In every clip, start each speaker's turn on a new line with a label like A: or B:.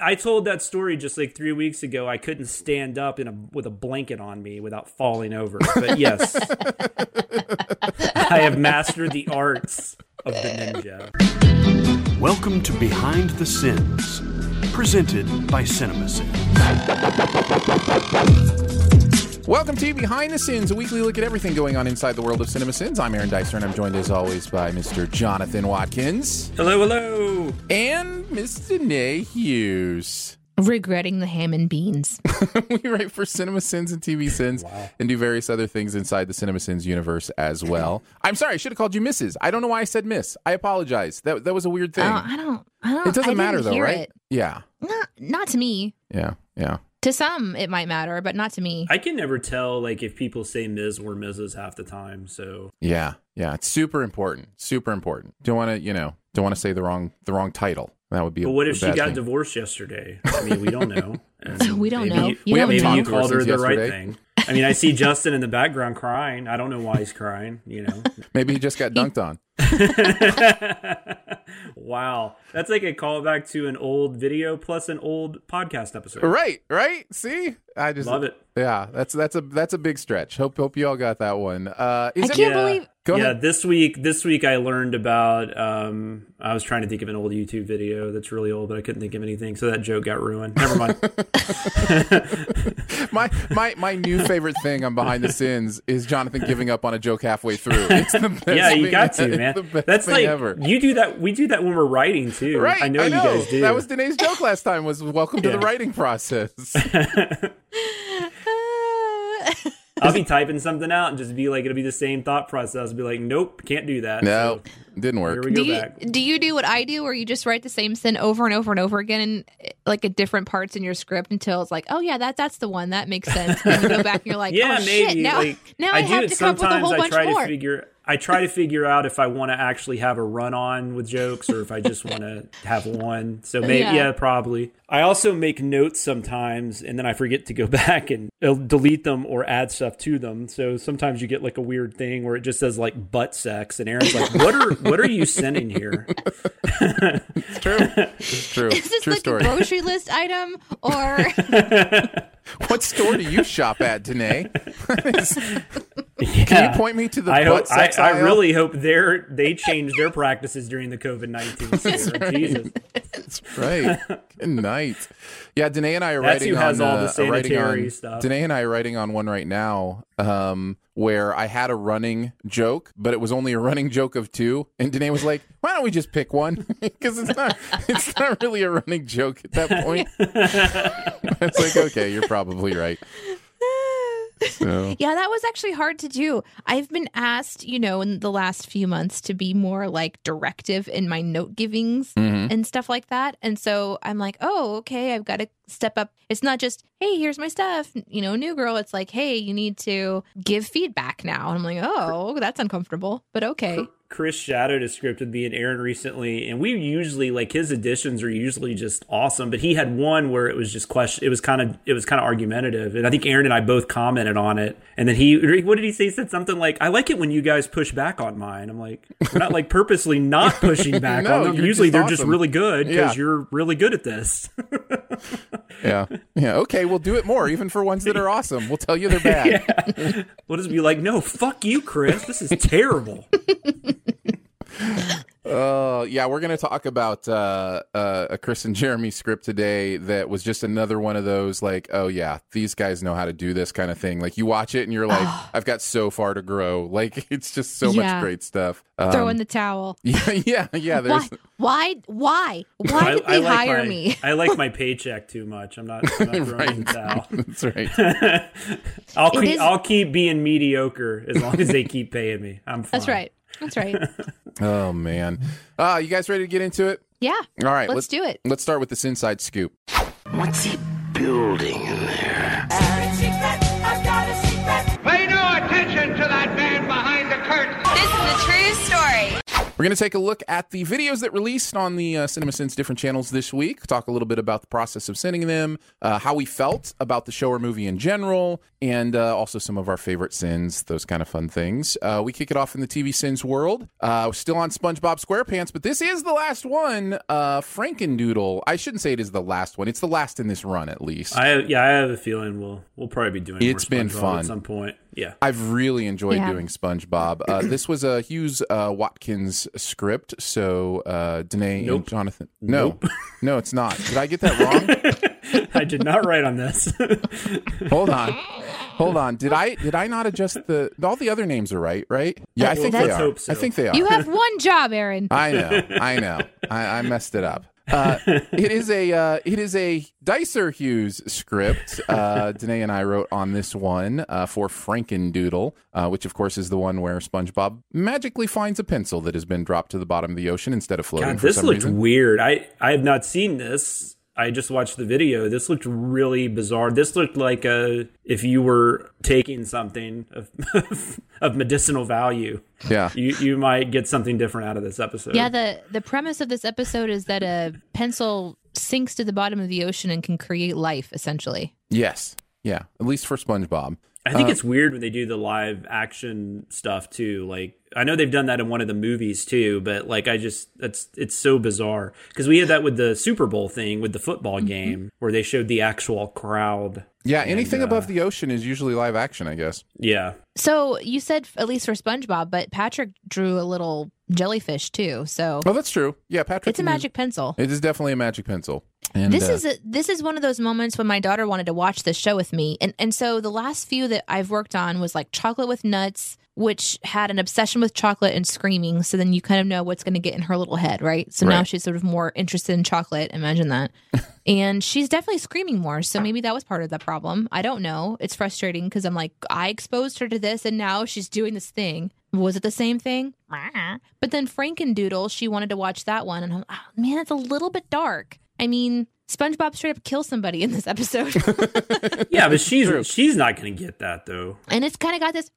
A: I told that story just like three weeks ago. I couldn't stand up in a with a blanket on me without falling over. But yes, I have mastered the arts of the ninja.
B: Welcome to Behind the Sins, presented by CinemaSins.
C: Welcome to Behind the Sins, a weekly look at everything going on inside the world of Cinema Sins. I'm Aaron Dicer, and I'm joined as always by Mr. Jonathan Watkins
A: Hello, hello.
C: and Miss Danae Hughes.
D: regretting the ham and beans.
C: we write for Cinema Sins and TV Sins and do various other things inside the Cinema Sins universe as well. I'm sorry, I should have called you Mrs. I don't know why I said Miss. I apologize. That that was a weird thing.
D: Oh, I don't. I don't.
C: it doesn't
D: I
C: matter
D: didn't
C: though,
D: hear
C: right?
D: It.
C: Yeah.
D: Not, not to me.
C: Yeah. Yeah.
D: To some, it might matter, but not to me.
A: I can never tell like if people say Ms. or Mrs. half the time. So
C: Yeah. Yeah. It's super important. Super important. Don't want to, you know, don't want to say the wrong the wrong title. That would be.
A: But what
C: a
A: if she got
C: thing.
A: divorced yesterday? I mean, we don't know.
D: We don't
A: maybe
D: know.
A: You,
D: You
C: We
D: never
C: haven't
A: maybe
D: know.
A: you
C: talked to
A: called her
C: since
A: the right thing. I mean, I see Justin in the background crying. I don't know why he's crying. You know.
C: Maybe he just got dunked on.
A: wow, that's like a callback to an old video plus an old podcast episode.
C: Right, right. See, I just
A: Love it.
C: Yeah, that's that's a that's a big stretch. Hope hope you all got that one. Uh, is
D: I
C: it,
D: can't
A: Yeah.
D: believe.
C: Go
A: yeah,
C: ahead.
A: this week this week I learned about um I was trying to think of an old YouTube video that's really old, but I couldn't think of anything, so that joke got ruined. Never mind.
C: my my my new favorite thing on Behind the Sins is Jonathan giving up on a joke halfway through. It's the best
A: yeah, you
C: thing-
A: got to,
C: it's
A: man.
C: the best
A: That's
C: thing
A: like
C: ever.
A: you do that. We do that when we're writing too.
C: Right,
A: I know you guys do.
C: That was Danae's joke last time. Was welcome to the writing process.
A: I'll be typing something out and just be like, it'll be the same thought process. I'll be like, nope, can't do that.
C: no,
A: So
C: didn't
A: here
C: work.
A: we go
D: do you
A: back.
D: do you do what I do, where you just write the same sin over and over and over again, in, like at different parts in your script until it's like, oh yeah, that that's the one that makes sense. And you go back and you're like,
A: yeah,
D: oh
A: maybe.
D: shit, now
A: like,
D: now I,
A: do
D: have
A: it
D: to come up with a
A: sometimes.
D: whole
A: I
D: bunch
A: try
D: more.
A: to figure. I try to figure out if I want to actually have a run on with jokes or if I just want to have one. So maybe yeah.
D: Yeah.
A: probably. I also make notes sometimes and then I forget to go back and uh, delete them or add stuff to them. So sometimes you get like a weird thing where it just says like butt sex and Aaron's like, "What are what are you sending here?"
C: It's true. It's true.
D: Is this
C: true
D: like
C: story.
D: a grocery list item or
C: what store do you shop at, Danae?
A: Yeah.
C: Can you point me to the
A: I hope. I, I really hope they're they changed their practices during the COVID nineteen. Jesus,
C: That's right. Good night. Yeah, Danae and I are
A: That's
C: writing
A: who has
C: on
A: all
C: uh,
A: the sanitary
C: on,
A: stuff.
C: Danae and I are writing on one right now, um, where I had a running joke, but it was only a running joke of two, and Danae was like, "Why don't we just pick one? Because it's not it's not really a running joke at that point." it's like, "Okay, you're probably right." So,
D: Yeah, that was actually hard to do. I've been asked, you know, in the last few months to be more like directive in my note givings
C: mhm.
D: and stuff like that. And so I'm like, oh, okay, I've got to step up. It's not just, hey, here's my stuff, you know, new girl. It's like, hey, you need to give feedback now. And I'm like, oh, that's uncomfortable, but okay.
A: Chris shadowed a script with me and Aaron recently, and we usually like his additions are usually just awesome. But he had one where it was just question. It was kind of it was kind of argumentative, and I think Aaron and I both commented on it. And then he, what did he say? He said something like, "I like it when you guys push back on mine." I'm like, we're not like purposely not pushing back
C: No,
A: on them. Usually
C: just
A: they're just really good because
C: Yeah.
A: you're really good at this.
C: yeah, yeah. Okay, we'll do it more, even for ones that are awesome. We'll tell you they're bad.
A: We'll just be like, "No, fuck you, Chris. This is terrible."
C: Uh, yeah, we're going to talk about uh, uh, a Chris and Jeremy script today that was just another one of those, like, oh, yeah, these guys know how to do this kind of thing. Like, you watch it and you're like, I've got so far to grow. Like, it's just so much great stuff. Um,
D: Throw in the towel.
C: yeah, yeah, yeah. There's,
D: Why? Why? Why? Why did they
A: like
D: hire
A: my,
D: me?
A: I like my paycheck too much. I'm not, I'm not throwing in the towel.
C: That's right.
A: I'll
D: It
A: keep,
D: is-
A: I'll keep being mediocre as long as they keep paying me. I'm fine.
D: That's right. That's right.
C: Oh, man. Uh, you guys ready to get into it?
D: Yeah.
C: All right,
D: Let's do it.
C: Let's start with this inside scoop.
B: What's he building in there?
C: We're going to take a look at the videos that released on the uh, CinemaSins different channels this week. Talk a little bit about the process of sending them, uh, how we felt about the show or movie in general, and uh, also some of our favorite sins, those kind of fun things. Uh, we kick it off in the TV sins world. Uh, we're still on SpongeBob SquarePants, but this is the last one. Uh, Frankendoodle. I shouldn't say it is the last one. It's the last in this run, at least.
A: I yeah, I have a feeling we'll we'll probably be doing.
C: It's
A: more
C: been fun.
A: at some point. Yeah,
C: I've really enjoyed
D: Yeah.
C: doing SpongeBob. Uh, this was a Hughes uh, Watkins script, so uh, Danae and Jonathan. No,
A: Nope.
C: no, it's not. Did I get that wrong?
A: I did not write on this.
C: Hold on, hold on. Did I did I not adjust the? All the other names are right, right? Yeah, I think they are.
A: so.
C: I think they are.
D: You have one job, Aaron.
C: I know, I know. I, I messed it up. Uh, it is a uh, it is a Dicer Hughes script. Uh, Danae and I wrote on this one uh, for Frankendoodle, uh, which of course is the one where SpongeBob magically finds a pencil that has been dropped to the bottom of the ocean instead of floating
A: God,
C: for
A: this looked
C: reason.
A: weird. I I have not seen this. I just watched the video. This looked really bizarre. This looked like a if you were taking something of, of medicinal value,
C: Yeah,
A: you you might get something different out of this episode.
D: Yeah, the the premise of this episode is that a pencil sinks to the bottom of the ocean and can create life, essentially.
C: yes, yeah. At least for SpongeBob.
A: I think uh, it's weird when they do the live action stuff too. Like I know they've done that in one of the movies too, but like I just that's it's so bizarre because we had that with the Super Bowl thing with the football game where they showed the actual crowd.
C: Yeah, anything
A: uh,
C: above the ocean is usually live action, I guess.
A: Yeah,
D: So you said at least for SpongeBob, but Patrick drew a little jellyfish too. So
C: Oh, that's true. Yeah, Patrick.
D: it's a
C: can use-
D: magic pencil.
C: It is definitely a magic pencil. And,
D: this
C: uh,
D: is a, this is one of those moments when my daughter wanted to watch this show with me, and and so the last few that I've worked on was like chocolate with nuts, which had an obsession with chocolate and screaming. So then you kind of know what's going to get in her little head, right? So now she's sort of more interested in chocolate. Imagine that, and she's definitely screaming more. So maybe that was part of the problem. I don't know. It's frustrating because I'm like I exposed her to this, and now she's doing this thing. Was it the same thing? But then Frankendoodle, she wanted to watch that one, and I'm, oh, man, it's a little bit dark. I mean, SpongeBob straight up kills somebody in this episode,
A: yeah, but she's she's not going to get that though.
D: and it's kind of got this,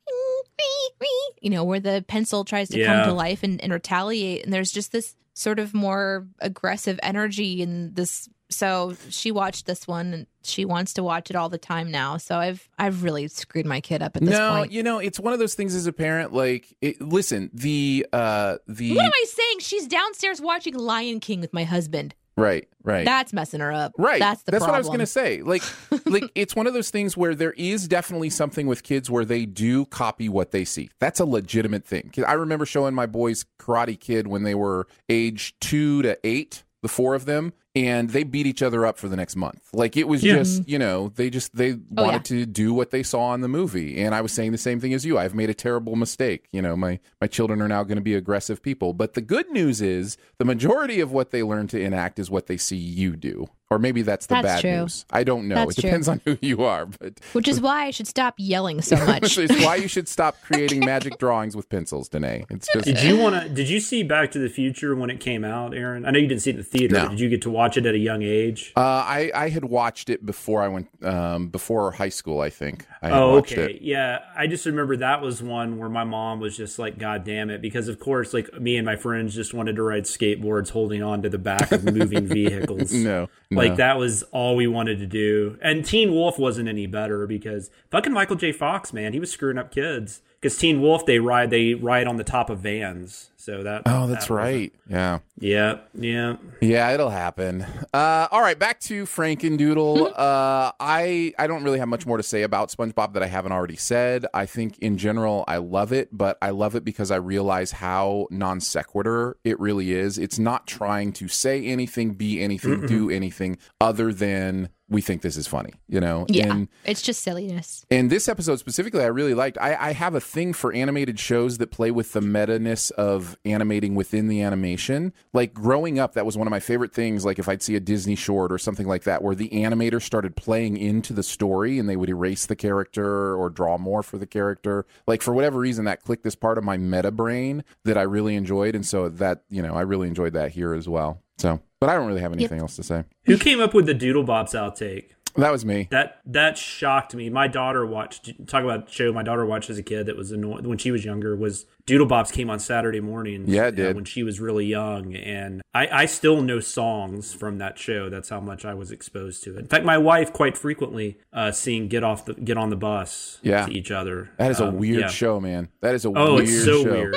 D: you know, where the pencil tries to
A: Yeah.
D: come to life and, and retaliate, and there's just this sort of more aggressive energy in this. So she watched this one, and she wants to watch it all the time now. So I've I've really screwed my kid up at this point.
C: no,
D: point.
C: you know, it's one of those things as a parent. Like, it, listen, the uh, the
D: What am I saying? She's downstairs watching Lion King with my husband.
C: Right, right,
D: That's messing her up.
C: right.
D: That's the.
C: That's what I was gonna say. Like, like it's one of those things where there is definitely something with kids where they do copy what they see. That's a legitimate thing. I remember showing my boys Karate Kid when they were age two to eight, the four of them. And they beat each other up for the next month. Like it was
A: Yeah.
C: just, mm-hmm. you know, they just they
D: Oh,
C: wanted to do what they saw in the movie. And I was saying the same thing as you. I've made a terrible mistake. You know, my my children are now going to be aggressive people. But the good news is the majority of what they learn to enact is what they see you do. Or maybe that's the
D: That's
C: bad
D: true.
C: news. I don't know.
D: That's
C: it depends on who you are, but
D: Which is why I should stop yelling so much.
C: it's why you should stop creating magic drawings with pencils, Danae. It's just
A: Did you want to? Did you see Back to the Future when it came out, Aaron? I know you didn't see it in the theater.
C: No.
A: Did you get to watch it at a young age?
C: uh, I I had watched it before I went um, before high school. I think I had
A: Oh,
C: watched
A: okay.
C: it.
A: Yeah, I just remember that was one where my mom was just like, "God damn it!" Because of course, like me and my friends just wanted to ride skateboards, holding on to the back of moving vehicles.
C: No,
A: Like that was all we wanted to do. And Teen Wolf wasn't any better because fucking Michael J. Fox, man, he was screwing up kids. Because Teen Wolf, they ride they ride on the top of vans. So that
C: Oh, that's
A: that wasn't-
C: right. Yeah.
A: Yeah, yeah.
C: Yeah, it'll happen. Uh, all right, back to Frankendoodle. uh, I I don't really have much more to say about SpongeBob that I haven't already said. I think in general I love it, but I love it because I realize how non sequitur it really is. It's not trying to say anything, be anything, do anything other than we think this is funny. You know?
D: Yeah,
C: And
D: it's just silliness.
C: and this episode specifically, I really liked. I, I have a thing for animated shows that play with the meta ness of animating within the animation. Like growing up, that was one of my favorite things. Like if I'd see a Disney short or something like that, where the animator started playing into the story and they would erase the character or draw more for the character. Like for whatever reason, that clicked this part of my meta brain that I really enjoyed. And so that, you know, I really enjoyed that here as well. So, but I don't really have anything else to say.
A: Who came up with the Doodlebops outtake?
C: That was me.
A: That that shocked me. My daughter watched. Talk about a show my daughter watched as a kid that was annoying when she was younger. Was Doodlebops came on Saturday mornings.
C: Yeah, it
A: uh,
C: did.
A: when she was really young, and I, I still know songs from that show. That's how much I was exposed to it. In fact, my wife quite frequently uh, sing "Get Off the Get on the Bus"
C: Yeah.
A: to each other.
C: That is a
A: Um,
C: weird
A: yeah.
C: show, man. That is a
A: Oh,
C: weird
A: it's so
C: show.
A: weird.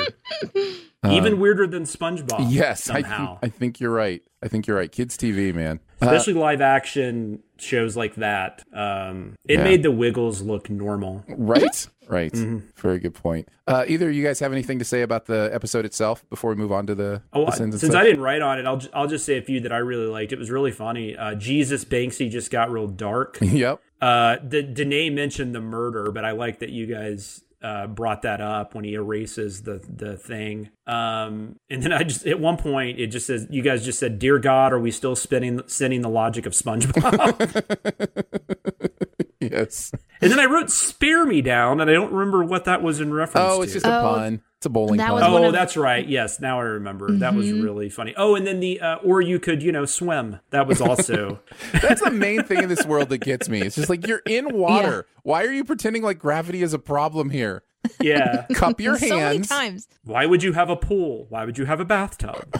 A: Even weirder than SpongeBob.
C: Yes, I
A: somehow.
C: think, I think you're right. I think you're right. Kids TV, man. Uh,
A: especially live action shows like that. Um, it
C: Yeah.
A: made the Wiggles look normal.
C: right, right.
A: Mm-hmm.
C: Very good point. Uh, either you guys have anything to say about the episode itself before we move on to the,
A: Oh,
C: the
A: I- since? I didn't write on it, I'll ju- I'll just say a few that I really liked. It was really funny. Uh, Jesus Banksy just got real dark.
C: Yep.
A: Uh, the Danae mentioned the murder, but I like that you guys uh, brought that up when he erases the the thing. Um, and then I just at one point it just says you guys just said, "Dear God, are we still spinning spinning the logic of SpongeBob?"
C: Yes.
A: and then I wrote "Spear me down," and I don't remember what that was in reference.
C: Oh, it's
A: to.
C: just a
D: Oh,
C: pun. It's a bowling
D: that
C: pun.
D: was one
A: Oh,
D: of-
A: that's right. Yes, now I remember. That was really funny. Oh, and then the uh, or you could, you know, swim. That was also
C: That's the main thing in this world that gets me. It's just like you're in water. Why are you pretending like gravity is a problem here?
A: yeah.
C: Cup your
D: so many
C: hands.
D: times.
A: Why would you have a pool? Why would you have a bathtub?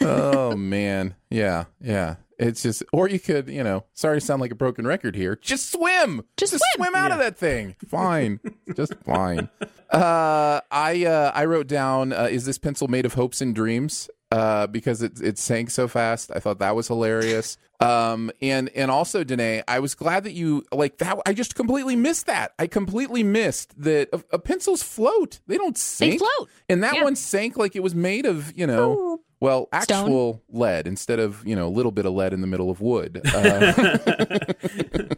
C: oh man, yeah, yeah. It's just, or you could, you know, sorry to sound like a broken record here. Just swim.
D: Just swim.
C: out of that thing. Fine, just fine. Uh, I uh, I wrote down, uh, is this pencil made of hopes and dreams? Uh, because it it sank so fast. I thought that was hilarious. Um, and and also, Danae, I was glad that you like that. I just completely missed that. I completely missed that a, uh, pencils float. They don't sink.
D: They float.
C: And that
D: Yeah.
C: one sank like it was made of, you know, well,
D: Stone.
C: actual lead instead of, you know, a little bit of lead in the middle of wood. Uh,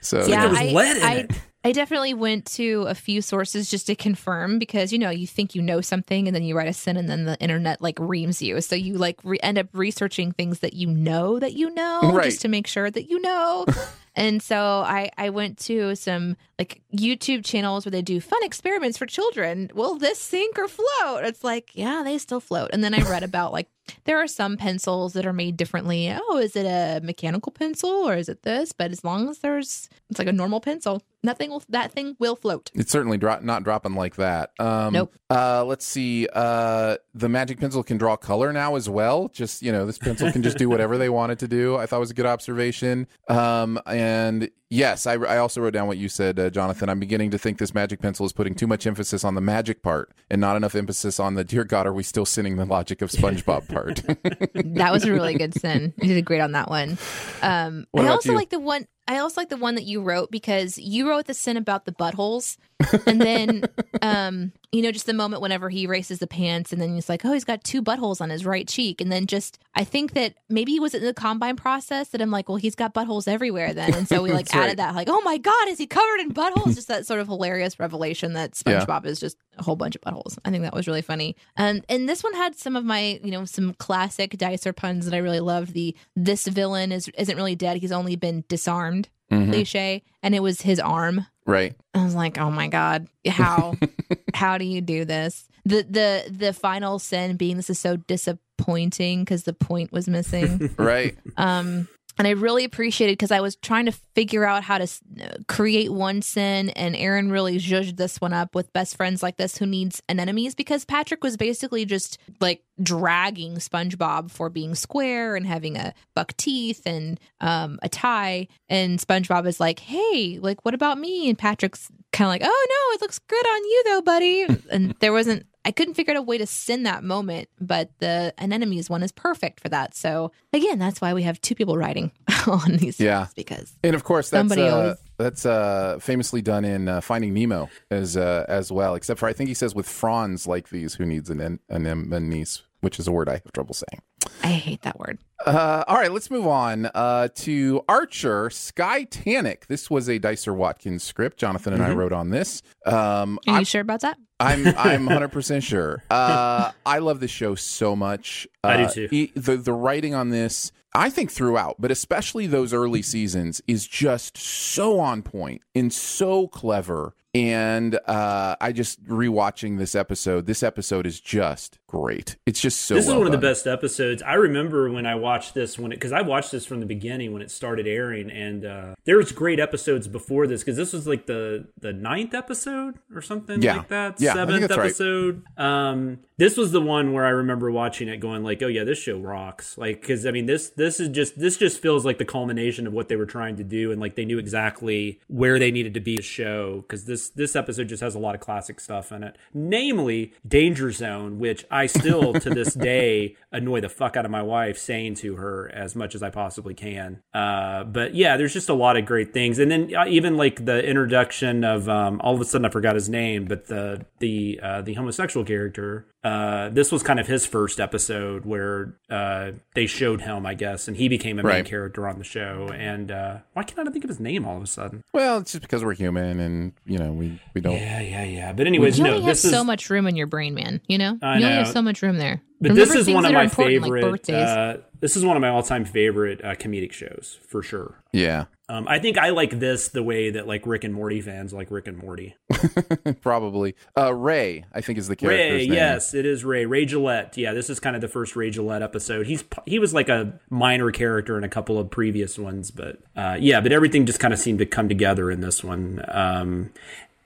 C: so,
A: there was
D: I,
A: lead in
D: I,
A: it.
D: I definitely went to a few sources just to confirm because you know you think you know something and then you write a sin and then the internet like reams you, so you like re- end up researching things that you know that you know
C: Right.
D: just to make sure that you know. and so I I went to some like YouTube channels where they do fun experiments for children. Will this sink or float? It's like yeah, they still float. And then I read about like there are some pencils that are made differently. Oh, is it a mechanical pencil or is it this? But as long as there's, it's like a normal pencil. Nothing will, that thing will float.
C: It's certainly dro- not dropping like that. Um,
D: Nope.
C: Uh, let's see. Uh, the magic pencil can draw color now as well. Just you know, this pencil can just do whatever they want it to do. I thought was a good observation. Um, and yes, I, I also wrote down what you said, uh, Jonathan. I'm beginning to think this magic pencil is putting too much emphasis on the magic part and not enough emphasis on the dear God, are we still sinning the logic of SpongeBob part?
D: That was a really good sin. You did great on that one. Um, I also
C: you?
D: like the one. I also like the one that you wrote because you wrote the sin about the buttholes, and then, um, you know, just the moment whenever he erases the pants, and then he's like, "Oh, he's got two buttholes on his right cheek," and then just I think that maybe it was in the combine process that I'm like, "Well, he's got buttholes everywhere," then, and so we like added
C: right.
D: that, like, "Oh my god, is he covered in buttholes?" just that sort of hilarious revelation that
C: Yeah.
D: SpongeBob is just a whole bunch of buttholes. I think that was really funny. Um, and this one had some of my, you know, some classic Dicer puns that I really loved. The this villain is isn't really dead; he's only been disarmed.
C: Mhm.
D: Cliche, and it was his arm.
C: Right.
D: I was like, oh my god, how how do you do this? The the the final sin being this is so disappointing because the point was missing.
C: Right.
D: um and I really appreciated because I was trying to figure out how to create one sin, and Aaron really zhuzhed this one up with best friends like this who needs anemones because Patrick was basically just like dragging SpongeBob for being square and having a buck teeth and um, a tie, and SpongeBob is like, "Hey, like what about me?" And Patrick's kind of like, "Oh no, it looks good on you though, buddy." and there wasn't. I couldn't figure out a way to sin that moment, but the anemones one is perfect for that. So again, that's why we have two people writing on these.
C: Yeah.
D: because
C: And of course, that's
D: Somebody
C: uh,
D: always-
C: that's uh, famously done in uh, Finding Nemo as uh, as well. Except for I think he says with fronds like these, who needs an an anemone, which is a word I have trouble saying.
D: I hate that word.
C: Uh, all right, let's move on uh, to Archer Skytanic. This was a Dicer Watkins script. Jonathan and I wrote on this. Um,
D: Are you
C: I'm,
D: sure about that?
C: I'm I'm 100 percent sure. Uh, I love this show so much.
A: I do
C: Uh,
A: too.
C: e- the the writing on this, I think throughout, but especially those early seasons, is just so on point and so clever. And uh, I just rewatching this episode. This episode is just great. It's just so.
A: This
C: well
A: is one of the best episodes. I remember when I watched this when it because I watched this from the beginning when it started airing, and uh, there was great episodes before this because this was like the the ninth episode or something
C: Yeah.
A: like that,
C: Yeah,
A: seventh
C: that's right.
A: episode. Um, this was the one where I remember watching it, going like, "Oh yeah, this show rocks!" Like because I mean this this is just this just feels like the culmination of what they were trying to do, and like they knew exactly where they needed to be to show because this this episode just has a lot of classic stuff in it, namely Danger Zone, which I still to this day annoy the fuck out of my wife saying to her as much as I possibly can. Uh, but yeah, there's just a lot of great things, and then uh, even like the introduction of um, all of a sudden I forgot his name, but the the uh, the homosexual character. Uh, this was kind of his first episode where uh, they showed him, I guess, and he became a main
C: Right.
A: character on the show. And uh, why can't I think of his name all of a sudden?
C: Well, it's just because we're human, and you know we we don't.
A: Yeah, yeah, yeah. But anyways,
D: You
A: no,
D: only have
A: this is
D: so much room in your brain, man. You know,
A: I
D: you only have so much room there.
A: But
D: Remember
A: this is one of my favorite.
D: like
A: uh, this is one of my all-time favorite uh, comedic shows for sure.
C: Yeah,
A: Um, I think I like this the way that like Rick and Morty fans like Rick and Morty.
C: probably. Uh, Ray, I think is the character.
A: Ray,
C: name.
A: yes, it is Ray. Ray Gillette. Yeah, this is kind of the first Ray Gillette episode. He's he was like a minor character in a couple of previous ones, but uh, yeah, but everything just kind of seemed to come together in this one. Um,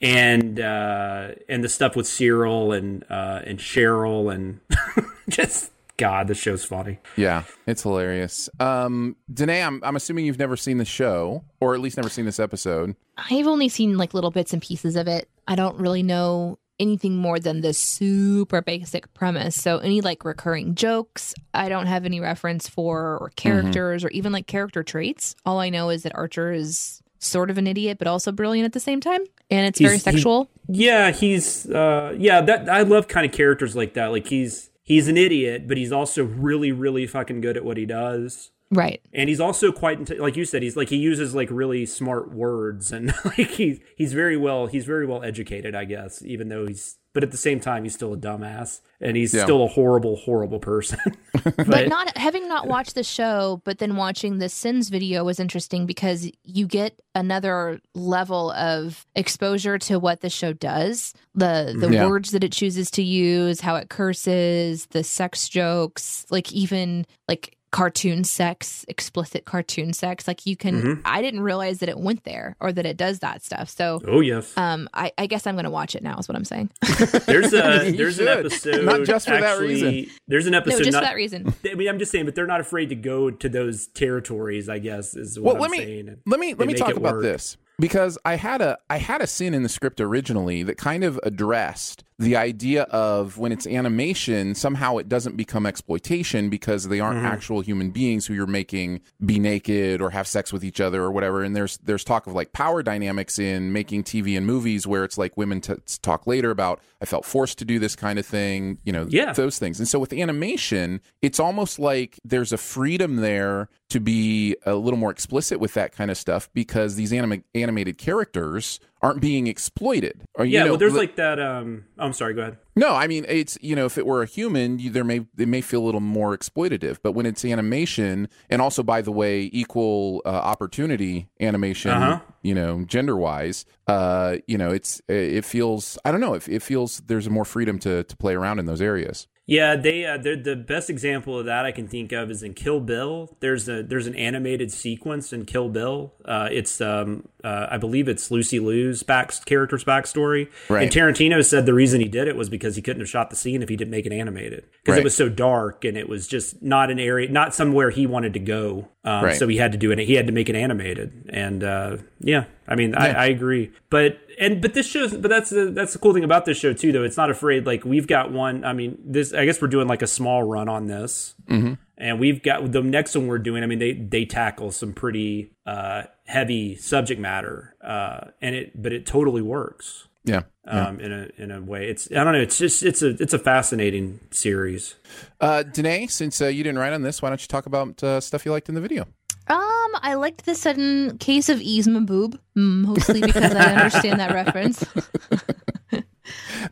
A: and uh, and the stuff with Cyril and uh, and Cheryl and just God, the show's funny.
C: Yeah, it's hilarious. Um, Danae, I'm I'm assuming you've never seen the show, or at least never seen this episode.
D: I've only seen like little bits and pieces of it. I don't really know anything more than the super basic premise. So any like recurring jokes, I don't have any reference for or characters or even like character traits. All I know is that Archer is sort of an idiot but also brilliant at the same time. And it's very
A: He's- he-
D: sexual.
A: Yeah, he's uh yeah, that I love kind of characters like that. Like he's he's an idiot, but he's also really really fucking good at what he does.
D: Right.
A: And he's also quite like you said he's like he uses like really smart words and like he's he's very well he's very well educated, I guess, even though he's but at the same time he's still a dumbass and he's
C: Yeah.
A: still a horrible horrible person.
D: but, not having not watched the show but then watching the sins video was interesting because you get another level of exposure to what the show does the the mm-hmm.
C: Yeah.
D: words that it chooses to use how it curses the sex jokes like even like cartoon sex explicit cartoon sex like you can
A: Mm-hmm.
D: i didn't realize that it went there or that it does that stuff so
A: oh yes.
D: um i, I guess i'm gonna watch it now is what i'm saying
A: There's a
C: You
A: there's an episode
C: Not just for that reason.
A: There's an
D: no
A: episode
D: just
A: not,
D: for that reason
A: I mean, I'm just saying, but they're not afraid to go to those territories. I guess is
C: Well,
A: what
C: let
A: I'm
C: me
A: saying.
C: Let me
A: they
C: let me talk about
A: work.
C: this because I had a I had a scene in the script originally that kind of addressed the idea of when it's animation somehow it doesn't become exploitation because they aren't mm-hmm. actual human beings who you're making be naked or have sex with each other or whatever. And there's there's talk of like power dynamics in making TV and movies where it's like women t- talk later about I felt forced to do this kind of thing you know
A: Yeah.
C: those things. And so with animation it's almost like there's a freedom there to be a little more explicit with that kind of stuff because these anima- animated characters aren't being exploited. Or, you
A: Yeah,
C: know,
A: well, there's
C: li-
A: like that. Um, oh, I'm sorry. Go ahead.
C: no, I mean it's you know if it were a human, you, there may it may feel a little more exploitative, but when it's animation, and also by the way, equal uh, opportunity animation,
A: Uh-huh.
C: you know, gender wise, uh, you know, it's it feels I don't know, it, it feels there's more freedom to to play around in those areas.
A: Yeah, they uh, the best example of that I can think of is in Kill Bill. There's a there's an animated sequence in Kill Bill. Uh, it's um uh, I believe it's Lucy Liu's back character's backstory.
C: Right.
A: And Tarantino said the reason he did it was because he couldn't have shot the scene if he didn't make it animated because
C: Right.
A: it was so dark and it was just not an area, not somewhere he wanted to go. Um,
C: Right.
A: So he had to do it. He had to make it animated. And uh, yeah, I mean, I, I agree. But and but this shows. But that's the that's the cool thing about this show too. Though it's not afraid. Like we've got one. I mean, this. I guess we're doing like a small run on this. Mm-hmm. And we've got the next one we're doing. I mean, they they tackle some pretty uh, heavy subject matter, uh, and it but it totally works
C: Yeah.
A: um, in a in a way. It's I don't know. It's just it's a it's a fascinating series.
C: Uh, Danae, since uh, you didn't write on this, why don't you talk about uh, stuff you liked in the video?
D: Um, I liked the sudden case of Yzma boob, mm, mostly because I understand that reference.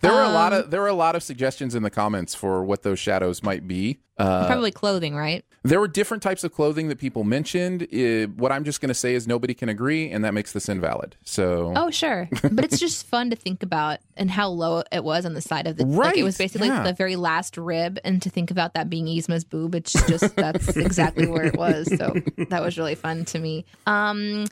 C: There were a lot
D: Um,
C: of there were a lot of suggestions in the comments for what those shadows might be. Uh,
D: Probably clothing, right?
C: there were different types of clothing that people mentioned. Uh, what I'm just going to say is nobody can agree, and that makes this invalid. So
D: Oh, sure. But it's just fun to think about and how low it was on the side of the like
C: Right,
D: it was basically
C: yeah.
D: the very last rib and to think about that being Yzma's boob, it's just that's exactly where it was. So that was really fun to me. Um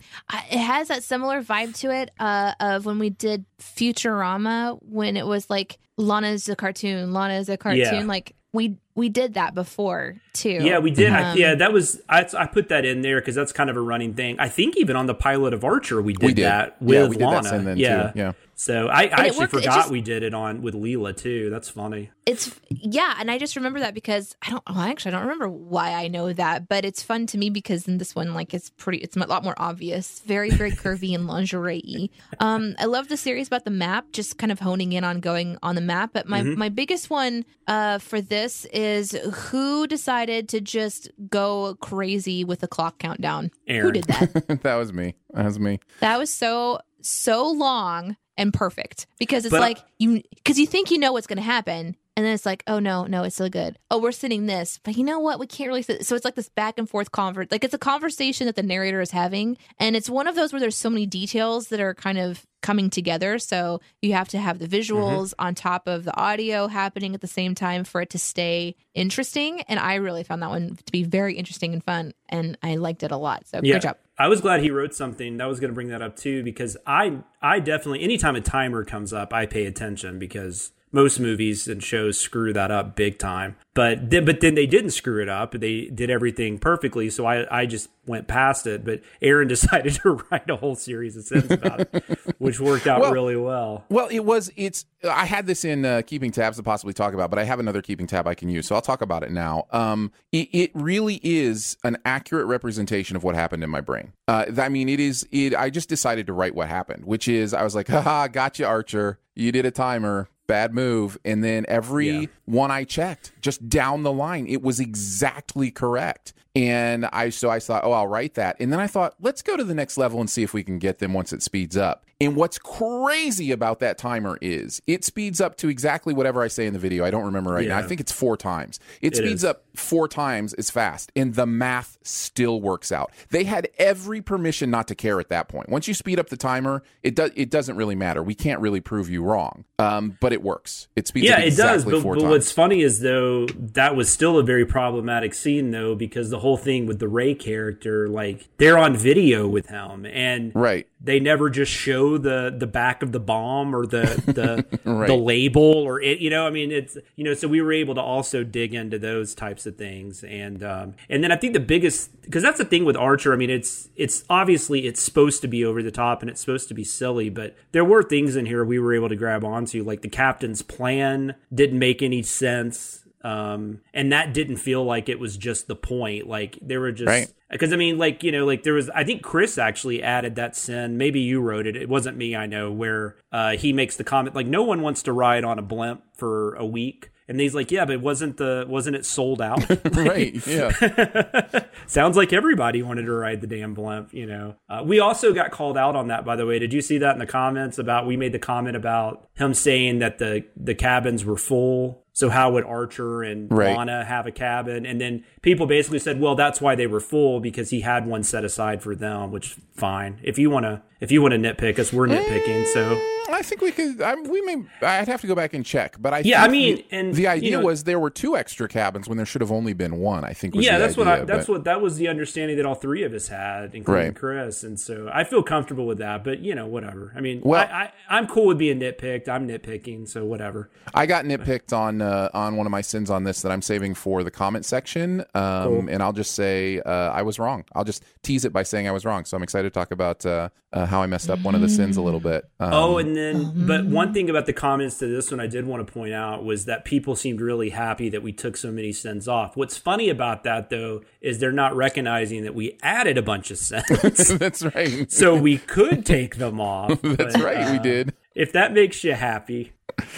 D: it has that similar vibe to it uh of when we did Futurama when it was like Lana's a cartoon, Lana's a cartoon
A: Yeah.
D: like we we did that before too.
A: Yeah, we did. I,
D: Um,
A: yeah, that was I, I put that in there because that's kind of a running thing. I think even on the pilot of Archer, we did,
C: we did
A: that with
C: yeah, we did
A: Lana.
C: that then
A: yeah,
C: too. Yeah.
A: So I, I actually
D: worked-
A: forgot
D: just-
A: we did it on with Leela too. That's funny.
D: it's yeah and i just remember that because i don't well, actually i don't remember why i know that but it's fun to me because in this one like it's pretty it's a lot more obvious very very curvy and lingerie um i love the series about the map just kind of honing in on going on the map but my my biggest one uh for this is who decided to just go crazy with the clock countdown who did that
C: that was me. That was me.
D: that was so so long and perfect because it's
A: But-
D: like you because you think you know what's going to happen and then it's like oh no no it's still good. Oh we're sitting this. But you know what? We can't really sit. so it's like this back and forth convert like it's a conversation that the narrator is having. And it's one of those where there's so many details that are kind of coming together. So you have to have the mm-hmm. visuals on top of the audio happening at the same time for it to stay interesting. And i really found that one to be very interesting and fun. And i liked it a lot. So
A: Yeah.
D: good job.
A: I was glad he wrote something. That was going to bring that up too because I I definitely anytime a timer comes up, I pay attention because most movies and shows screw that up big time. But then, but then they didn't screw it up. They did everything perfectly. So I I just went past it. But Aaron decided to write a whole series of sins about it, which worked out
C: Well-
A: really well.
C: Well, it was. It's. I had this in uh, keeping tabs to possibly talk about, but I have another keeping tab I can use, so I'll talk about it now. Um, it, it really is an accurate representation of what happened in my brain. Uh, I mean, it is. It. I just decided to write what happened, which is I was like, haha, gotcha, Archer. You did a timer. Bad move. And then every
A: Yeah.
C: one I checked, just down the line, it was exactly correct. And I so I thought, oh, I'll write that. And then I thought, let's go to the next level and see if we can get them once it speeds up. And what's crazy about that timer is it speeds up to exactly whatever I say in the video. I don't remember right now. I think it's four times. It,
A: It
C: speeds
A: is.
C: up four times as fast, and the math still works out. They had every permission not to care at that point. Once you speed up the timer, it does it doesn't really matter. We can't really prove you wrong, um, but it works. It speeds
A: Yeah,
C: up
A: it
C: exactly
A: does. But, but what's funny is though that was still a very problematic scene though because the whole thing with the Ray character, like they're on video with him, and
C: right.
A: they never just show the the back of the bomb or the the
C: Right.
A: the label or it you know i mean it's you know so we were able to also dig into those types of things. And um and then i think the biggest because that's the thing with archer. I mean it's it's obviously it's supposed to be over the top and it's supposed to be silly but there were things in here we were able to grab onto like the captain's plan didn't make any sense um and that didn't feel like it was just the point like there were just
C: Right.
A: because I mean, like you know, like there was. I think Chris actually added that sin. Maybe you wrote it. It wasn't me. I know where uh, he makes the comment like, no one wants to ride on a blimp for a week, and he's like, yeah, but wasn't the wasn't it sold out?
C: right. Yeah.
A: Sounds like everybody wanted to ride the damn blimp. You know. Uh, we also got called out on that, by the way. Did you see that in the comments about? We made the comment about him saying that the the cabins were full. So how would Archer and
C: Right.
A: Lana have a cabin? And then people basically said, well, that's why they were full because he had one set aside for them. Which fine. If you want to, if you want to nitpick us, we're nitpicking. So
C: I think we could. I, we may. I'd have to go back and check, but I.
A: Yeah,
C: think
A: I mean,
C: the,
A: and,
C: the
A: you
C: idea
A: know-
C: was there were two extra cabins when there should have only been one. I think. Was
A: yeah, that's what I, that's
C: but-
A: what that was the understanding that all three of us had, including
C: Right.
A: Chris. And so I feel comfortable with that. But you know, whatever. I mean,
C: Well-
A: I, I, I'm cool with being nitpicked. I'm nitpicking, so whatever.
C: I got nitpicked on uh, on one of my sins on this that I'm saving for the comment section, um, and I'll just say uh, I was wrong. I'll just tease it by saying I was wrong. So I'm excited to talk about uh, uh, how I messed up one of the sins a little bit. Um,
A: Oh, and then, but one thing about the comments to this one I did want to point out was that people seemed really happy that we took so many sins off. What's funny about that, though, is they're not recognizing that we added a bunch of sins.
C: that's right.
A: so we could take them off.
C: That's
A: but,
C: right. we
A: uh,
C: did.
A: If that makes you happy,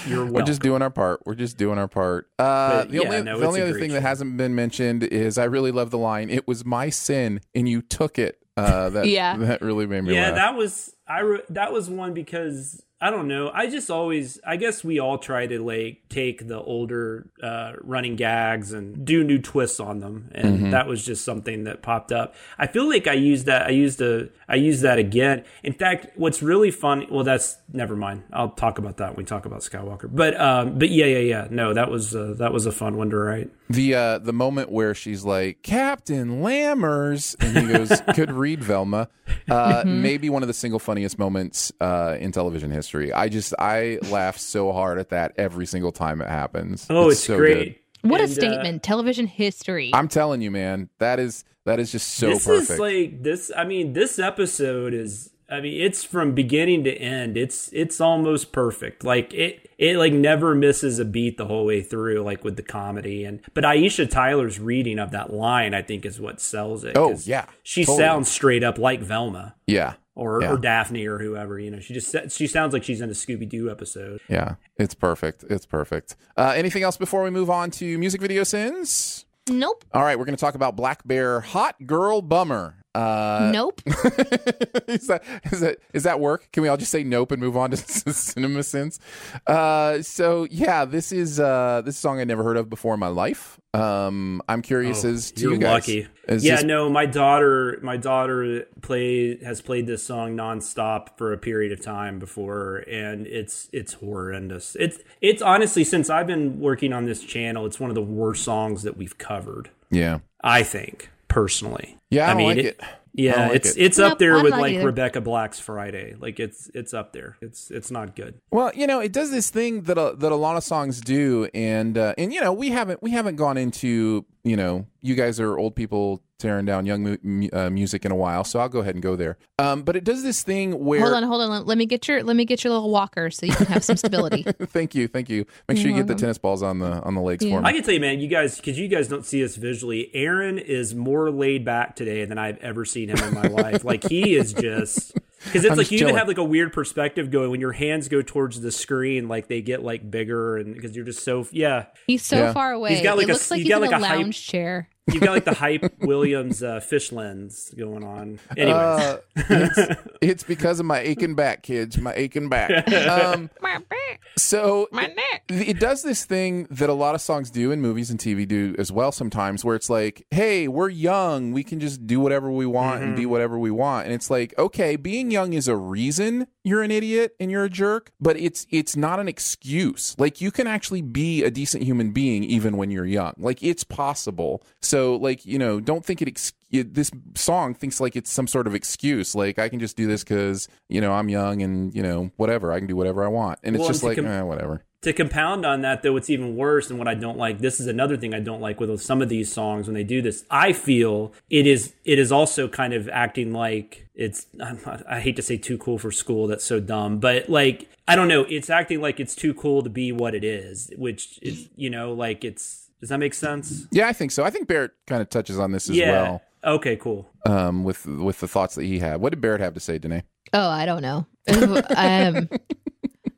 A: you're welcome.
C: We're just doing our part. We're just doing our part. Uh,
A: But,
C: the
A: yeah,
C: only,
A: no,
C: the only other
A: great
C: thing that hasn't been mentioned is I really love the line. It was my sin, and you took it. Uh, that
D: Yeah.
C: that really made me
A: yeah,
C: laugh.
A: that was I. Re- that was one because I don't know. I just always, I guess we all try to like take the older uh, running gags and do new twists on them, and
C: Mm-hmm.
A: that was just something that popped up. I feel like I used that. I used a. I used that again. In fact, what's really funny. Well, that's never mind. I'll talk about that when we talk about Skywalker. But um, but yeah, yeah, yeah. No, that was uh, that was a fun one to write.
C: The uh, the moment where she's like Captain Lammers, and he goes, "Could read Velma." Uh, Maybe one of the single funniest moments uh, in television history. I just I laugh so hard at that every single time it happens.
A: Oh, it's,
C: so
A: great.
C: good.
D: What a
A: And, uh,
D: statement. Television history.
C: I'm telling you, man, that is that is just so
A: this
C: perfect.
A: is like this i mean this episode is i mean it's from beginning to end it's it's almost perfect like it it like never misses a beat the whole way through like with the comedy and but aisha tyler's reading of that line i think is what sells it
C: Oh,
A: 'cause
C: yeah,
A: she
C: totally.
A: sounds straight up like velma
C: yeah,
A: or,
C: Yeah.
A: or daphne or whoever you know she just sa- she sounds like she's in a scooby-doo episode
C: yeah. It's perfect. It's perfect. Uh, anything else before we move on to music video sins?
D: nope.
C: All right, we're going to talk about blackbear Hot Girl Bummer. Uh,
D: nope.
C: is that is that is that work? Can we all just say nope and move on to cinema sins? Uh, so yeah, this is uh, this song I never heard of before in my life. Um, I'm curious as to
A: Oh, You're
C: you guys.
A: lucky.
C: Is
A: yeah,
C: this-
A: no, my daughter, my daughter play has played this song nonstop for a period of time before, and it's it's horrendous. It's it's honestly since I've been working on this channel, it's one of the worst songs that we've covered.
C: yeah,
A: I think personally.
C: yeah. I, don't like
A: it-
C: it.
A: Yeah,
C: don't like
A: it's
C: it.
A: it's
D: Nope,
A: up there with like
D: either.
A: Rebecca Black's Friday. Like it's it's up there. It's it's not good.
C: Well, you know, it does this thing that a, that a lot of songs do, and uh, and you know, we haven't we haven't gone into you know, you guys are old people tearing down young mu- mu- uh, music in a while, so I'll go ahead and go there. Um, but it does this thing where
D: Hold on, hold on. Let me get your let me get your little walker so you can have some stability.
C: thank you, thank you. Make sure you get the tennis balls on the on the legs for me.
A: I can tell you, man, you guys, because you guys don't see us visually, Aaron is more laid back today than I've ever seen him in my life. Like he is just because it's
C: I'm
A: like
C: just
A: you even have like a weird perspective going when your hands go towards the screen, like they get like bigger, and because you're just so yeah,
D: He's so
C: Yeah.
D: far away.
A: He's got, like,
D: it
A: a-
D: looks like
A: he's
D: he's,
A: got,
D: in
A: like,
D: a
A: a hype-
D: lounge chair.
A: you've got like the hype Williams uh, fish lens going on. Anyways,
C: Uh, it's, it's because of my aching back, kids. My aching back. Um,
D: My back,
C: so
D: my neck.
C: it does this thing that a lot of songs do and movies and TV do as well sometimes where it's like, hey, we're young. We can just do whatever we want and be whatever we want. And it's like, okay, being young is a reason you're an idiot and you're a jerk, but it's it's not an excuse. Like you can actually be a decent human being even when you're young. Like it's possible. So like, you know, don't think it ex- it, this song thinks like it's some sort of excuse. Like I can just do this because you know I'm young and you know whatever I can do whatever I want, and it's
A: Well,
C: just
A: and
C: like eh, whatever.
A: To compound on that though it's even worse and what i don't like this is another thing i don't like with some of these songs when they do this i feel it is it is also kind of acting like it's I'm not, i hate to say too cool for school that's so dumb but like i don't know it's acting like it's too cool to be what it is which is you know like it's does that make sense
C: Yeah, I think so. I think Barrett kind of touches on this as
A: yeah
C: well
A: okay cool
C: um, with with the thoughts that he had. What did Barrett have to say, Danae?
D: Oh, I don't know. um,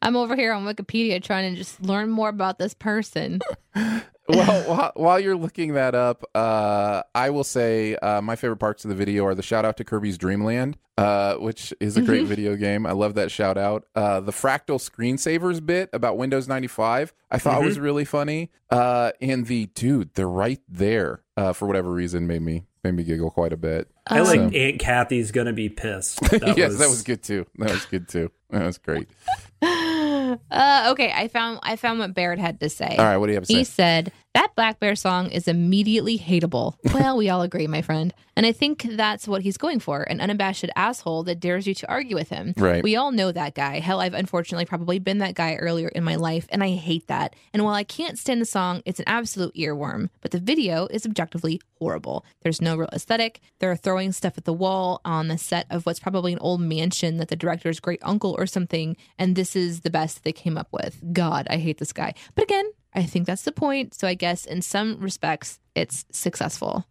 D: I'm over here on Wikipedia trying to just learn more about this person.
C: well, while, while you're looking that up, uh, I will say uh, my favorite parts of the video are the shout out to Kirby's Dream Land, uh, which is a great video game. I love that shout out. Uh, the fractal screensavers bit about Windows 95, I thought was really funny. Uh, and the dude, they're right there uh, for whatever reason made me made me giggle quite a bit.
A: i like
C: So-
A: aunt kathy's gonna be pissed that
C: yes, that was good too. That was good too. That was great.
D: Uh, okay, I found I found what Barrett had to say.
C: All right, what do you have to say?
D: He said that blackbear song is immediately hateable. Well, we all agree, my friend. And I think that's what he's going for an unabashed asshole that dares you to argue with him.
C: Right.
D: We all know that guy. Hell, I've unfortunately probably been that guy earlier in my life, and I hate that. And while I can't stand the song, it's an absolute earworm. But the video is objectively horrible. There's no real aesthetic. They're throwing stuff at the wall on the set of what's probably an old mansion that the director's great uncle or something. And this is the best they came up with. God, I hate this guy. But again, I think that's the point. So I guess in some respects, it's successful.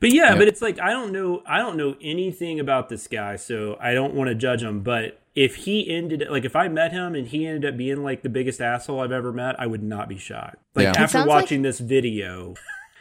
A: But yeah,
C: Yep.
A: but it's like I don't know I don't know anything about this guy, so I don't want to judge him, but if he ended like if I met him and he ended up being like the biggest asshole I've ever met, I would not be shocked. Like
C: Yeah.
A: After
D: sounds like-
A: watching this video,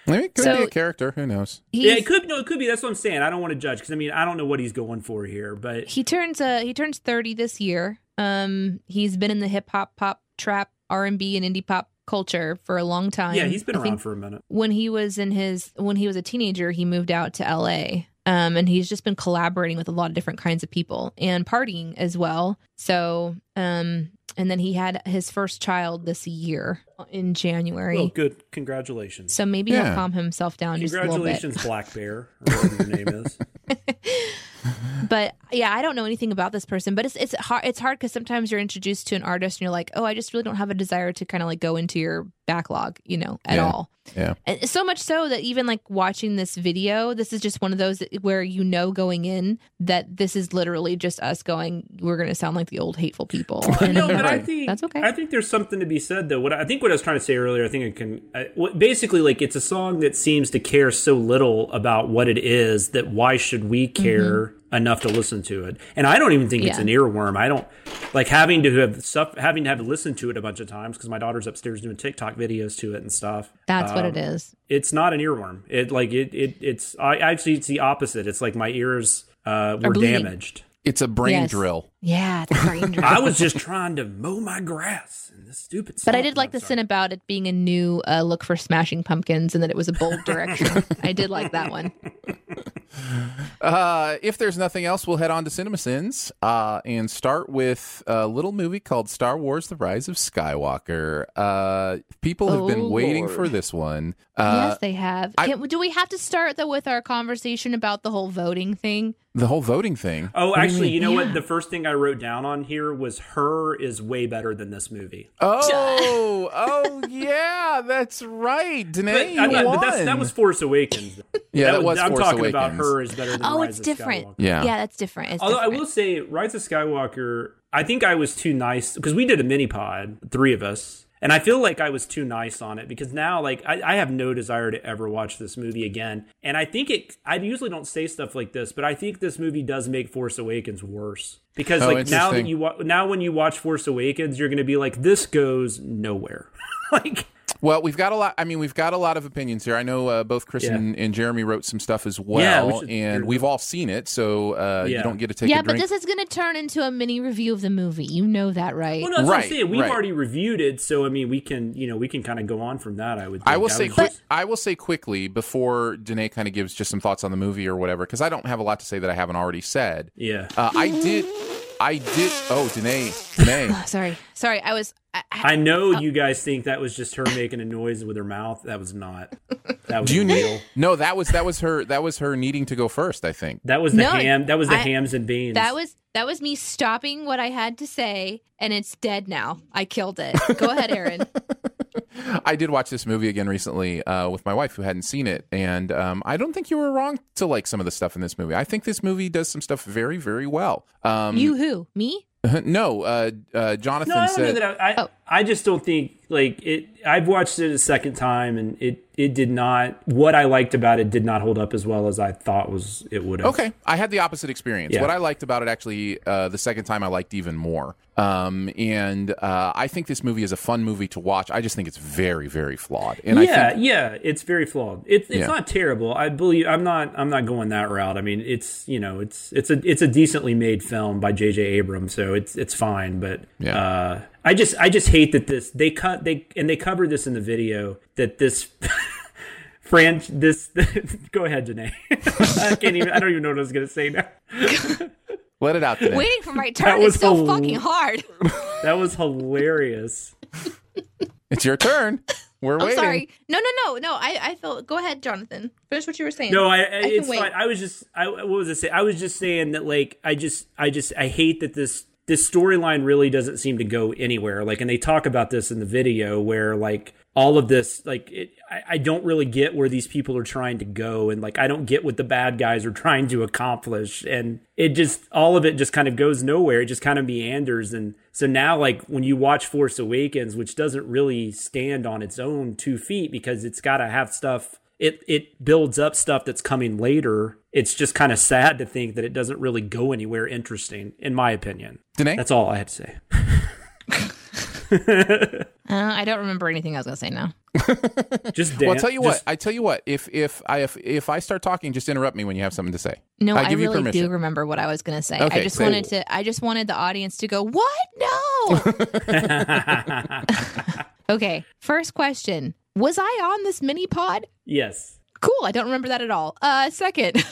C: Maybe it could
D: So-
C: be a character. Who knows?
A: Yeah, it could. No, it could be. That's what I'm saying. I don't want to judge because I mean I don't know what he's going for here, but
D: he turns uh he turns 30 this year um he's been in the hip hop pop trap r&b and indie pop culture for a long time
A: yeah, he's been
D: I
A: around for a minute.
D: when he was in his when he was a teenager he moved out to la um and he's just been collaborating with a lot of different kinds of people and partying as well so um and then he had his first child this year in january
A: Well, good. Congratulations.
D: so maybe
C: Yeah.
D: he'll calm himself down just a little bit
A: Congratulations, blackbear, or whatever your name is.
D: but yeah, I don't know anything about this person. But it's it's hard. It's hard because sometimes you're introduced to an artist and you're like, oh, I just really don't have a desire to kind of like go into your backlog, you know, at
C: Yeah.
D: all.
C: Yeah.
D: And so much so that even like watching this video, this is just one of those where you know going in that this is literally just us going, we're going to sound like the old hateful people. And
A: no, but I think
D: That's okay.
A: I think there's something to be said though. What I think what I was trying to say earlier, I think I can. I, what, basically, like it's a song that seems to care so little about what it is that why should we care mm-hmm. Enough to listen to it? And I don't even think it's
D: Mm-hmm.
A: An earworm. I don't like having to have stuff having to have to listen to it a bunch of times because my daughter's upstairs doing TikTok videos to it and stuff.
D: That's what
A: Um,
D: it is.
A: It's not an earworm. It like it it it's I actually it's the opposite. It's like my ears uh, were damaged.
C: It's a brain
D: Yes.
C: drill.
D: Yeah, it's a brain drain.
A: I was just trying to mow my grass and this stupid.
D: But I did like
A: I'm
D: the
A: sorry.
D: sin about it being a new uh, look for Smashing Pumpkins and that it was a bold direction. I did like that one.
C: Uh, if there's nothing else, we'll head on to Cinema Sins uh, and start with a little movie called Star Wars: The Rise of Skywalker. Uh, people have
D: Oh,
C: been waiting
D: Lord.
C: for this one. Uh,
D: yes, they have.
C: I-
D: Can, do we have to start though with our conversation about the whole voting thing?
C: The whole voting thing.
A: Oh,
C: What do you
A: actually, you, know
D: Yeah.
A: what? The first thing I wrote down on here was "Her" is way better than this movie.
C: Oh, oh yeah, that's right.
A: But,
C: Danae,
A: I mean,
C: won.
A: but that's, that was Force Awakens.
C: Yeah, that was
A: I'm
C: Force
A: talking about "Her" is better than
D: Oh,
A: Rise
D: it's
A: of
D: different.
A: Skywalker.
C: Yeah.
D: Yeah, that's different. It's
A: Although I will say, Rise of Skywalker, I think I was too nice because we did a mini pod, three of us, and I feel like I was too nice on it because now, like, I, I have no desire to ever watch this movie again. And I think it. I usually don't say stuff like this, but I think this movie does make Force Awakens worse because,
C: Oh,
A: like, now that you now when you watch Force Awakens, you're going to be like, this goes nowhere. like.
C: Well, we've got a lot. I mean, we've got a lot of opinions here. I know uh, both Chris
A: Yeah.
C: and, and Jeremy wrote some stuff as well,
A: Yeah, we should-
C: and we've all seen it, so uh, you don't get to take
D: yeah,
C: a
D: but this is going to turn into a mini review of the movie. You know that, right?
A: Well, no, I'm
C: Right,
A: saying. We've
C: right.
A: already reviewed it, so I mean, we can, you know, we can kind of go on from that. I would. Think.
C: I will say quick.
A: just-
C: I will say quickly before Danae kind of gives just some thoughts on the movie or whatever, because I don't have a lot to say that I haven't already said.
A: yeah.
C: Uh, I did. I did. Oh, Danae. Danae.
D: Oh, sorry, sorry. I was. I, I,
A: I know oh. you guys think that was just her making a noise with her mouth. That was not. That was
C: Do you
A: real.
C: need? No, that was that was her. That was her needing to go first. I think.
A: That was the
D: No,
A: ham. That was the
D: I-
A: hams and beans.
D: that was that was me stopping what I had to say, and it's dead now. I killed it. Go ahead, Aaron.
C: I did watch this movie again recently uh, with my wife who hadn't seen it, and um, I don't think you were wrong to like some of the stuff in this movie. I think this movie does some stuff very, very well. Um,
D: you who? Me?
C: no, uh, uh, Jonathan
A: No, I don't know
C: said.
A: that. I, I,
D: Oh.
A: I just don't think like it. I've watched it a second time, and it it did not. What I liked about it did not hold up as well as I thought was it would have.
C: Okay, I had the opposite experience.
A: Yeah.
C: What I liked about it actually, uh, the second time I liked even more. Um, and uh, I think this movie is a fun movie to watch. I just think it's very, very flawed. And
A: yeah,
C: I think
A: yeah, it's very flawed. It's it's
C: Yeah.
A: not terrible. I believe I'm not I'm not going that route. I mean, it's you know, it's it's a it's a decently made film by J.J. Abrams, so it's it's fine. But
C: Yeah.
A: uh, I just I just hate that this they cut they and they covered this in the video that this. Fran, this go ahead, Janae. I can't even. I don't even know what I was gonna say now.
C: let it out today.
D: Waiting for my
A: That
D: turn
A: was
D: is so
A: hel-
D: fucking hard.
A: That was hilarious.
C: It's your turn. We're
D: I'm
C: waiting.
D: sorry. No, no, no, no. I, I feel. Go ahead, Jonathan. Finish what you were saying.
A: No, I, I
D: can
A: it's fine. I was just I what was I saying? I was just saying that like I just I just I hate that this this storyline really doesn't seem to go anywhere. Like and they talk about this in the video where like all of this like it, I, I don't really get where these people are trying to go and like I don't get what the bad guys are trying to accomplish and it just all of it just kind of goes nowhere. It just kind of meanders and so now like when you watch Force Awakens, which doesn't really stand on its own two feet because it's got to have stuff it it builds up stuff that's coming later. It's just kind of sad to think that it doesn't really go anywhere interesting, in my opinion.
C: Danae?
A: That's all I had to say.
D: Uh, I don't remember anything I was going to say now.
A: Just
C: Well, I'll tell you
A: just-
C: what. I tell you what. If if I if, if I start talking, just interrupt me when you have something to say.
D: No,
C: I
D: I,
C: give you
D: really
C: permission.
D: do remember what I was going to say.
C: Okay,
D: I just
C: say-
D: wanted to. I just wanted the audience to go, "What? No." okay. First question: Was I on this mini pod?
A: yes.
D: Cool. I don't remember that at all. Uh, second,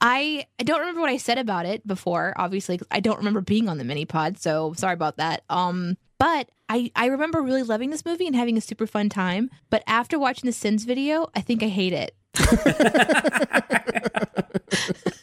D: I I don't remember what I said about it before. Obviously, I don't remember being on the mini pod, so sorry about that. Um, but I I remember really loving this movie and having a super fun time. But after watching the Sins video, I think I hate it.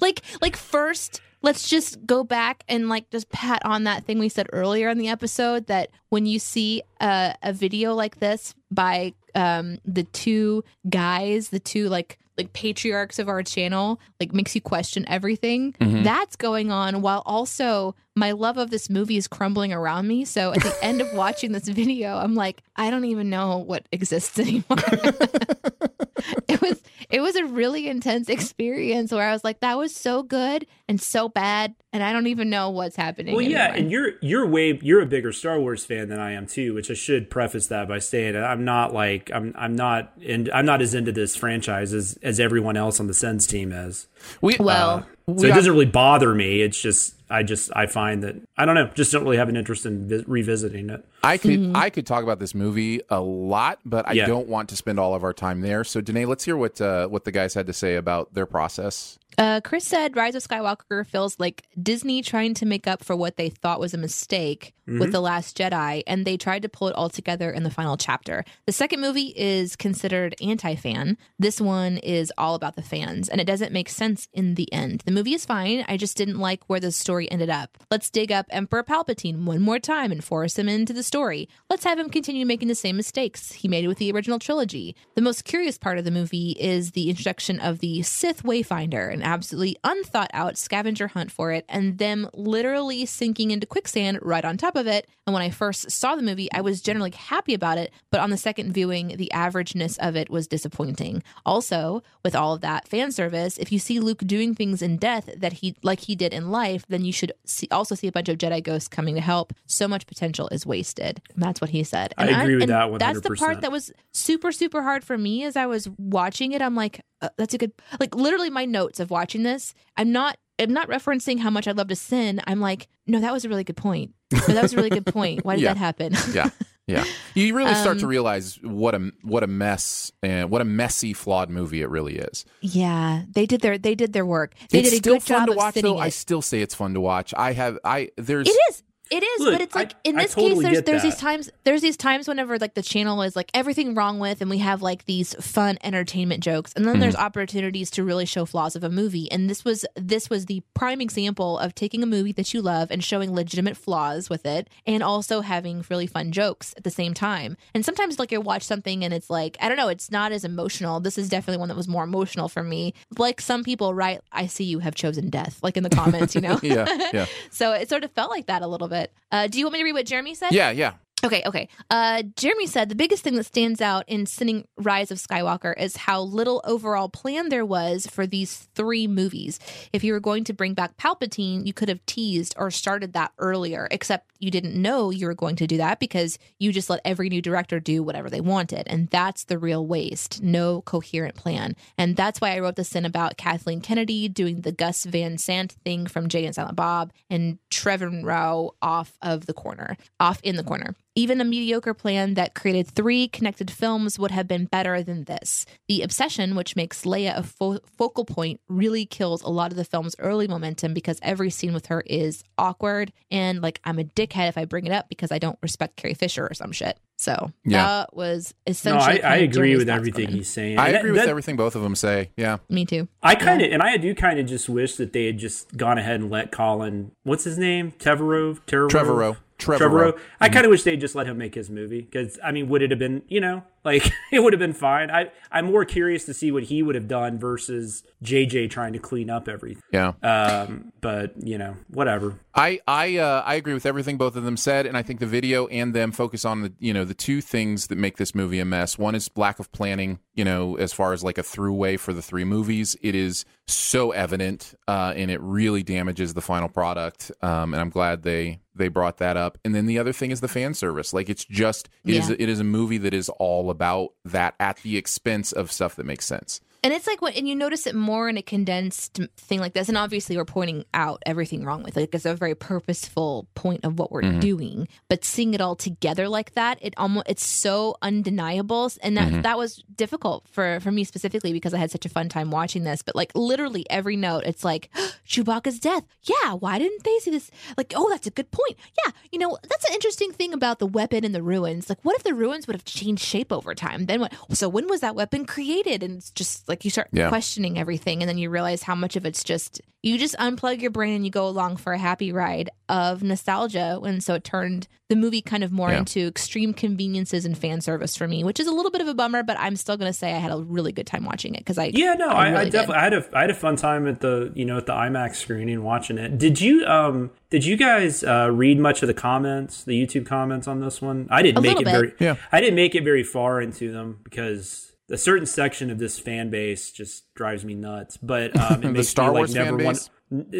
D: like like first let's just go back and like just pat on that thing we said earlier in the episode that when you see a, a video like this by um the two guys the two like like patriarchs of our channel like makes you question everything that's going on while also my love of this movie is crumbling around me so at the end of watching this video i'm like i don't even know what exists anymore it was it was a really intense experience where I was like, that was so good and so bad, and I don't even know what's happening.
A: Well, yeah, and you're you're way you're a bigger Star Wars fan than I am too, which I should preface that by saying I'm not like I'm I'm not and I'm not as into this franchise as as everyone else on the Sins team is.
C: We
D: Well,
A: So
C: we
A: it doesn't really bother me. It's just I just I find that I don't know, just don't really have an interest in vi- revisiting it.
C: I could
D: Mm-hmm.
C: I could talk about this movie a lot, but I
A: Yeah.
C: don't want to spend all of our time there. So, Danae, let's hear what uh, what the guys had to say about their process.
D: Uh, Chris said Rise of Skywalker feels like Disney trying to make up for what they thought was a mistake with The Last Jedi, and they tried to pull it all together in the final chapter. The second movie is considered anti fan. This one is all about the fans, and it doesn't make sense in the end. The movie is fine. I just didn't like where the story ended up. Let's dig up Emperor Palpatine one more time and force him into the story. Let's have him continue making the same mistakes he made with the original trilogy. The most curious part of the movie is the introduction of the Sith Wayfinder, an absolutely unthought out scavenger hunt for it, and them literally sinking into quicksand right on top of it. And when I first saw the movie, I was generally happy about it, but on the second viewing, the averageness of it was disappointing. Also, with all of that fan service, if you see Luke doing things in death that he like he did in life, then you should see, also see a bunch of Jedi ghosts coming to help. So much potential is wasted. And that's what he said.
A: I
D: And
A: agree with
D: and
A: that
D: That's the part that was super super hard for me as I was watching it. I'm like, uh, that's a good like literally my notes of watching this. I'm not I'm not referencing how much I love to sin. I'm like, no, that was a really good point. No, that was a really good point. Why did
C: Yeah.
D: that happen?
C: Yeah, yeah. You really start to
D: Um,
C: realize what a what a mess and what a messy, flawed movie it really is.
D: yeah, they did their they did their work. They
C: it's
D: did a
C: still
D: good
C: fun
D: job
C: to watch, though.
D: it.
C: I still say it's fun to watch. I have I there's
D: It is. It is,
A: Look,
D: but it's like
A: I-
D: in this
A: totally
D: case, there's
A: get
D: there's these times there's these times whenever like the channel is like everything wrong with, and we have like these fun entertainment jokes, and then there's
A: Mm-hmm.
D: opportunities to really show flaws of a movie, and this was this was the prime example of taking a movie that you love and showing legitimate flaws with it, and also having really fun jokes at the same time. And sometimes like you watch something and it's like I don't know, it's not as emotional. This is definitely one that was more emotional for me. Like some people, right? I see you have chosen death, like in the comments, you know.
C: yeah, yeah.
D: So it sort of felt like that a little bit. Uh, do you want me to read what Jeremy said?
C: Yeah, yeah.
D: Okay, okay. Uh, Jeremy said the biggest thing that stands out in Sinning Rise of Skywalker is how little overall plan there was for these three movies. If you were going to bring back Palpatine, you could have teased or started that earlier, except you didn't know you were going to do that because you just let every new director do whatever they wanted. And that's the real waste. No coherent plan. And that's why I wrote this in about Kathleen Kennedy doing the Gus Van Sant thing from Jay and Silent Bob and Trevor Rao off of the corner, off in the corner. Even a mediocre plan that created three connected films would have been better than this. The obsession, which makes Leia a fo- focal point, really kills a lot of the film's early momentum because every scene with her is awkward and like I'm a dickhead if I bring it up because I don't respect Carrie Fisher or some shit. So
C: Yeah.
D: that was
A: No,
D: essentially.
A: I, I agree with everything
D: on
A: he's saying.
C: I
A: And
C: agree
A: that-
C: with
A: that-
C: everything both of them say. Yeah.
D: Me too.
A: I kind of, and I do kind of just wish that they had just gone ahead and let Colin, what's his name, Trevorrow, Trevorrow,
C: Trevorrow. Trevorrow. Mm-hmm.
A: I kind of wish they would just let him make his movie because I mean, would it have been, you know, like it would have been fine. I I'm more curious to see what he would have done versus JJ trying to clean up everything.
C: Yeah.
A: Um, but you know, whatever.
C: I I uh, I agree with everything both of them said, and I think the video and them focus on the you know the two things that make this movie a mess. One is lack of planning, you know, as far as like a throughway for the three movies. It is so evident, uh, and it really damages the final product. Um, and I'm glad they they brought that up. And then the other thing is the fan service. Like it's just it is
D: Yeah.
C: it is a movie that is all about that at the expense of stuff that makes sense.
D: And it's like when and you notice it more in a condensed thing like this. And obviously, we're pointing out everything wrong with it. Like it's a very purposeful point of what we're
C: Mm-hmm.
D: doing. But seeing it all together like that, it almost it's so undeniable. And that
C: Mm-hmm.
D: that was difficult for for me specifically because I had such a fun time watching this. But like literally every note, it's like Chewbacca's death. Yeah, why didn't they see this? Like, oh, that's a good point. Yeah, you know that's an interesting thing about the weapon and the ruins. Like, what if the ruins would have changed shape over time? Then what? So when was that weapon created? And it's just like you start
C: Yeah.
D: questioning everything, and then you realize how much of it's just you just unplug your brain and you go along for a happy ride of nostalgia. And so it turned the movie kind of more
C: Yeah.
D: into extreme conveniences and fan service for me, which is a little bit of a bummer. But I'm still going to say I had a really good time watching it because I
A: Yeah, no, I, I,
D: really did.
A: definitely I had a I had a fun time at the you know at the IMAX screening watching it. Did you um did you guys uh, read much of the comments, the YouTube comments on this one? I didn't
D: A
A: make it
D: little
A: very.
C: Yeah.
A: I didn't make it very far into them because a certain section of this fan base just drives me nuts. But um, it
C: The
A: makes
C: Star
A: me,
C: Wars
A: like,
C: fan
A: never want
C: base?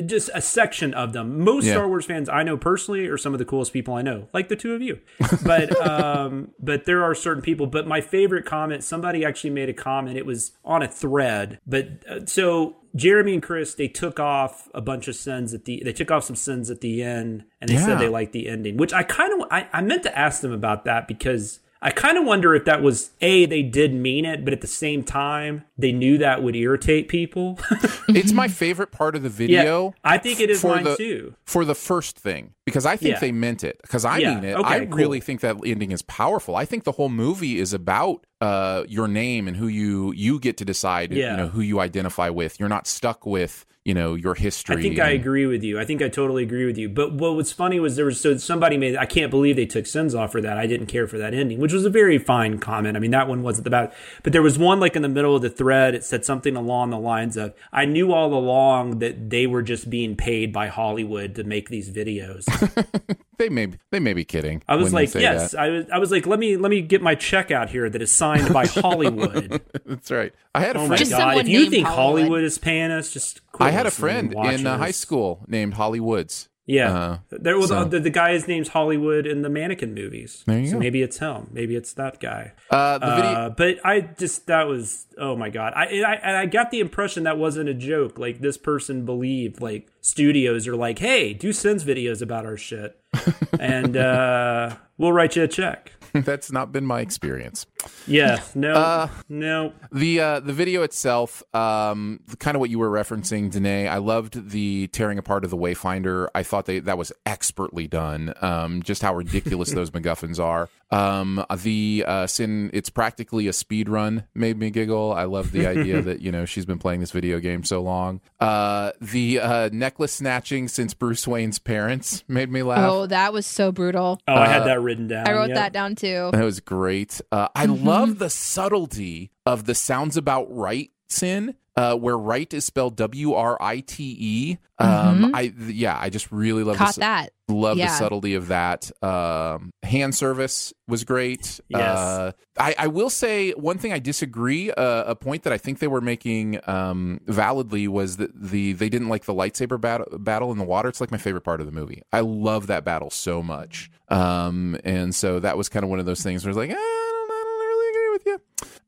A: Just a section of them. Most
C: Yeah.
A: Star Wars fans I know personally are some of the coolest people I know, like the two of you. But um, but there are certain people. But my favorite comment, somebody actually made a comment. It was on a thread. But uh, so Jeremy and Chris, they took off a bunch of sins at the. They took off some sins at the end, and they
C: Yeah.
A: said they liked the ending. Which I kind of I, I meant to ask them about that because. I kind of wonder if that was a they did mean it, but at the same time they knew that would irritate people.
C: it's my favorite part of the video.
A: I think it is
C: for
A: mine
C: the,
A: too.
C: For the first thing, because I think
A: Yeah.
C: they meant it. Because I
A: Yeah,
C: mean it.
A: okay,
C: I
A: cool.
C: really think that ending is powerful. I think the whole movie is about uh, your name and who you you get to decide.
A: Yeah.
C: You know who you identify with. You're not stuck with you know your history.
A: I think I agree with you. I think I totally agree with you. But what was funny was there was so somebody made. I can't believe they took sins off for that. I didn't care for that ending, which was a very fine comment. I mean, that one wasn't about. But there was one like in the middle of the thread. It said something along the lines of, "I knew all along that they were just being paid by Hollywood to make these videos."
C: They may they may be kidding.
A: I was like, "Yes."
C: that.
A: I was. I was like, "Let me let me get my check out here that is signed by Hollywood."
C: that's right. I had a
A: oh
C: friend.
A: my
D: Just
A: god!
D: someone
A: If you think
D: Hollywood.
A: Hollywood is paying us, just quit
C: I had a friend in uh, high school named Holly Woods.
A: Yeah,
C: Uh,
A: there was
C: so-
A: the, the guy's name's Hollywood in the mannequin movies.
C: There you
A: so
C: go.
A: maybe it's him. Maybe it's that guy.
C: Uh, the video.
A: Uh, but I just that was oh my god. I, and I and I got the impression that wasn't a joke. Like this person believed like studios are like, hey, do sins videos about our shit, and uh, we'll write you a check.
C: that's not been my experience.
A: Yeah, no,
C: Uh,
A: no.
C: The uh, the video itself, um, kind of what you were referencing, Danae. I loved the tearing apart of the Wayfinder. I thought they, that was expertly done. Um, just how ridiculous those MacGuffins are. Um, the uh, sin, it's practically a speed run. Made me giggle. I love the idea that you know she's been playing this video game so long. Uh, the uh, necklace snatching since Bruce Wayne's parents made me laugh.
D: Oh, that was so brutal.
A: Oh, I had that written down.
D: I wrote
A: yeah.
D: that down too.
C: That was great. Uh, I love the subtlety of the sounds about right sin, uh, where right is spelled W R I T E. Um, I yeah, I just really love
D: Caught
C: the,
D: that.
C: love the subtlety of that. Um, hand service was great.
A: Yes.
C: Uh, I, I will say one thing I disagree. Uh, a point that I think they were making um, validly was that the they didn't like the lightsaber battle, battle in the water. It's like my favorite part of the movie. I love that battle so much. Um, and so that was kind of one of those things where it's like, "Ah, I don't, I don't really agree with you.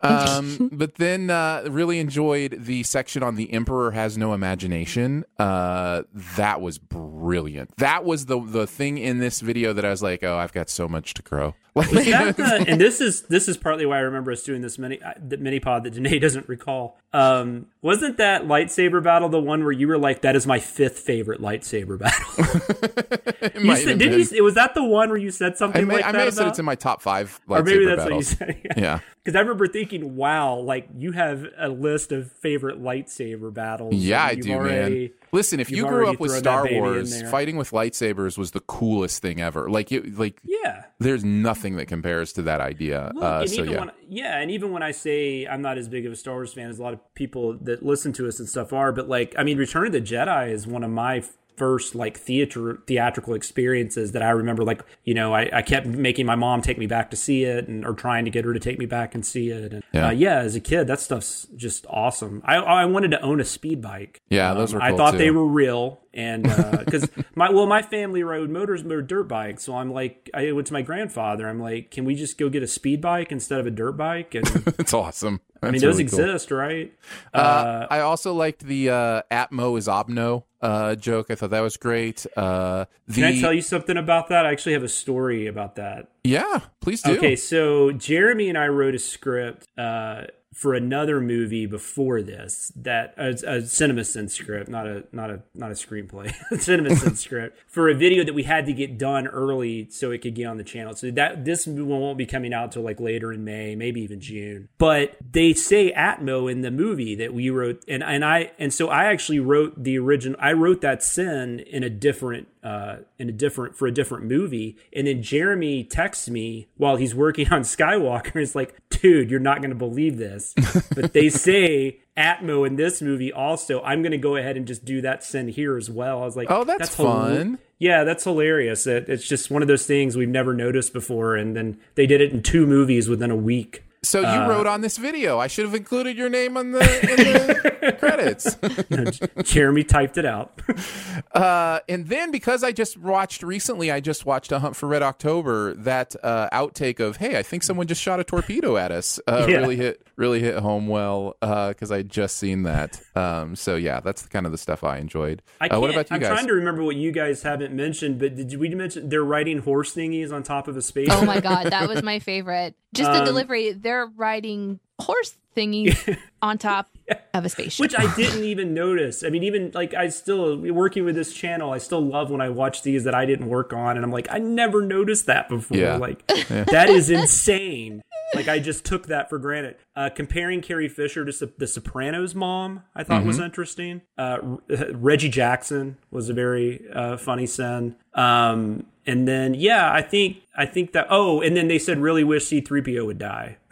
C: Um, but then uh, really enjoyed the section on the Emperor has no imagination. Uh, that was brilliant. That was the the thing in this video that I was like, oh, I've got so much to grow.
A: Was the, and this is this is partly why I remember us doing this mini uh, mini pod that Danae doesn't recall. Um, wasn't that lightsaber battle the one where you were like, "That is my fifth favorite lightsaber battle"?
C: It
A: you said, did
C: been.
A: you? Was that the one where you said something
C: I may,
A: like
C: I
A: that I
C: may have said it's in my top five lightsaber
A: or maybe that's
C: battles.
A: what you said.
C: Yeah.
A: Because I remember thinking, "Wow, like you have a list of favorite lightsaber battles."
C: Yeah, I do,
A: already-
C: man. Listen, if
A: you've
C: grew up with Star
A: that baby in
C: Wars, fighting with lightsabers was the coolest thing ever. Like, it, like
A: Yeah.
C: there's nothing that compares to that idea.
A: Look,
C: uh, so yeah,
A: when, yeah, and even when I say I'm not as big of a Star Wars fan as a lot of people that listen to us and stuff are, but like, I mean, Return of the Jedi is one of my first like theater theatrical experiences that I remember. Like, you know, I, I kept making my mom take me back to see it, and or trying to get her to take me back and see it. And
C: Yeah.
A: uh, yeah as a kid, that stuff's just awesome. I I wanted to own a speed bike.
C: Yeah, those were
A: I
C: cool,
A: thought
C: too.
A: they were real. and because my well my family rode motors or dirt bikes, so I'm like I went to my grandfather. I'm like, can we just go get a speed bike instead of a dirt bike? And
C: it's awesome.
A: I mean, those exist, right?
C: Uh, I also liked the uh, Atmo is Obno uh, joke. I thought that was great. Uh, the,
A: Can I tell you something about that? I actually have a story about that.
C: Yeah, please do.
A: Okay, so Jeremy and I wrote a script uh, for another movie before this that a, a CinemaSins script, not a not a not a screenplay, a CinemaSins script for a video that we had to get done early so it could get on the channel. So that this one won't be coming out till like later in May, maybe even June. But they say Atmo in the movie that we wrote, and and I and so I actually wrote the original. I wrote that sin in a different uh, in a different for a different movie. And then Jeremy texts me while he's working on Skywalker. It's like, dude, you're not going to believe this, but they say Atmo in this movie also. I'm going to go ahead and just do that sin here as well. I was like,
C: Oh, that's
A: hila-
C: fun.
A: Yeah, that's hilarious. It, it's just one of those things we've never noticed before, and then they did it in two movies within a week.
C: So you
A: Uh,
C: wrote on this video. I should have included your name on the, in the credits.
A: Jeremy typed it out.
C: Uh, and then because I just watched recently, I just watched A Hunt for Red October. That uh, outtake of "Hey, I think someone just shot a torpedo at us" uh,
A: Yeah.
C: really hit really hit home well because I had just seen that. Um, so yeah, that's kind of the stuff I enjoyed.
A: I
C: uh, what about you
A: I'm
C: guys?
A: trying to remember what you guys haven't mentioned, but did we mention they're riding horse thingies on top of a space?
D: Oh my god, that was my favorite. Just the
A: Um,
D: delivery. They're riding horse thingies on top of a spaceship.
A: which I didn't even notice. I mean, even like I still working with this channel, I still love when I watch these that I didn't work on, and I'm like, I never noticed that before.
C: Yeah.
A: Like that is insane. Like I just took that for granted. Uh, comparing Carrie Fisher to Sop- the Sopranos mom, I thought was interesting. Uh, Reggie Jackson was a very uh, funny son. Um, and then yeah, I think I think that. Oh, and then they said really wish C-3PO would die.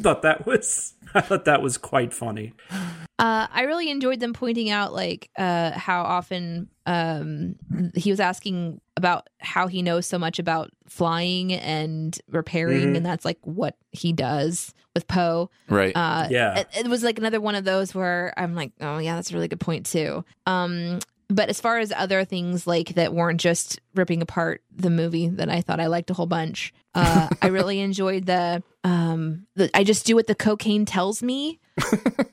A: thought that was I thought that was quite funny.
D: Uh, I really enjoyed them pointing out like uh, how often um, he was asking about how he knows so much about flying and repairing,
A: Mhm.
D: and that's like what he does with Poe.
C: right.
D: Uh,
A: Yeah.
D: it, it was like another one of those where I'm like, oh yeah, that's a really good point too. Um, but as far as other things like that weren't just ripping apart the movie that I thought I liked a whole bunch, uh, I really enjoyed the um, the I just do what the cocaine tells me.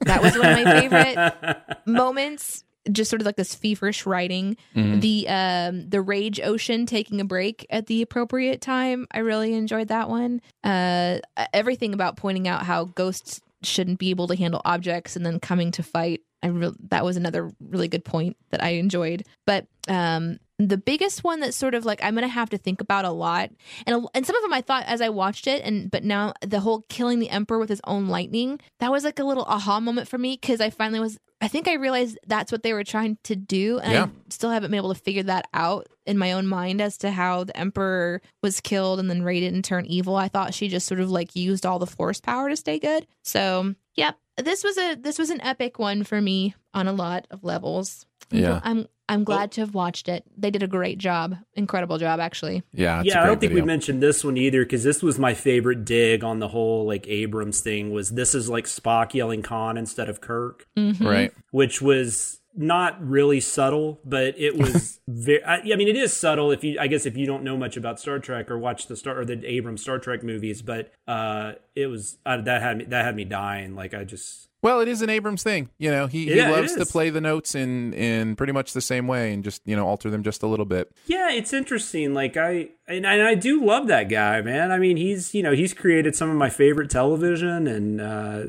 D: That was one of my favorite moments. Just sort of like this feverish writing.
C: Mhm.
D: The um the rage ocean taking a break at the appropriate time. I really enjoyed that one. Uh everything about pointing out how ghosts shouldn't be able to handle objects and then coming to fight. I re- that was another really good point that I enjoyed. But um the biggest one that sort of like I'm gonna have to think about a lot, and and some of them I thought as I watched it, and but now the whole killing the emperor with his own lightning that was like a little aha moment for me because I finally was I think I realized that's what they were trying to do, and
C: Yeah.
D: I still haven't been able to figure that out in my own mind as to how the emperor was killed and then Rey didn't turn evil. I thought she just sort of like used all the force power to stay good. So yep, this was a this was an epic one for me on a lot of levels.
C: Yeah.
D: I'm I'm glad to have watched it. They did a great job, incredible job actually.
C: yeah.
A: yeah, I don't think
C: video.
A: we mentioned this one either because this was my favorite dig on the whole like Abrams thing. Was this is like Spock yelling Khan instead of Kirk,
D: Mhm.
C: Right.
A: which was not really subtle, but it was very. I, I mean, it is subtle if you, I guess, if you don't know much about Star Trek or watch the Star or the Abrams Star Trek movies. But uh, it was uh, that had me that had me dying. Like I just
C: Well, it is an Abrams thing. You know, he, he
A: Yeah, it
C: loves to play the notes in in pretty much the same way and just you know alter them just a little bit.
A: Yeah, it's interesting. Like I and, and I do love that guy, man. I mean, he's you know he's created some of my favorite television, and uh,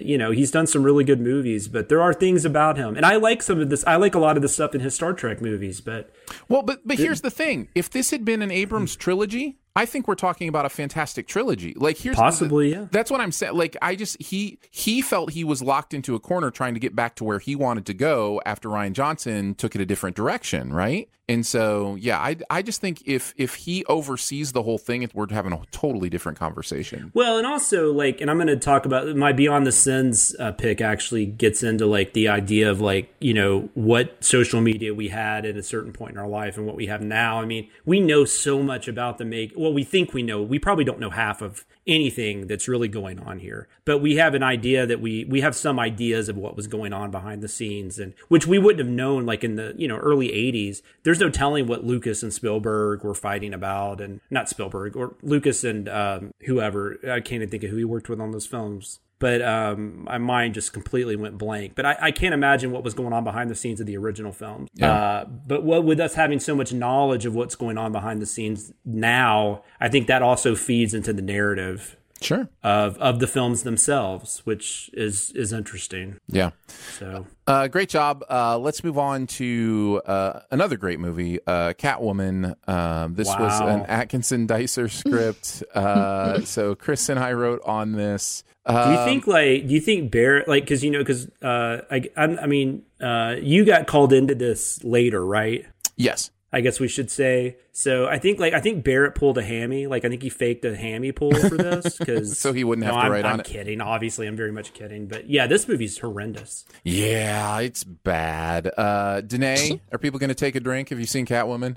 A: you know he's done some really good movies. But there are things about him, and I like some of this. I like a lot of the stuff in his Star Trek movies. But
C: Well, but but here's the thing: if this had been an Abrams trilogy, I think we're talking about a fantastic trilogy. Like here's
A: Possibly, yeah.
C: That's what I'm saying. Like I just he he felt he was locked into a corner trying to get back to where he wanted to go after Rian Johnson took it a different direction, right? And so yeah, I I just think if if he oversees the whole thing, we're having a totally different conversation.
A: Well, and also like, and I'm going to talk about my Beyond the Sins uh, pick. Actually, gets into like the idea of like you know what social media we had at a certain point in our life and what we have now. I mean, we know so much about the make. Well, we think we know. We probably don't know half of anything that's really going on here, but we have an idea that we we have some ideas of what was going on behind the scenes, and which we wouldn't have known like in the you know early '80s. There's no telling what Lucas and Spielberg were fighting about, and not Spielberg or Lucas and um, whoever. I can't even think of who he worked with on those films but um, my mind just completely went blank. But I, I, can't imagine what was going on behind the scenes of the original film. Yeah. Uh, but what, with us having so much knowledge of what's going on behind the scenes now, I think that also feeds into the narrative.
C: Sure.
A: Of of the films themselves, which is is interesting.
C: Yeah.
A: So
C: uh, great job. Uh, let's move on to uh, another great movie, uh, Catwoman. Um, this wow. was an Atkinson Dicer script. Uh, so Chris and I wrote on this.
A: Um, do you think like do you think Barrett like because you know because uh, I I mean uh, you got called into this later right?
C: Yes.
A: I guess we should say. So I think like I think Barrett pulled a hammy. Like I think he faked a hammy pull for this because
C: so he wouldn't have
A: no,
C: to
A: I'm,
C: write
A: I'm
C: on it.
A: Kidding. Obviously, I'm very much kidding. But yeah, this movie's horrendous.
C: Yeah, it's bad. Uh, Danae, are people going to take a drink? Have you seen Catwoman?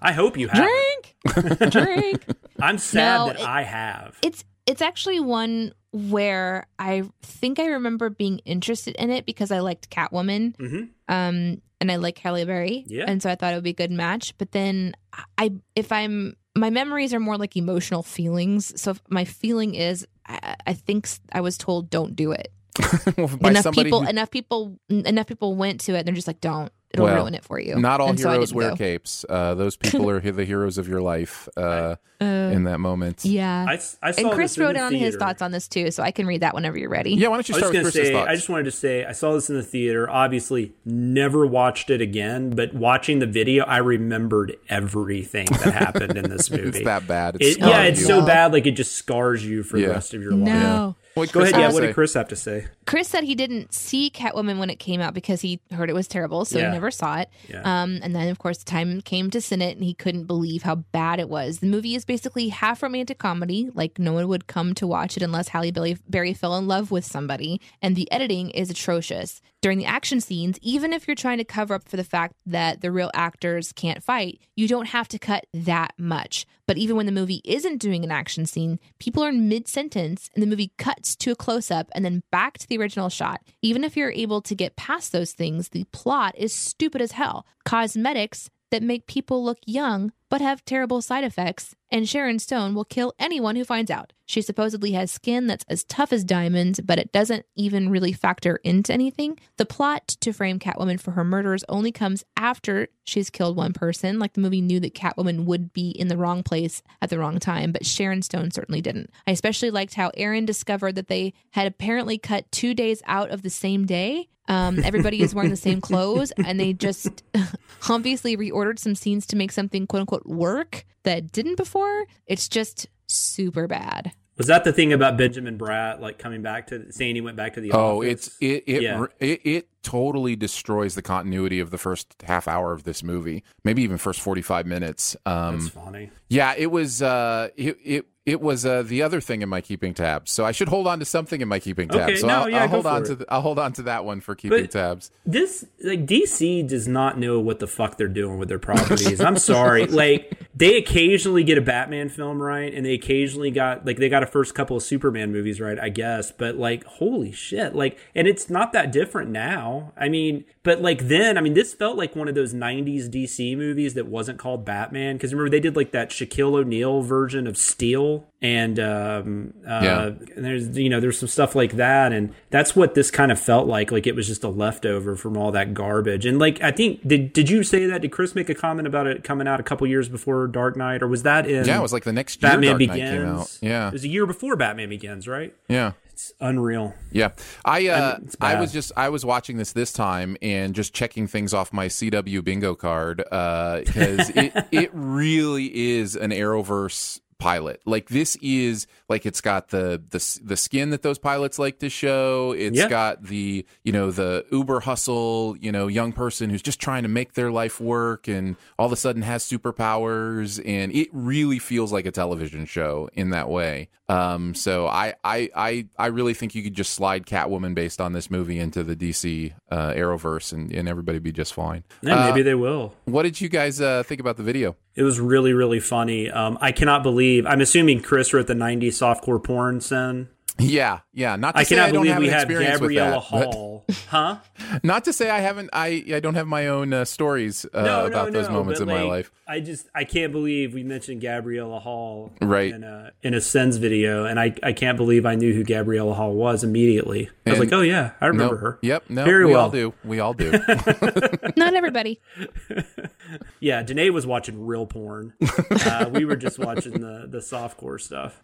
A: I hope you have.
D: Drink, drink.
A: I'm sad
D: No,
A: that
D: it-
A: I have.
D: It's it's actually one where I think I remember being interested in it because I liked Catwoman.
A: Mhm.
D: Um and I like Halle Berry.
A: Yeah.
D: And so I thought it would be a good match. But then I if I'm my memories are more like emotional feelings. So if my feeling is I, I think I was told don't do it.
C: By
D: enough people
C: who-
D: enough people enough people went to it and they're just like don't it'll
C: Well,
D: ruin it for you.
C: Not all
D: And
C: heroes
D: didn't
C: wear
D: go.
C: capes. Uh, those people are the heroes of your life uh, in that moment.
D: Yeah.
A: I, I saw
D: and Chris
A: this
D: wrote
A: the
D: down his thoughts on this too, so I can read that whenever you're ready.
C: Yeah, why don't you
A: I was
C: start with
A: going to
C: Chris's
A: say,
C: thoughts?
A: I just wanted to say, I saw this in the theater. Obviously, never watched it again, but watching the video, I remembered everything that happened in this movie.
C: it's that bad. It's
A: It- yeah, it's
C: you.
A: so bad, like it just scars you for
C: Yeah.
A: the rest of your life.
D: No.
C: What
A: Go
C: Chris
A: ahead. Yeah, what did? Chris have to say?
D: Chris said he didn't see Catwoman when it came out because he heard it was terrible, so
A: Yeah.
D: he never saw it.
A: Yeah.
D: Um, and then, of course, the time came to sin it, and he couldn't believe how bad it was. The movie is basically half romantic comedy, like no one would come to watch it unless Halle Berry, Berry fell in love with somebody, and the editing is atrocious. During the action scenes, even if you're trying to cover up for the fact that the real actors can't fight, you don't have to cut that much. But even when the movie isn't doing an action scene, people are in mid sentence and the movie cuts to a close up and then back to the original shot. Even if you're able to get past those things, the plot is stupid as hell. Cosmetics that make people look young but have terrible side effects, and Sharon Stone will kill anyone who finds out. She supposedly has skin that's as tough as diamonds, but it doesn't even really factor into anything. The plot to frame Catwoman for her murders only comes after she's killed one person. Like the movie knew that Catwoman would be in the wrong place at the wrong time, but Sharon Stone certainly didn't. I especially liked how Aaron discovered that they had apparently cut two days out of the same day. Um, everybody is wearing the same clothes, and they just obviously reordered some scenes to make something quote unquote work that didn't before. It's just super bad.
A: Was that the thing about Benjamin Bratt, like coming back to saying he went back to the
C: Oh,
A: office?
C: it's it it,
A: Yeah.
C: it it totally destroys the continuity of the first half hour of this movie. Maybe even first forty five minutes. Um,
A: That's funny.
C: yeah, it was uh, it it it was uh, the other thing in my keeping tabs. So I should hold on to something in my keeping tabs.
A: Okay,
C: so
A: no,
C: I'll,
A: yeah,
C: I'll hold on
A: it.
C: to the, I'll hold on to that one for keeping
A: But-
C: tabs.
A: This like DC does not know what the fuck they're doing with their properties. I'm sorry. Like they occasionally get a Batman film right, and they occasionally got like they got a first couple of Superman movies right, I guess. But like, holy shit! Like, and it's not that different now. I mean, but like then, I mean, this felt like one of those '90s DC movies that wasn't called Batman because remember they did like that Shaquille O'Neal version of Steel, and um, uh,
C: Yeah.
A: and there's you know there's some stuff like that. And that's what this kind of felt like. Like it was just a leftover from all that garbage. And like i think did did you say that? Did chris make a comment about it coming out a couple years before dark knight? Or was that in
C: Yeah, it was like the next year
A: batman
C: Dark
A: begins
C: came out. Yeah,
A: it was a year before batman begins right?
C: Yeah.
A: it's unreal.
C: Yeah, I uh, I was just I was watching this this time and just checking things off my CW bingo card because it it really is an Arrowverse pilot. Like this is like it's got the the the skin that those pilots like to show. It's
A: Yeah.
C: got the you know the uber hustle you know young person who's just trying to make their life work and all of a sudden has superpowers and it really feels like a television show in that way. Um, so I I I I really think you could just slide Catwoman based on this movie into the DC uh, Arrowverse and and everybody be just fine.
A: yeah,
C: Uh,
A: maybe they will
C: what did you guys uh, think about the video?
A: It was really, really funny. Um, I cannot believe. I'm assuming Chris wrote the '90s softcore porn sin.
C: Yeah, yeah. Not to
A: I
C: say I don't
A: believe
C: have
A: we
C: an
A: have
C: experience with
A: Gabriella
C: that, but-
A: Hall, huh?
C: Not to say I haven't. I I don't have my own uh, stories uh, about those moments
A: but,
C: in my life.
A: I just I can't believe we mentioned Gabriella Hall
C: Right.
A: in a in a Sins video, and I I can't believe I knew who Gabriella Hall was immediately. I was
C: And-
A: like, oh yeah, I remember
C: No,
A: her.
C: Yep. No.
A: Very
C: we
A: well.
C: all do. We all do.
D: Not everybody.
A: Yeah, Danae was watching real porn. uh, we were just watching the the softcore stuff.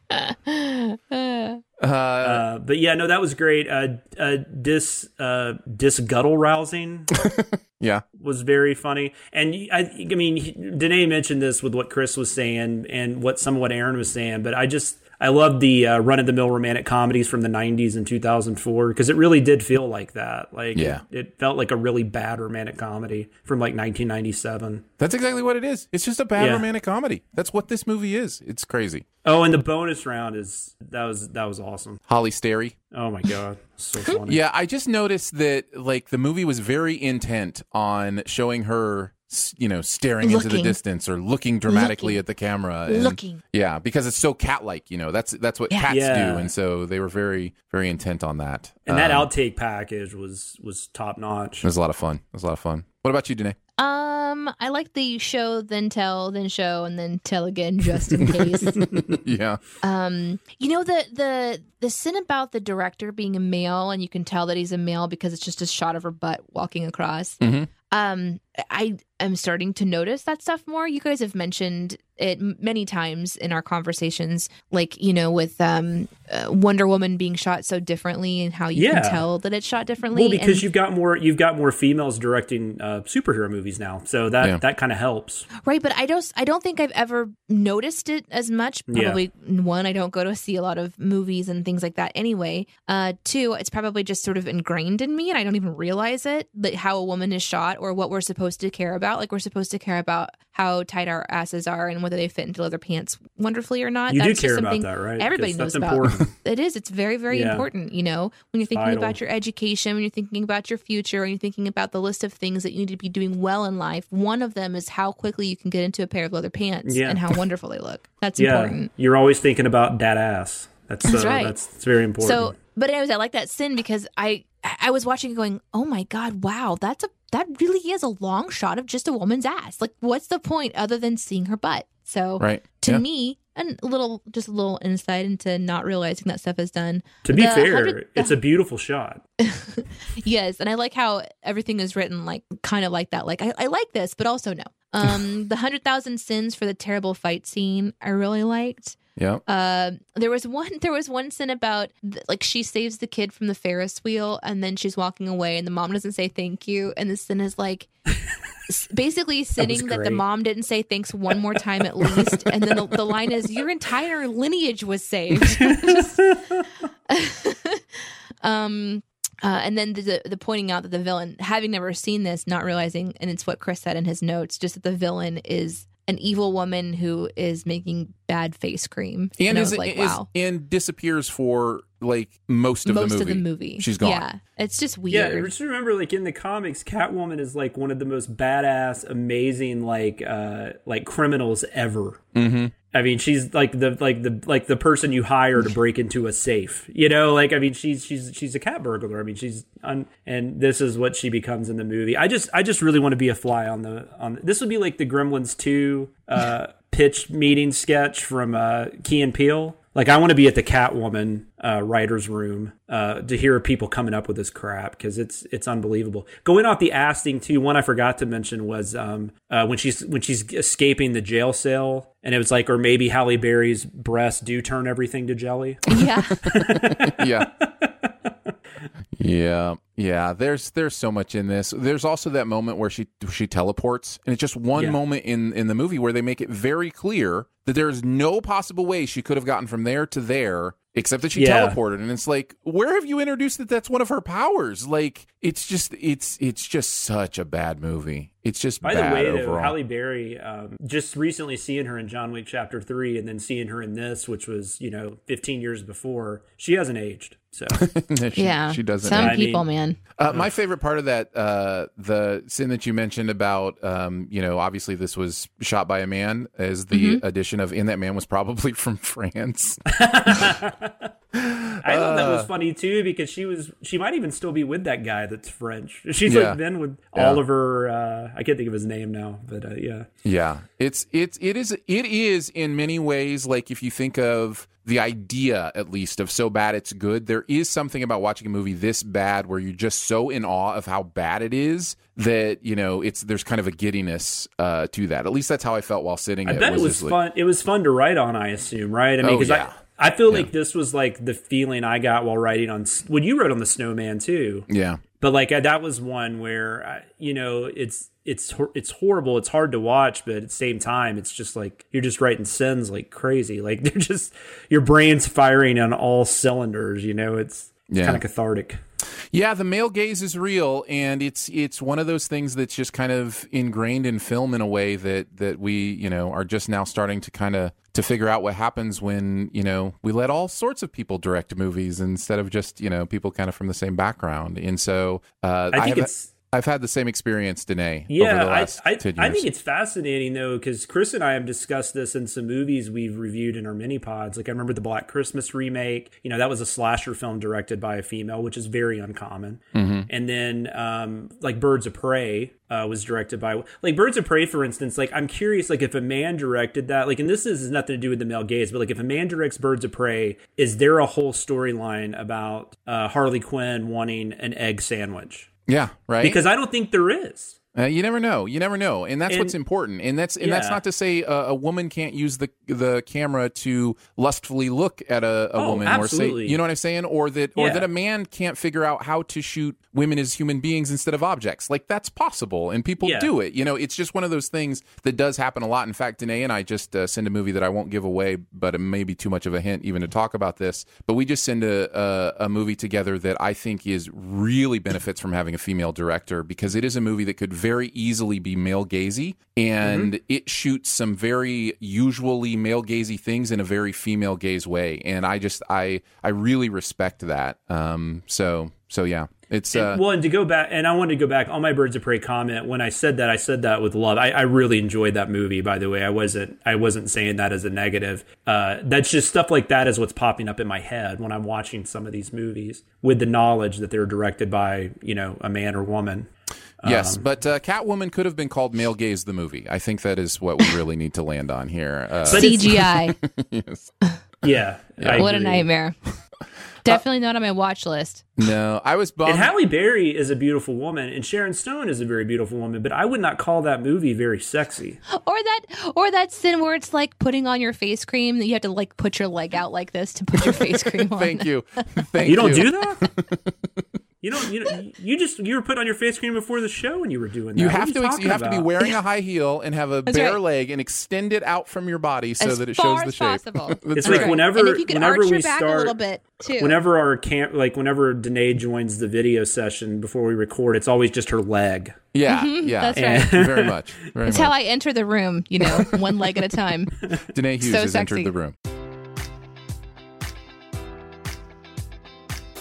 A: Uh, but yeah, no, that was great. Uh, uh, dis uh, disguttle rousing
C: yeah.
A: was very funny. And I, I mean, Danae mentioned this with what Chris was saying and what some of what Aaron was saying, but I just I love the uh, run of the mill romantic comedies from the '90s and 2004 because it really did feel like that. Like,
C: Yeah.
A: it, it felt like a really bad romantic comedy from like 1997.
C: That's exactly what it is. It's just a bad
A: Yeah.
C: romantic comedy. That's what this movie is. It's crazy.
A: Oh, and the bonus round is that was that was awesome.
C: Holly Sterry.
A: Oh my god, so funny.
C: Yeah, I just noticed that like the movie was very intent on showing her, you know, staring into the distance or looking dramatically
D: Looking.
C: at the camera. and-
D: Looking.
C: Yeah, because it's so cat-like. You know, that's that's what
D: Yeah.
C: cats
A: Yeah.
C: do, and so they were very very intent on that.
A: And that
C: Um,
A: outtake package was was top notch.
C: it was a lot of fun. It was a lot of fun. What about you, Danae?
D: Um, I like the show, then tell, then show, and then tell again, just in case.
C: yeah,
D: um, you know the the the sin about the director being a male, and you can tell that he's a male because it's just a shot of her butt walking across.
C: Mhm.
D: Um, I am starting to notice that stuff more. You guys have mentioned it many times in our conversations, like you know, with um, uh, Wonder Woman being shot so differently, and how you
A: Yeah.
D: can tell that it's shot differently.
A: Well, because
D: and-
A: you've got more you've got more females directing uh, superhero movies now, so that
C: Yeah.
A: that kind of helps.
D: Right, but I don't I don't think I've ever noticed it as much.
A: Yeah.
D: Probably one, I don't go to see a lot of movies and things like that anyway. Uh two, it's probably just sort of ingrained in me and I don't even realize it that how a woman is shot or what we're supposed to care about. Like we're supposed to care about how tight our asses are and whether they fit into leather pants wonderfully or not.
A: You do
D: That's just
A: care about that, right?
D: Everybody knows about.
A: important.
D: It is. It's very, very
A: Yeah.
D: important, you know, when you're thinking about your education, when you're thinking about your future, when you're thinking about the list of things that you need to be doing well in life. One of them is how quickly you can get into a pair of leather pants
A: Yeah.
D: and how wonderful they look. That's
A: yeah,
D: important.
A: you're always thinking about that ass. That's
D: That's
A: uh,
D: right.
A: That's, that's very important.
D: So, but anyways, I like that sin because I I was watching it going, oh my god, wow, that's a that really is a long shot of just a woman's ass. Like, what's the point other than seeing her butt? So,
C: right.
D: to
C: Yeah.
D: me, and a little just a little insight into not realizing that stuff is done.
A: to be
D: the
A: fair,
D: hundred-
A: it's a beautiful shot.
D: Yes, and I like how everything is written like kind of like that. Like I, I like this, but also no. Um, the hundred thousand sins for the terrible fight scene I really liked.
C: Yeah.
D: Uh, there was one. There was one sin about like she saves the kid from the Ferris wheel, and then she's walking away, and the mom doesn't say thank you, and the sin is like basically sinning that, the mom didn't say thanks one more time at least, and then the, the line is your entire lineage was saved. um. Uh, and then the, the the pointing out that the villain, having never seen this, not realizing, and it's what Chris said in his notes, just that the villain is an evil woman who is making bad face cream.
C: And,
D: I
C: is,
D: like,
C: is-
D: wow,
C: and disappears for like most of
D: most
C: the movie.
D: of the movie,
C: She's gone.
D: Yeah, it's just weird.
A: Yeah,
D: weird.
A: just remember, like in the comics, Catwoman is like one of the most badass, amazing, like uh like criminals ever.
C: Mm-hmm.
A: I mean, she's like the like the like the person you hire to break into a safe. You know, like I mean, she's she's she's a cat burglar. I mean, she's un, and this is what she becomes in the movie. I just I just really want to be a fly on the on. This would be like the Gremlins two uh, pitch meeting sketch from uh, Key and Peele. Like I want to be at the Catwoman uh, writers' room uh, to hear people coming up with this crap because it's it's unbelievable. Going off the ass thing too. One I forgot to mention was um, uh, when she's when she's escaping the jail cell, and it was like, or maybe Halle Berry's breasts do turn everything to jelly.
D: yeah,
C: yeah. Yeah, yeah. There's there's so much in this. There's also that moment where she she teleports, and it's just one
A: Yeah.
C: moment in in the movie where they make it very clear that there is no possible way she could have gotten from there to there except that she
A: Yeah.
C: teleported. And it's like, where have you introduced that that's one of her powers? Like, it's just it's it's just such a bad movie. It's just
A: By
C: bad
A: the way,
C: overall.
A: though, Halle Berry, um, just recently seeing her in John Wick Chapter Three, and then seeing her in this, which was you know 15 years before, she hasn't aged. So
C: she,
D: yeah,
C: she doesn't.
D: Some
A: I mean-
D: people, man.
C: Uh, my favorite part of that, uh, the sin that you mentioned about, um, you know, obviously this was shot by a man, is the
A: Mm-hmm.
C: addition of, "in that man was probably from France.
A: I thought that
C: Uh.
A: was funny too because she was she might even still be with that guy that's French. She's
C: Yeah.
A: like been with
C: Yeah.
A: Oliver. Uh, I can't think of his name now, but uh, yeah.
C: Yeah, it's it's it is it is in many ways like if you think of the idea at least of so bad it's good. There is something about watching a movie this bad where you're just so in awe of how bad it is that you know it's there's kind of a giddiness uh, to that. At least that's how I felt while sitting.
A: I bet it was
C: just like-
A: fun. It was fun to write on. I assume, right? I mean,
C: Oh,
A: because
C: yeah.
A: I feel like this was like the feeling I got while writing on. Well, you wrote on the Snowman too.
C: Yeah,
A: but like uh, that was one where you know it's it's it's horrible it's hard to watch but at the same time it's just like you're just writing sins like crazy like they're just your brain's firing on all cylinders you know it's, it's
C: Yeah.
A: kind of cathartic
C: Yeah, the male gaze is real, and it's it's one of those things that's just kind of ingrained in film in a way that that we you know are just now starting to kind of to figure out what happens when you know we let all sorts of people direct movies instead of just you know people kind of from the same background, and so uh,
A: i think
C: have,
A: it's
C: I've had the same experience, Danae.
A: yeah
C: over the
A: I,
C: last
A: I,
C: 10
A: I think it's fascinating though because chris and i have discussed this in some movies we've reviewed in our mini pods like i remember the black christmas remake you know that was a slasher film directed by a female which is very uncommon
C: Mm-hmm.
A: and then um, like birds of prey uh, was directed by like birds of prey for instance like i'm curious like if a man directed that like and this is has nothing to do with the male gaze but like if a man directs birds of prey is there a whole storyline about uh, harley quinn wanting an egg sandwich
C: yeah, right.
A: because i don't think there is
C: Uh, you never know. You never know, and that's
A: And-
C: what's important. And that's and that's not to say uh, a woman can't use the the camera to lustfully look at a, a
A: Oh,
C: woman or say, you know what I'm saying, or that or
A: Yeah.
C: that a man can't figure out how to shoot women as human beings instead of objects. Like that's possible, and people
A: Yeah.
C: do it. You know, it's just one of those things that does happen a lot. In fact, Danae and I just uh, send a movie that I won't give away, but it may be too much of a hint even to talk about this. But we just send a a, a movie together that I think is really benefits from having a female director because it is a movie that could very easily be male gazy and
A: Mm-hmm.
C: it shoots some very usually male gazy things in a very female gaze way and i just i i really respect that um so so yeah it's uh
A: well, and to go back, and I wanted to go back on my Birds of Prey comment. When I said that, I said that with love. I, I really enjoyed that movie. By the way, I wasn't I wasn't saying that as a negative. Uh, that's just stuff like that is what's popping up in my head when I'm watching some of these movies with the knowledge that they're directed by you know a man or woman.
C: yes
A: um,
C: but uh, catwoman could have been called male gaze the movie i think that is what we really need to land on here uh,
D: CGI.
C: yes.
A: Yeah, I
D: what a nightmare. Definitely not on my watch list.
C: no i was bummed
A: And Halle Berry is a beautiful woman, and Sharon Stone is a very beautiful woman. But I would not call that movie very sexy.
D: Or that or that sin where it's like putting on your face cream that you have to like put your leg out like this to put your face cream on.
C: thank you thank
A: You don't do that. You don't. You don't, you just you were putting on your face cream before the show when you were doing that.
C: You
A: What
C: have
A: are
C: to. ex-
A: talking
C: You have to be wearing a high heel and have a
D: That's
C: bare
D: right.
C: leg and extend it out from your body so
D: As
C: that it shows the
D: as
C: shape.
D: possible.
A: It's
C: right.
A: like whenever
D: and if you could
A: whenever
D: arch
A: we
D: your back
A: start
D: a little bit too.
A: whenever our camp like whenever Danae joins the video session before we record, it's always just her leg.
C: yeah, yeah,
D: Mm-hmm. that's right.
C: very much. Very
D: That's
C: much.
D: how I enter the room, you know, one leg at a time.
C: Danae Hughes
D: so
C: has
D: sexy.
C: entered the room.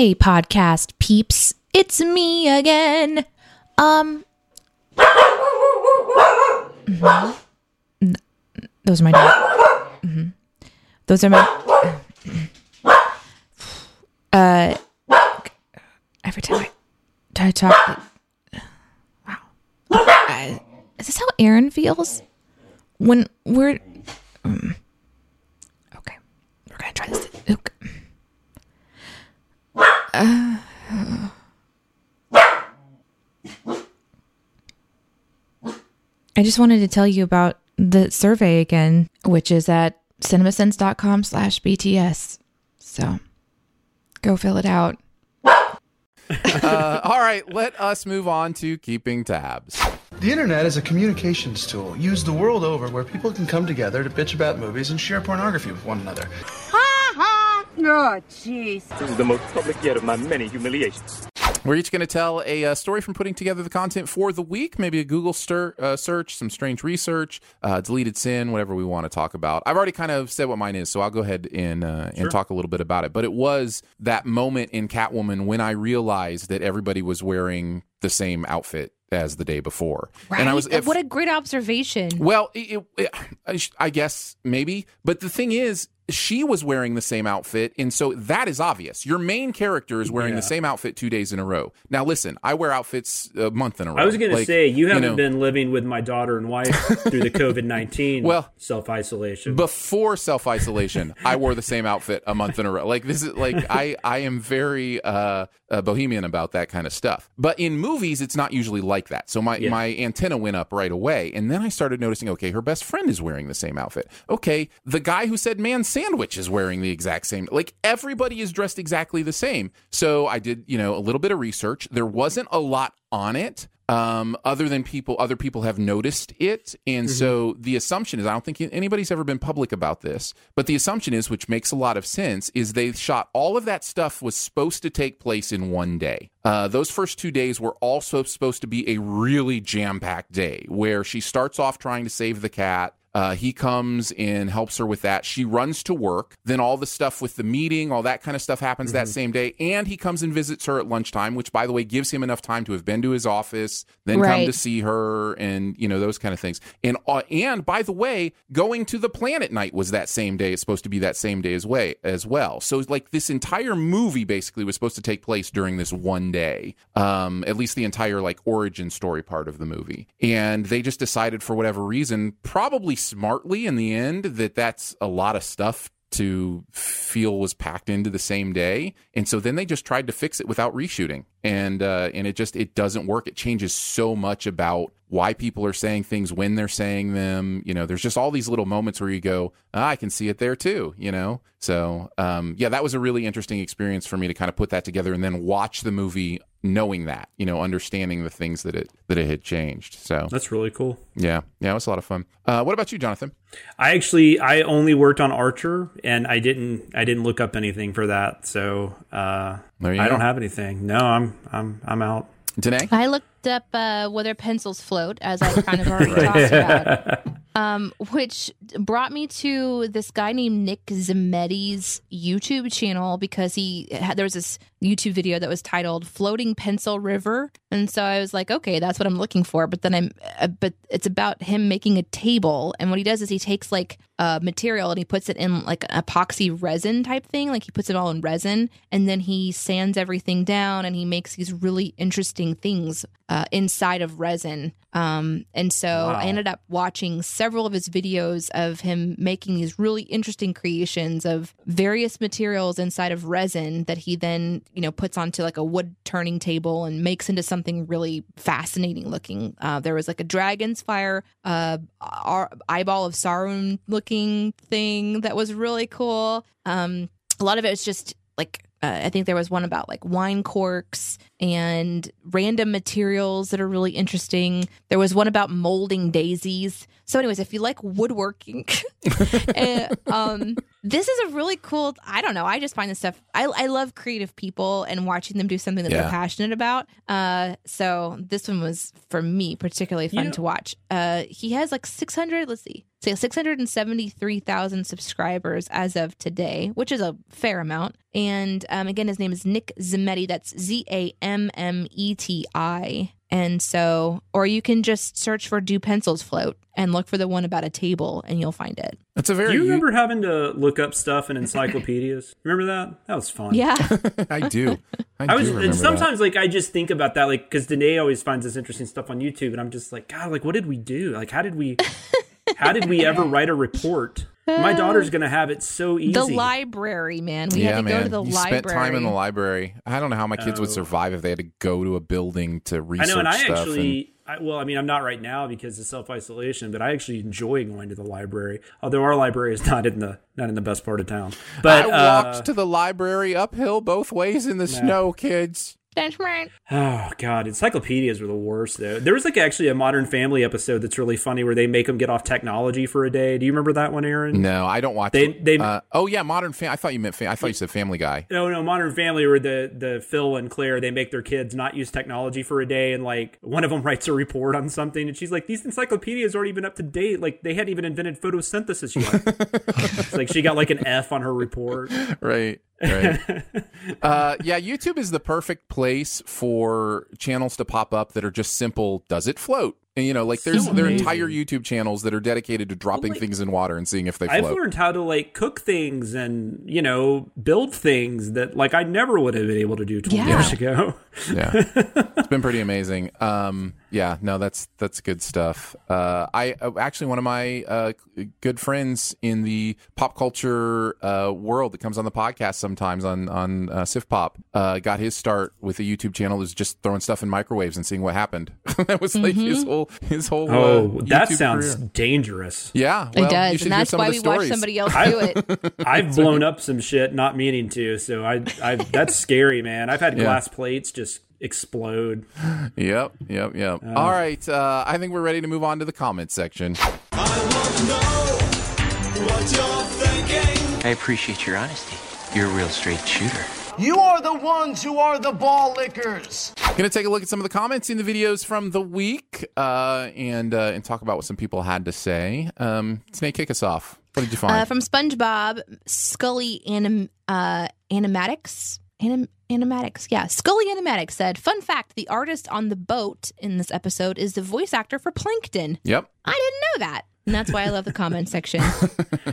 D: Hey, podcast peeps, it's me again. Um, Mhm. Those are my hmm Those are my. Uh, every time I, I talk, wow. Uh, is this how Aaron feels when we're? mm. okay, we're gonna try this. Okay. I just wanted to tell you about the survey again, which is at cinemasins.com slash BTS. So go fill it out.
C: Uh, all right, let us move on to keeping tabs.
E: The internet is a communications tool used the world over where people can come together to bitch about movies and share pornography with one another.
F: Oh, jeez.
G: This is the most public yet of my many humiliations.
C: We're each going to tell a uh, story from putting together the content for the week, maybe a Google stir, uh, search, some strange research, uh, deleted sin, whatever we want to talk about. I've already kind of said what mine is, so I'll go ahead and uh, and talk a little bit about it. But it was that moment in Catwoman when I realized that everybody was wearing the same outfit as the day before,
D: Right?
C: and I was if-
D: what a great observation.
C: well, it, it, it- I guess maybe, but the thing is, she was wearing the same outfit, and so that is obvious. Your main character is wearing
A: Yeah.
C: the same outfit two days in a row. Now, listen, I wear outfits a month in a row.
A: I was going to say you haven't
C: know,
A: been living with my daughter and wife through the COVID nineteen
C: Well,
A: self isolation.
C: before self isolation. I wore the same outfit a month in a row. Like this is like I I am very uh, uh, bohemian about that kind of stuff. But in movies, it's not usually like that. So my
A: Yeah.
C: my antenna went up right away, and then I started noticing. Okay, her best friend is wearing the same outfit. Okay, the guy who said man sandwich is wearing the exact same. Like everybody is dressed exactly the same. So I did you know a little bit of research. There wasn't a lot on it um, other than people, other people have noticed it. And so the assumption is, I don't think anybody's ever been public about this, but the assumption is, which makes a lot of sense, is they shot all of that stuff was supposed to take place in one day. Uh, those first two days were also supposed to be a really jam packed day where she starts off trying to save the cat. Uh, he comes and helps her with that. She runs to work. Then all the stuff with the meeting, all that kind of stuff happens that same day. And he comes and visits her at lunchtime, which, by the way, gives him enough time to have been to his office, then come to see her, and you know those kind of things. And uh, and by the way, going to the planet night was that same day. It's supposed to be that same day as way as well. So like this entire movie basically was supposed to take place during this one day. Um, at least the entire like origin story part of the movie. And they just decided for whatever reason, probably smartly in the end, that that's a lot of stuff to feel was packed into the same day. And so then they just tried to fix it without reshooting. And uh and it just it doesn't work. It changes so much about why people are saying things when they're saying them you know there's just all these little moments where you go ah, i can see it there too you know so um yeah that was a really interesting experience for me to kind of put that together and then watch the movie knowing that you know understanding the things that it that it had changed so
A: That's really cool.
C: yeah yeah it was a lot of fun uh what about you jonathan
A: I actually I only worked on Archer and I didn't I didn't look up anything for that. So uh I
C: go.
A: don't have anything. No, I'm I'm I'm out.
C: Danae?
D: I looked up uh, whether pencils float, as I kind of already talked about, um, which brought me to this guy named Nick Zammeti's YouTube channel because he had, there was this YouTube video that was titled "Floating Pencil River," and so I was like, okay, that's what I'm looking for. But then I'm, uh, but it's about him making a table, and what he does is he takes like uh, material and he puts it in like an epoxy resin type thing, like he puts it all in resin, and then he sands everything down, and he makes these really interesting things uh, inside of resin. Um, and so I ended up watching several of his videos of him making these really interesting creations of various materials inside of resin that he then, you know, puts onto like a wood turning table and makes into something really fascinating looking. Uh, there was like a dragon's fire, uh, eyeball of Sauron looking thing that was really cool. Um, a lot of it was just like uh, I think there was one about like wine corks and random materials that are really interesting. There was one about molding daisies. So, anyways, if you like woodworking, eh, um, this is a really cool. I don't know. I just find this stuff. I, I love creative people and watching them do something that
C: Yeah.
D: they're passionate about. Uh, so this one was for me particularly fun
A: know-
D: to watch. Uh, he has like six hundred. Let's see, say six hundred and seventy three thousand subscribers as of today, which is a fair amount. And um, again, his name is Nick Zammeti. That's Z A M M E T I. And so, or you can just search for "Do Pencils Float" and look for the one about a table, and you'll find it.
C: It's a very
A: Do you remember having to look up stuff in encyclopedias? remember that? That was fun.
D: Yeah,
C: I do. I,
A: I was
C: do remember
A: and
C: that.
A: sometimes like I just think about that like because Danae always finds this interesting stuff on YouTube and I'm just like God like what did we do like how did we how did we ever write a report? My daughter's gonna have it so easy.
D: the library, man. We
C: yeah,
D: had to
C: man.
D: go to the
C: you
D: library.
C: spent time in the library. I don't know how my kids would
A: Oh.
C: survive if they had to go to a building to research.
A: I
C: research
A: know, and I
C: stuff.
A: actually, I, well, I mean, I'm not right now because of self isolation, but I actually enjoy going to the library. Although our library is not in the not in the best part of town. But
C: I walked
A: uh,
C: to the library uphill both ways in the snow, kids.
D: That's right.
A: Oh god, encyclopedias were the worst though. There was like actually a Modern Family episode that's really funny where they make them get off technology for a day. Do you remember that one, Aaron?
C: No, I don't watch.
A: They- they-
C: uh, oh yeah, Modern Family. I thought you meant. Fam- I thought you said Family Guy.
A: No, no, Modern Family, where the the Phil and Claire they make their kids not use technology for a day, and like one of them writes a report on something, and she's like, "These encyclopedias aren't even up to date. Like they hadn't even invented photosynthesis yet." it's like she got like an F on her report.
C: right right uh yeah youtube is the perfect place for channels to pop up that are just simple does it float and you know like there's
A: So
C: there are entire youtube channels that are dedicated to dropping
A: like-
C: things in water and seeing if they float.
A: I've learned how to like cook things and you know build things that like I never would have been able to do 20
D: Yeah.
A: years ago.
C: yeah it's been pretty amazing um yeah no that's that's good stuff uh i uh, actually one of my uh good friends in the pop culture uh world that comes on the podcast sometimes on on uh, sif pop uh got his start with a youtube channel that was just throwing stuff in microwaves and seeing what happened that was like his whole his whole uh,
A: Oh, that sounds
C: career.
A: dangerous.
C: yeah well,
D: it does,
C: should
D: and that's why
C: of the
D: we watch somebody else
A: I-
D: do it.
A: I've blown up some shit not meaning to, so I I that's scary, man. I've had
C: Yeah.
A: glass plates just explode.
C: Yep, yep, yep. All right, uh, I think we're ready to move on to the comment section.
H: I appreciate your honesty. You're a real straight shooter.
I: You are the ones who are the ball lickers.
C: Going to take a look at some of the comments in the videos from the week uh, and uh, and talk about what some people had to say. Um, Snake, kick us off. What did you find?
D: Uh, from SpongeBob, Scully anim, uh, Animatics. Anim, animatics, yeah. Scully Animatics said, "Fun fact: the artist on the boat in this episode is the voice actor for Plankton.
C: yep.
D: I didn't know that, and that's why I love the comment section.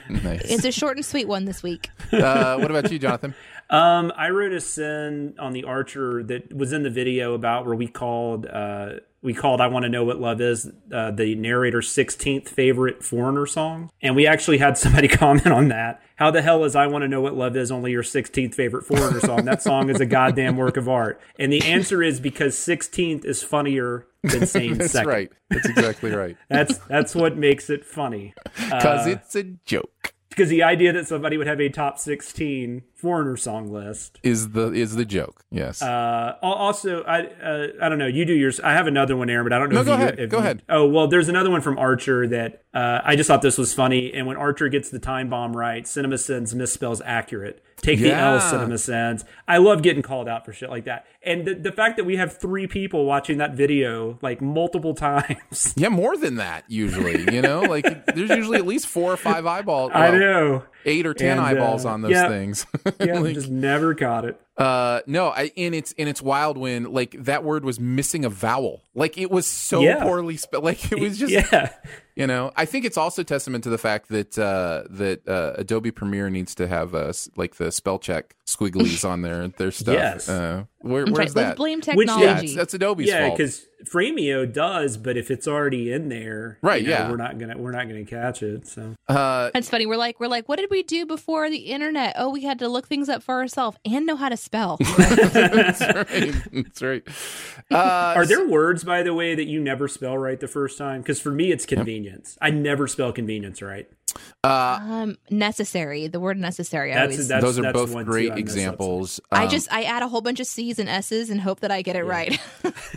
C: Nice.
D: It's a short and sweet one this week.
C: Uh, what about you, Jonathan?
A: Um, I wrote a sin on the Archer that was in the video about where we called uh we called I want to know what love is uh, the narrator's 16th favorite foreigner song and we actually had somebody comment on that. How the hell is I want to know what love is only your 16th favorite foreigner song? That song is a goddamn work of art. And the answer is because 16th is funnier than saying
C: That's
A: second.
C: right. That's exactly right.
A: That's that's what makes it funny.
C: Because uh, it's a joke.
A: Because the idea that somebody would have a top 16 foreigner song list
C: Is the is the joke? Yes.
A: Uh, also, I uh, I don't know. You do yours. I have another one, Aaron, but I don't know.
C: No,
A: if
C: go
A: you,
C: ahead. Go
A: you-
C: ahead.
A: Oh well, there's another one from Archer that uh, I just thought this was funny. And when Archer gets the time bomb right, CinemaSins misspells accurate. Take the L,
C: Yeah.
A: CinemaSins. I love getting called out for shit like that. And the, the fact that we have three people watching that video like multiple times.
C: yeah, more than that usually. You know, like there's usually at least four or five eyeballs.
A: I know.
C: Eight or ten
A: And, uh,
C: eyeballs on those
A: yeah.
C: things.
A: Yeah,
C: Like-
A: just never caught it.
C: Uh, no, I, and it's and it's wild when like that word was missing a vowel. Like it was so
A: Yeah.
C: poorly spelled. Like it was just
A: yeah.
C: you know. I think it's also testament to the fact that uh, that uh, Adobe Premiere needs to have uh, like the spell check squigglies on their their stuff.
A: Yes.
C: Uh, where, where's
D: trying-
C: that?
D: Let's blame
A: Which-
D: technology.
C: yeah, it's, that's Adobe's
A: yeah,
C: fault.
A: because Frame.io does, but if it's already in there,
C: Right,
A: you know,
C: yeah.
A: we're not gonna we're not gonna catch it. So
C: Uh,
D: That's funny. We're like, we're like, what did we do before the internet? Oh, we had to look things up for ourselves and know how to spell.
C: that's right. That's right. Uh,
A: Are there words, by the way, that you never spell right the first time? Because for me, it's convenience. I never spell convenience right.
C: uh,
D: um, necessary. The word necessary. I
A: That's,
D: always.
A: that's
C: those are
A: that's
C: both
A: one,
C: great
A: I mess up
C: examples.
D: I
C: Um,
D: just I add a whole bunch of C's and S's and hope that I get it right.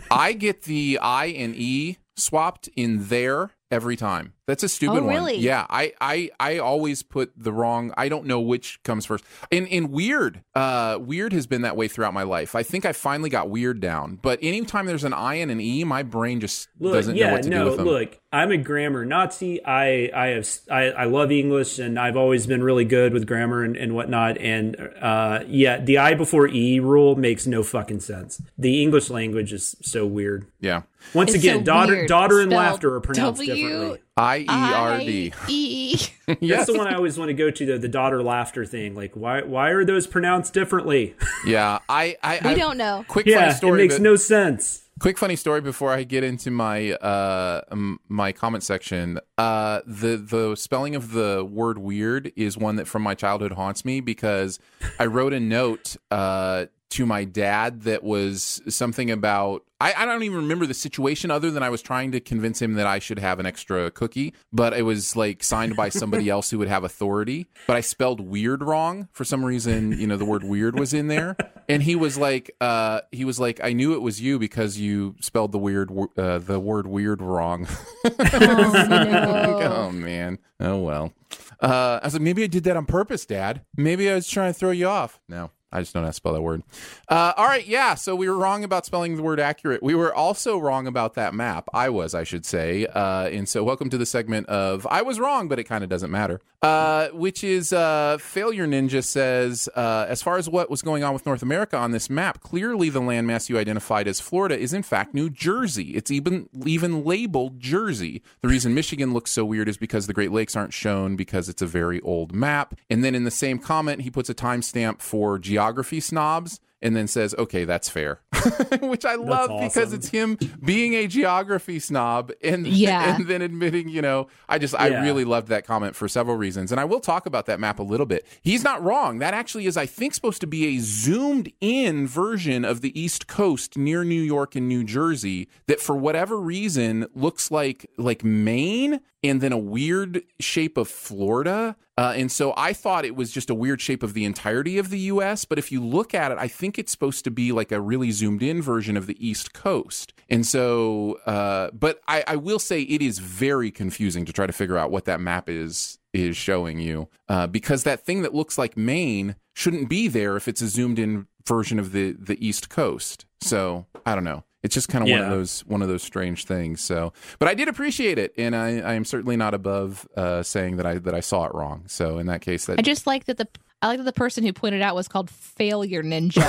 C: I get the I and E swapped in there every time. That's a stupid
D: Oh,
C: one.
D: really?
C: Yeah, I, I I always put the wrong. I don't know which comes first. And and weird, uh, weird has been that way throughout my life. I think I finally got weird down. But anytime there's an I and an E, my brain just
A: Look,
C: doesn't
A: yeah,
C: know what to
A: no,
C: do with them.
A: look, I'm a grammar Nazi. I I have I, I love English and I've always been really good with grammar and, and whatnot. And uh, yeah, the I before E rule makes no fucking sense. The English language is so weird.
C: Yeah,
A: Once
D: It's
A: again,
D: so
A: daughter
D: weird.
A: daughter and
D: Spelled
A: laughter are pronounced
D: W-
A: differently.
C: I E R D.
D: E.
A: That's the one I always want to go to though. The daughter laughter thing. Like why why are those pronounced differently?
C: Yeah, I I
D: We
C: I-
D: don't know.
C: Quick
A: yeah,
C: funny story.
A: it makes
C: but-
A: no sense.
C: Quick funny story before I get into my uh my comment section. Uh the the spelling of the word weird is one that from my childhood haunts me because I wrote a note uh to my dad that was something about I, I don't even remember the situation other than I was trying to convince him that I should have an extra cookie, but it was like signed by somebody else who would have authority. But I spelled weird wrong for some reason. You know, the word weird was in there, and he was like, uh, he was like, I knew it was you because you spelled the weird, uh, the word weird wrong.
D: Oh, no.
C: oh man, oh well. Uh, I was like, maybe I did that on purpose, Dad. Maybe I was trying to throw you off. No. I just don't know how to spell that word. Uh, all right, yeah. So we were wrong about spelling the word accurate. We were also wrong about that map. I was, I should say. Uh, and so, welcome to the segment of I was wrong, but it kind of doesn't matter. Uh, which is uh, Failure Ninja says, uh, as far as what was going on with North America on this map, clearly the landmass you identified as Florida is in fact New Jersey. It's even even labeled Jersey. The reason Michigan looks so weird is because the Great Lakes aren't shown because it's a very old map. And then in the same comment, he puts a timestamp for geography snobs and then says, okay, that's fair. Which I love because it's him being a geography snob and,
D: Yeah.
C: and then admitting, you know, I just, I really loved that comment for several reasons. And I will talk about that map a little bit. He's not wrong. That actually is, I think, supposed to be a zoomed in version of the East Coast near New York and New Jersey that for whatever reason looks like, like Maine and then a weird shape of Florida. Uh, and so I thought it was just a weird shape of the entirety of the U.S. But if you look at it, I think it's supposed to be like a really zoomed in version of the East Coast. And so, uh, but I, I will say it is very confusing to try to figure out what that map is is showing you uh, because that thing that looks like Maine shouldn't be there if it's a zoomed in version of the the East Coast. So I don't know. It's just kind of one of those one of those strange things. So, but I did appreciate it, and I, I am certainly not above uh, saying that I that I saw it wrong. So in that case, that
D: I just like that the I like that the person who pointed out was called Failure Ninja.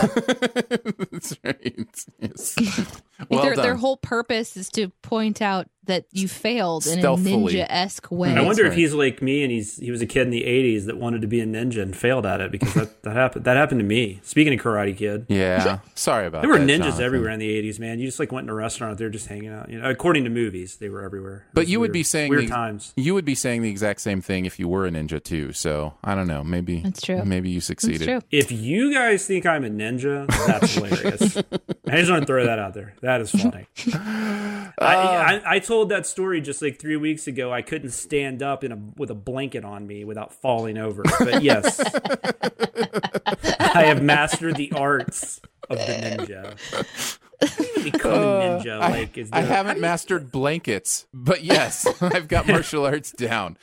C: that's right. Yes. Well
D: their,
C: done.
D: their whole purpose is to point out that you failed in
C: Stealthily.
D: a ninja esque way.
A: I
C: That's
A: wonder if he's like me and he's he was a kid in the '80s that wanted to be a ninja and failed at it because that, that happened. That happened to me. Speaking of Karate Kid,
C: yeah. Sorry about that.
A: there were
C: that,
A: ninjas
C: Jonathan.
A: everywhere in the '80s. Man, you just like went in a restaurant, they're just hanging out. You know, according to movies, they were everywhere.
C: But
A: was
C: you would be saying
A: weird
C: the,
A: times.
C: You would be saying the exact same thing if you were a ninja too. So I don't know. Maybe
D: That's true.
C: Maybe you
D: It's
C: succeeded.
D: true.
A: If you guys think I'm a ninja, that's hilarious. I just want to throw that out there. That is funny. I, uh, I, I told that story just like three weeks ago. I couldn't stand up in a with a blanket on me without falling over. But yes, I have mastered the arts of the ninja. How do you even become a uh, ninja?
C: I,
A: Like, is
C: I haven't mastered blankets, but yes, I've got martial arts down.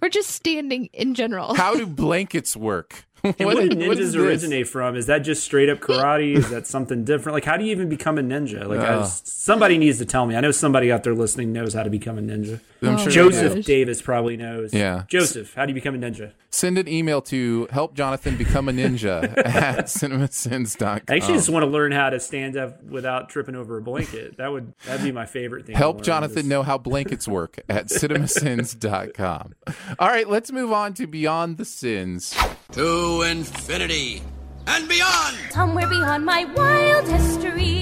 D: Or just standing in general.
C: How do blankets work?
A: And
C: What
A: where
C: is-
A: do
C: what is
A: ninjas
C: this?
A: originate from? Is that just straight up karate? Is that something different? Like, how do you even become a ninja? Like, I uh.
C: Oh.
A: just- somebody needs to tell me. I know somebody out there listening knows how to become a ninja.
C: I'm
D: Oh,
C: sure
A: Joseph. Davis probably knows.
C: Yeah.
A: Joseph, how do you become a ninja?
C: Send an email to help Jonathan become a ninja at cinemasins.com.
A: I actually just want to learn how to stand up without tripping over a blanket. That would that'd be my favorite thing.
C: Help. Jonathan know how blankets work at cinemasins.com. All right, let's move on to Beyond the Sins.
I: To infinity and beyond.
J: Somewhere beyond my wild history.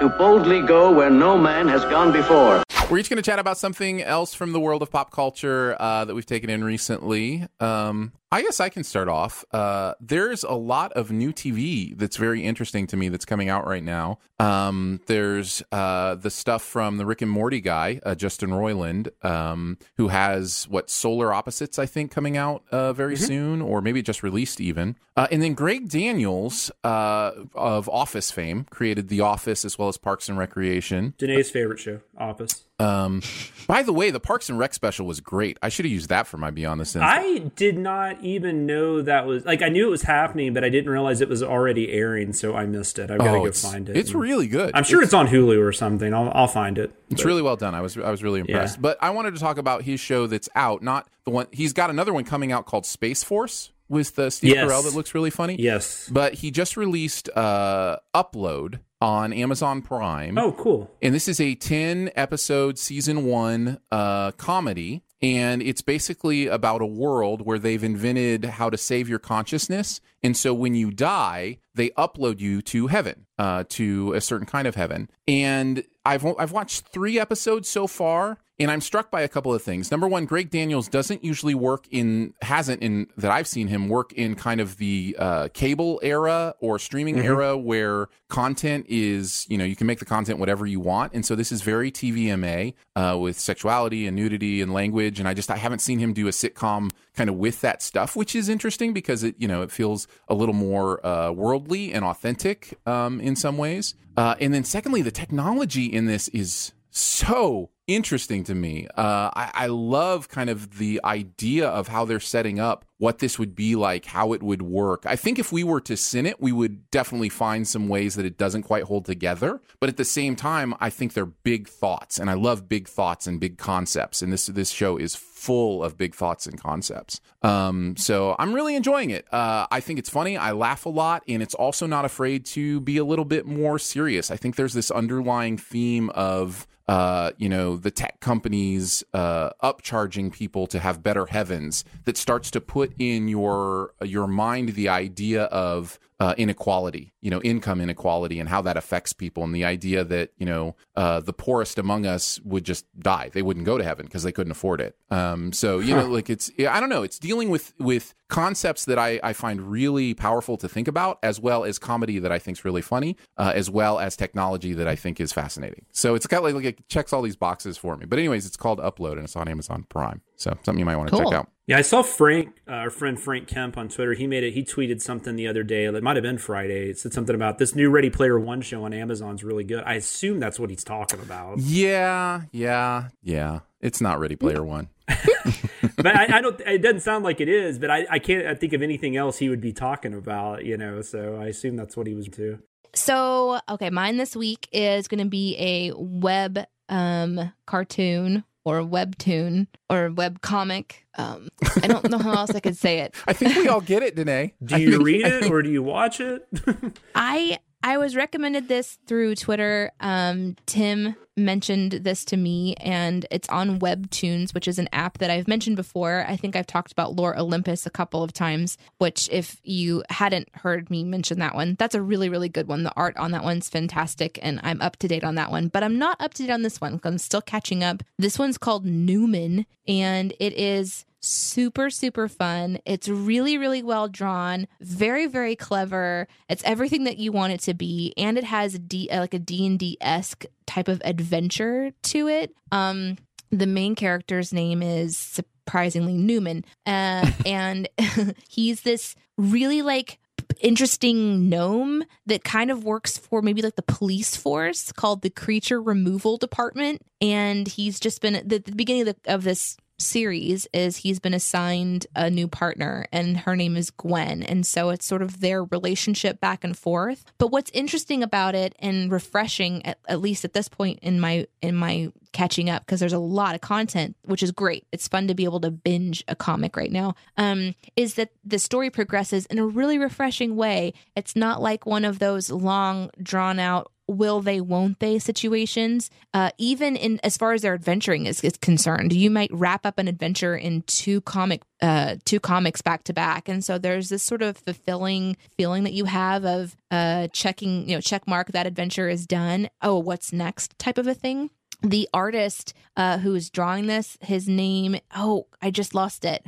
K: To boldly go where no man has gone before.
C: We're each going to chat about something else from the world of pop culture uh, that we've taken in recently. Um, I guess I can start off. Uh, there's a lot of new TV that's very interesting to me that's coming out right now. Um, there's uh, the stuff from the Rick and Morty guy, uh, Justin Roiland, um, who has what Solar Opposites, I think, coming out uh, very soon, or maybe just released even. Uh, and then Greg Daniels uh, of Office fame created The Office as well as Parks and Recreation.
A: Danae's favorite show, Office.
C: Um, by the way, the Parks and Rec special was great. I should have used that for my Beyond the Sins.
A: I did not even know that was like I knew it was happening, but I didn't realize it was already airing, so I missed it. I've got to
C: Oh,
A: go find it.
C: it's really good.
A: I'm sure
C: It's-
A: it's, on Hulu or something. I'll, I'll find it.
C: It's
A: But-
C: really well done. I was I was really impressed.
A: Yeah.
C: But I wanted to talk about his show that's out, not the one he's got another one coming out called Space Force with the Steve
A: Yes.
C: Carell that looks really funny.
A: Yes.
C: But he just released uh Upload on Amazon Prime.
A: Oh, cool.
C: And this is a 10 episode season 1 uh comedy and it's basically about a world where they've invented how to save your consciousness and so when you die they upload you to heaven uh to a certain kind of heaven and I've I've watched 3 episodes so far and I'm struck by a couple of things. Number one, Greg Daniels doesn't usually work in, hasn't in that I've seen him work in kind of the uh, cable era or streaming
A: Mhm.
C: era where content is, you know, you can make the content whatever you want. And so this is very TVMA uh, with sexuality and nudity and language. And I just, I haven't seen him do a sitcom kind of with that stuff, which is interesting because it, you know, it feels a little more uh, worldly and authentic um, in some ways. Uh, and then secondly, the technology in this is so interesting to me. Uh, I, I love kind of the idea of how they're setting up what this would be like, how it would work. I think if we were to sin it, we would definitely find some ways that it doesn't quite hold together. But at the same time, I think they're big thoughts, and I love big thoughts and big concepts. And this this show is full of big thoughts and concepts. Um, so I'm really enjoying it. Uh, I think it's funny. I laugh a lot, and it's also not afraid to be a little bit more serious. I think there's this underlying theme of uh, you know, the tech companies uh, upcharging people to have better heavens that starts to put in your your mind the idea of uh, inequality, you know, income inequality and how that affects people, and the idea that you know uh, the poorest among us would just die; they wouldn't go to heaven because they couldn't afford it. Um, so you know, like it's I don't know, it's dealing with with concepts that I, I find really powerful to think about, as well as comedy that I think is really funny, uh, as well as technology that I think is fascinating. So it's got like, like it checks all these boxes for me. But anyways, it's called Upload and it's on Amazon Prime. So something you might want to check out.
A: Yeah, I saw Frank, uh, our friend Frank Kemp on Twitter. He made it. He tweeted something the other day. It might have been Friday. It said something about this new Ready Player One show on Amazon's really good. I assume that's what he's talking about.
C: Yeah, yeah, yeah. It's not Ready Player One.
A: but I, I don't. It doesn't sound like it is. But I, I can't think of anything else he would be talking about. You know, so I assume that's what he was too.
D: So, okay, mine this week is going to be a web um cartoon or a webtoon or web comic. Um I don't know how else I could say it.
C: I think we all get it, Danae.
A: Do you read it or do you watch it?
D: I I was recommended this through Twitter. Um, Tim mentioned this to me, and it's on Webtoons, which is an app that I've mentioned before. I think I've talked about Lore Olympus a couple of times, which, if you hadn't heard me mention that one, that's a really, really good one. The art on that one's fantastic, and I'm up to date on that one. But I'm not up to date on this one. I'm still catching up. This one's called Newman, and it is super super fun. It's really really well drawn very very clever. It's everything that you want it to be and it has a d like a d&d-esque type of adventure to it. Um the main character's name is surprisingly newman. Uh, and he's this really like interesting gnome that kind of works for maybe like the police force called the creature removal department. And he's just been the, the beginning of, the, of this series is he's been assigned a new partner and her name is Gwen. And so it's sort of their relationship back and forth. But what's interesting about it and refreshing at, at least at this point in my in my catching up because there's a lot of content which is great. It's fun to be able to binge a comic right now um is that the story progresses in a really refreshing way. It's not like one of those long drawn out will they won't they situations uh, even in as far as their adventuring is, is concerned. You might wrap up an adventure in two comic uh, two comics back to back. And so there's this sort of fulfilling feeling that you have of uh, checking you know check mark that adventure is done. Oh what's next type of a thing? The artist uh, who is drawing this his name oh i just lost it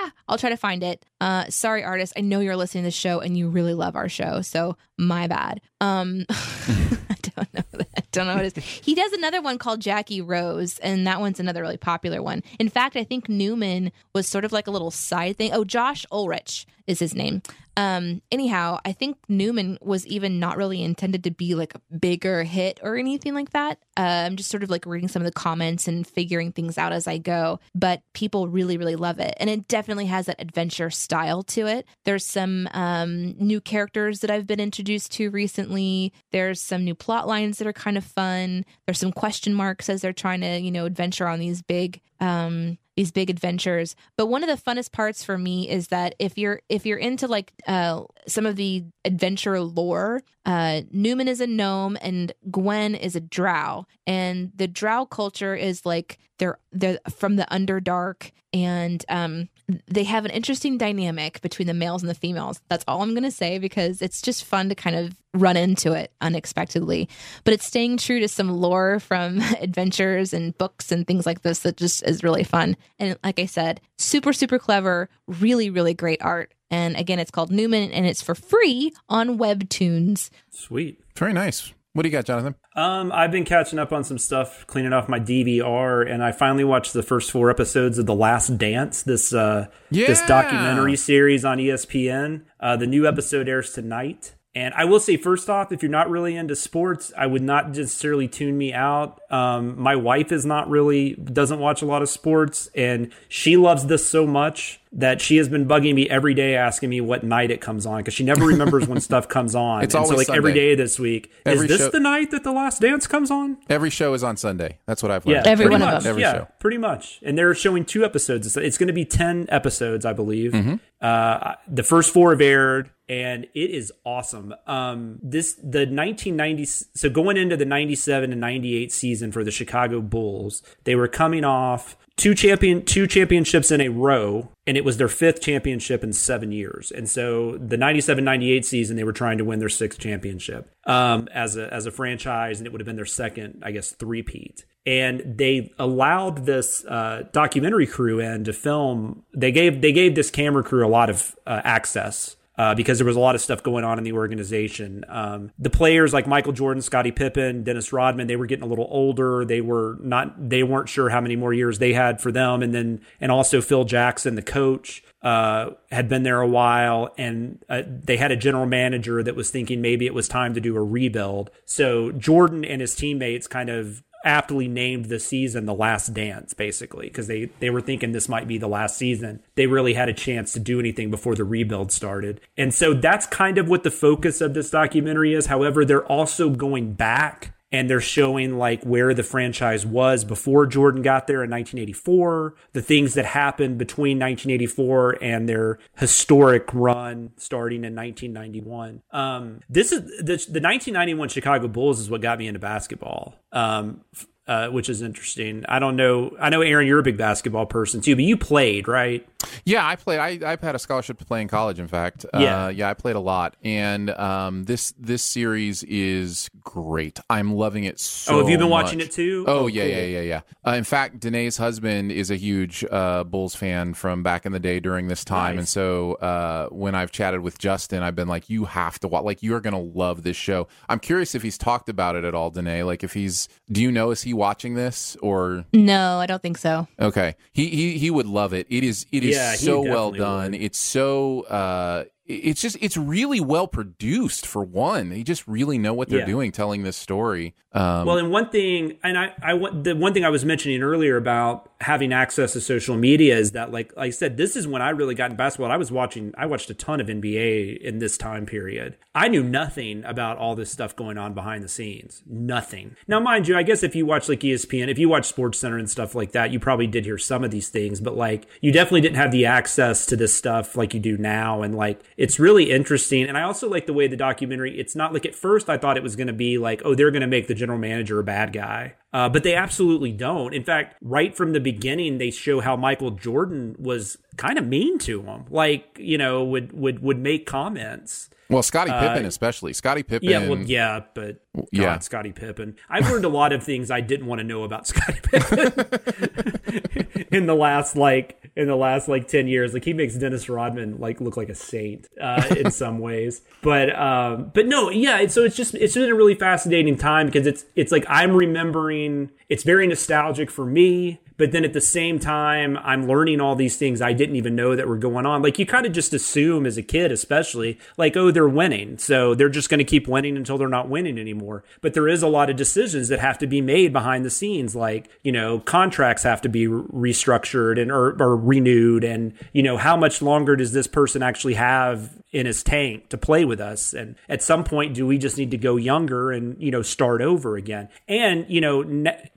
D: ah, i'll try to find it. Uh, sorry artist. I know you're listening to the show and you really love our show so my bad. Um i don't know that. Don't know what it is. He does another one called jackie rose and that one's another really popular one. In fact i think newman was sort of like a little side thing. Oh josh ulrich is his name. Um, anyhow, I think Newman was even not really intended to be like a bigger hit or anything like that. Uh, I'm just sort of like reading some of the comments and figuring things out as I go, but people really, really love it. And it definitely has that adventure style to it. There's some um, new characters that I've been introduced to recently. There's some new plot lines that are kind of fun. There's some question marks as they're trying to, you know, adventure on these big um these big adventures. But one of the funnest parts for me is that if you're if you're into like uh some of the adventure lore uh newman is a gnome and gwen is a drow. And the drow culture is like they're they're from the underdark and um they have an interesting dynamic between the males and the females. That's all i'm going to say because it's just fun to kind of run into it unexpectedly. But it's staying true to some lore from adventures and books and things like this that just is really fun. And like i said super super clever really really great art. And again it's called newman and it's for free on webtoons.
A: Sweet.
C: Very nice. What do you got, Jonathan?
A: Um, I've been catching up on some stuff, cleaning off my DVR, and I finally watched the first four episodes of The Last Dance, this uh, this documentary series on ESPN. Uh, the new episode airs tonight. And I will say, first off, if you're not really into sports, I would not necessarily tune me out. Um, my wife is not really doesn't watch a lot of sports, and she loves this so much that she has been bugging me every day, asking me what night it comes on because she never remembers when stuff comes on.
C: It's
A: and so,
C: always
A: like every
C: Sunday.
A: day this week,
C: Every
A: is this
C: show-
A: the night that the Last Dance comes on?
C: Every show is on Sunday. That's what I've
A: Yeah,
C: learned.
D: Every
A: pretty
D: one of them.
C: Every
A: yeah,
C: show.
A: pretty much. And they're showing two episodes. It's, it's going to be ten episodes, I believe.
C: Mm-hmm.
A: Uh, the first four have aired, and it is awesome. Um, this the 1990s. So going into the 97 and 98 season for the Chicago Bulls, they were coming off two champion two championships in a row and it was their fifth championship in seven years. And so the 97-98 season they were trying to win their sixth championship um, as a as a franchise and it would have been their second i guess three-peat. And they allowed this uh, documentary crew in to film they gave they gave this camera crew a lot of uh, access uh, because there was a lot of stuff going on in the organization. Um, the players like Michael Jordan, Scottie Pippen, Dennis Rodman, they were getting a little older. They were not, they weren't sure how many more years they had for them. And then, and also Phil Jackson, the coach, uh, had been there a while and uh, they had a general manager that was thinking maybe it was time to do a rebuild. So Jordan and his teammates kind of aptly named the season the last dance basically because they they were thinking this might be the last season. They really had a chance to do anything before the rebuild started. And so that's kind of what the focus of this documentary is. However they're also going back and they're showing like where the franchise was before Jordan got there in 1984, the things that happened between 1984 and their historic run starting in 1991. Um, this is the, the 1991 Chicago Bulls is what got me into basketball. Um, uh, which is interesting. I don't know. I know, Aaron, you're a big basketball person too, but you played, right?
C: Yeah, I played. I, I've had a scholarship to play in college. In fact,
A: Yeah.
C: uh, yeah, I played a lot, and um, this this series is great. I'm loving it so.
A: oh, have you been watching it too?
C: Oh, yeah,
A: cool.
C: yeah, yeah, yeah. Uh, in fact, Danae's husband is a huge uh, Bulls fan from back in the day during this time,
A: Nice.
C: and so uh, when I've chatted with Justin, I've been like, "You have to watch. Like, you're gonna love this show." I'm curious if he's talked about it at all, Danae. Like, if he's, do you know, is he watching this or?
D: No, I don't think so.
C: Okay, he he he would love it. It is it is
A: Yeah,
C: so well done.
A: would.
C: It's so uh, it's just it's really well produced. For one, they just really know what they're
A: Yeah.
C: doing, telling this story. Um,
A: Well, and one thing, and I, I, want- the one thing I was mentioning earlier about having access to social media is that, like, like I said, this is when I really got in basketball. I was watching, I watched a ton of NBA in this time period. I knew nothing about all this stuff going on behind the scenes. Nothing. Now, mind you, I guess if you watch like ESPN, if you watch Sports Center and stuff like that, you probably did hear some of these things, but like, you definitely didn't have the access to this stuff like you do now. And like, it's really interesting. And I also like the way the documentary, it's not like at first I thought it was to be like, oh, they're to make the general manager a bad guy. Uh, but they absolutely don't. In fact, right from the beginning, they show how Michael Jordan was kind of mean to him. Like, you know, would would would make comments.
C: well, Scottie
A: uh,
C: Pippen especially. Scottie Pippen.
A: Yeah, well, yeah, but God,
C: yeah.
A: Scottie Pippen. I've learned a lot of things I didn't want to know about Scottie Pippen in the last like in the last like ten years. Like he makes Dennis Rodman like look like a saint uh, in some ways. But um, but no, yeah. So it's just it's been a really fascinating time because it's it's like I'm remembering. It's very nostalgic for me. But then at the same time, I'm learning all these things I didn't even know that were going on. Like you kind of just assume as a kid, especially, like, oh, they're winning. So they're just going to keep winning until they're not winning anymore. But there is a lot of decisions that have to be made behind the scenes. Like, you know, contracts have to be restructured and or, or renewed. And, you know, how much longer does this person actually have in his tank to play with us. And at some point do we just need to go younger and you know start over again? And you know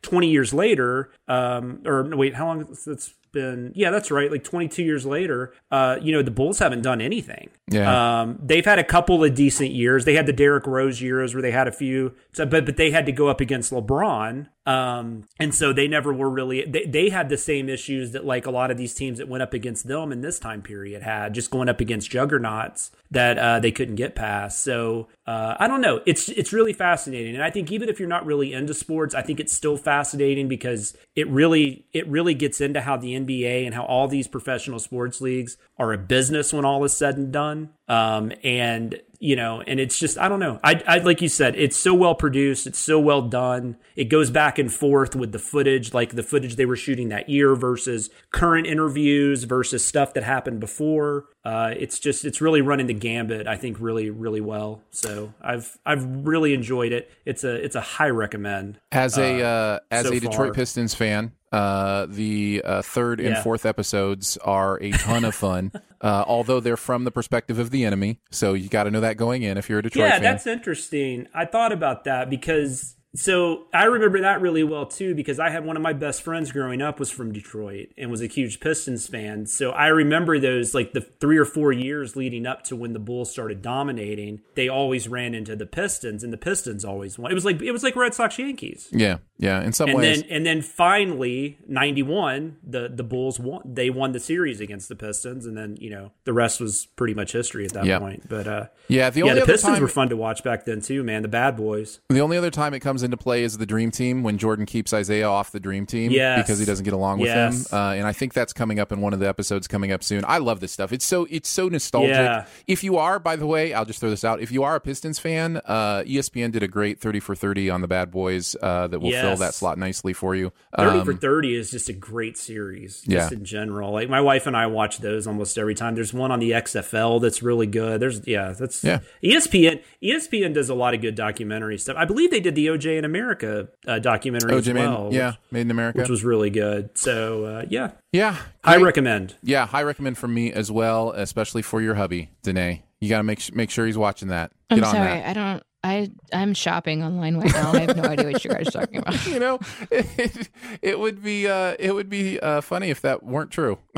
A: 20 years later um or wait how long it's been yeah that's right like 22 years later uh you know the bulls haven't done anything.
C: Yeah.
A: Um they've had a couple of decent years. They had the Derrick Rose years where they had a few so, but but they had to go up against LeBron um, and so they never were really they, they had the same issues that like a lot of these teams that went up against them in this time period had just going up against juggernauts that uh, they couldn't get past. So uh, I don't know. It's it's really fascinating, and I think even if you're not really into sports, I think it's still fascinating because it really it really gets into how the NBA and how all these professional sports leagues are a business when all is said and done. Um, and you know, and it's just I don't know. I, I like you said, it's so well produced, it's so well done. It goes back and forth with the footage, like the footage they were shooting that year versus current interviews versus stuff that happened before. Uh, it's just it's really running the gambit. I think really really well. So I've I've really enjoyed it. It's a it's a high recommend.
C: As a uh, uh as so a Detroit far. Pistons fan, uh, the uh, third and yeah. fourth episodes are a ton of fun, uh, although they're from the perspective of the enemy. So you got to know that going in if you're a Detroit
A: yeah,
C: fan.
A: that's interesting. I thought about that because so I remember that really well too because I had one of my best friends growing up was from Detroit and was a huge Pistons fan. So I remember those like the 3 or 4 years leading up to when the Bulls started dominating, they always ran into the Pistons and the Pistons always won. It was like it was like Red Sox Yankees.
C: Yeah. Yeah, in some
A: and
C: ways.
A: Then, and then finally 91, the the Bulls won they won the series against the Pistons and then, you know, the rest was pretty much history at that yep. point. But uh
C: Yeah, the only
A: yeah,
C: the
A: Pistons
C: time,
A: were fun to watch back then too, man. The bad boys.
C: The only other time it comes into play is the dream team when Jordan keeps Isiah off the dream team
A: yes.
C: because he doesn't get along with
A: yes.
C: him. Uh, and I think that's coming up in one of the episodes coming up soon. I love this stuff. It's so it's so nostalgic.
A: Yeah.
C: If you are, by the way, I'll just throw this out. If you are a Pistons fan, uh, ESPN did a great 30 for 30 on the Bad Boys uh, that will
A: yes.
C: fill that slot nicely for you.
A: 30 um, for 30 is just a great series just
C: yeah.
A: in general. Like my wife and I watch those almost every time. There's one on the XFL that's really good. There's yeah, that's
C: yeah.
A: ESPN ESPN does a lot of good documentary stuff. I believe they did the OJ in America uh, documentary
C: OJ
A: as well.
C: Made, yeah, which, Made in America.
A: Which was really good. So uh, yeah.
C: Yeah.
A: I recommend.
C: Yeah, I recommend from me as well, especially for your hubby, Danae. You got to make make sure he's watching that.
D: Get
C: I'm
D: sorry,
C: that.
D: I don't I I'm shopping online right now. I have no idea what you guys are talking about.
C: you know, it, it would be uh, it would be uh, funny if that weren't true.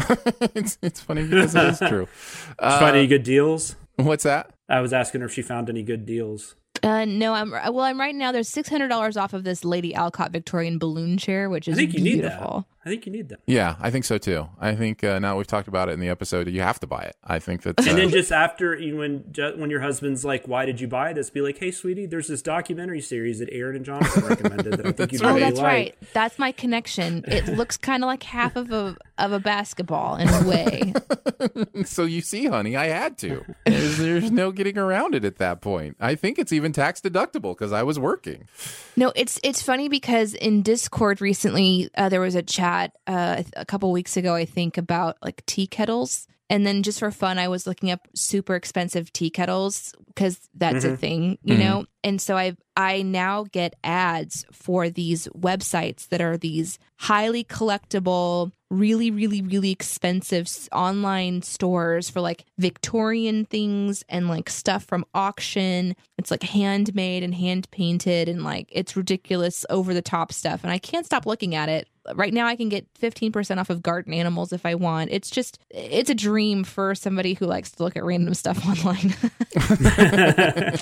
C: it's it's funny because it is true.
A: Uh, find any good deals?
C: What's that?
A: I was asking her if she found any good deals.
D: Uh, no, I'm well. I'm right now. There's six hundred dollars off of this Lady Alcott Victorian balloon chair, which is
A: I think you
D: beautiful.
A: Need that. I think you need that.
C: Yeah, I think so too. I think uh, now we've talked about it in the episode, you have to buy it. I think that. Uh,
A: and then just after you when when your husband's like, "Why did you buy this?" Be like, "Hey, sweetie, there's this documentary series that Aaron and Jonathan recommended that I think you
D: oh,
A: really
D: that's
A: like."
D: right. That's my connection. It looks kind of like half of a of a basketball in a way.
C: so you see, honey, I had to. There's, there's no getting around it at that point. I think it's even tax deductible because I was working.
D: No, it's it's funny because in Discord recently uh, there was a chat. Uh, a couple weeks ago, I think, about like tea kettles. And then just for fun, I was looking up super expensive tea kettles because that's
A: Mm-hmm.
D: a thing, you
C: Mhm.
D: know? And so I I now get ads for these websites that are these highly collectible, really, really, really expensive online stores for like Victorian things and like stuff from auction. It's like handmade and hand painted and like it's ridiculous over the top stuff. And I can't stop looking at it. Right now, I can get 15% off of garden animals if I want. It's just, it's a dream for somebody who likes to look at random stuff online.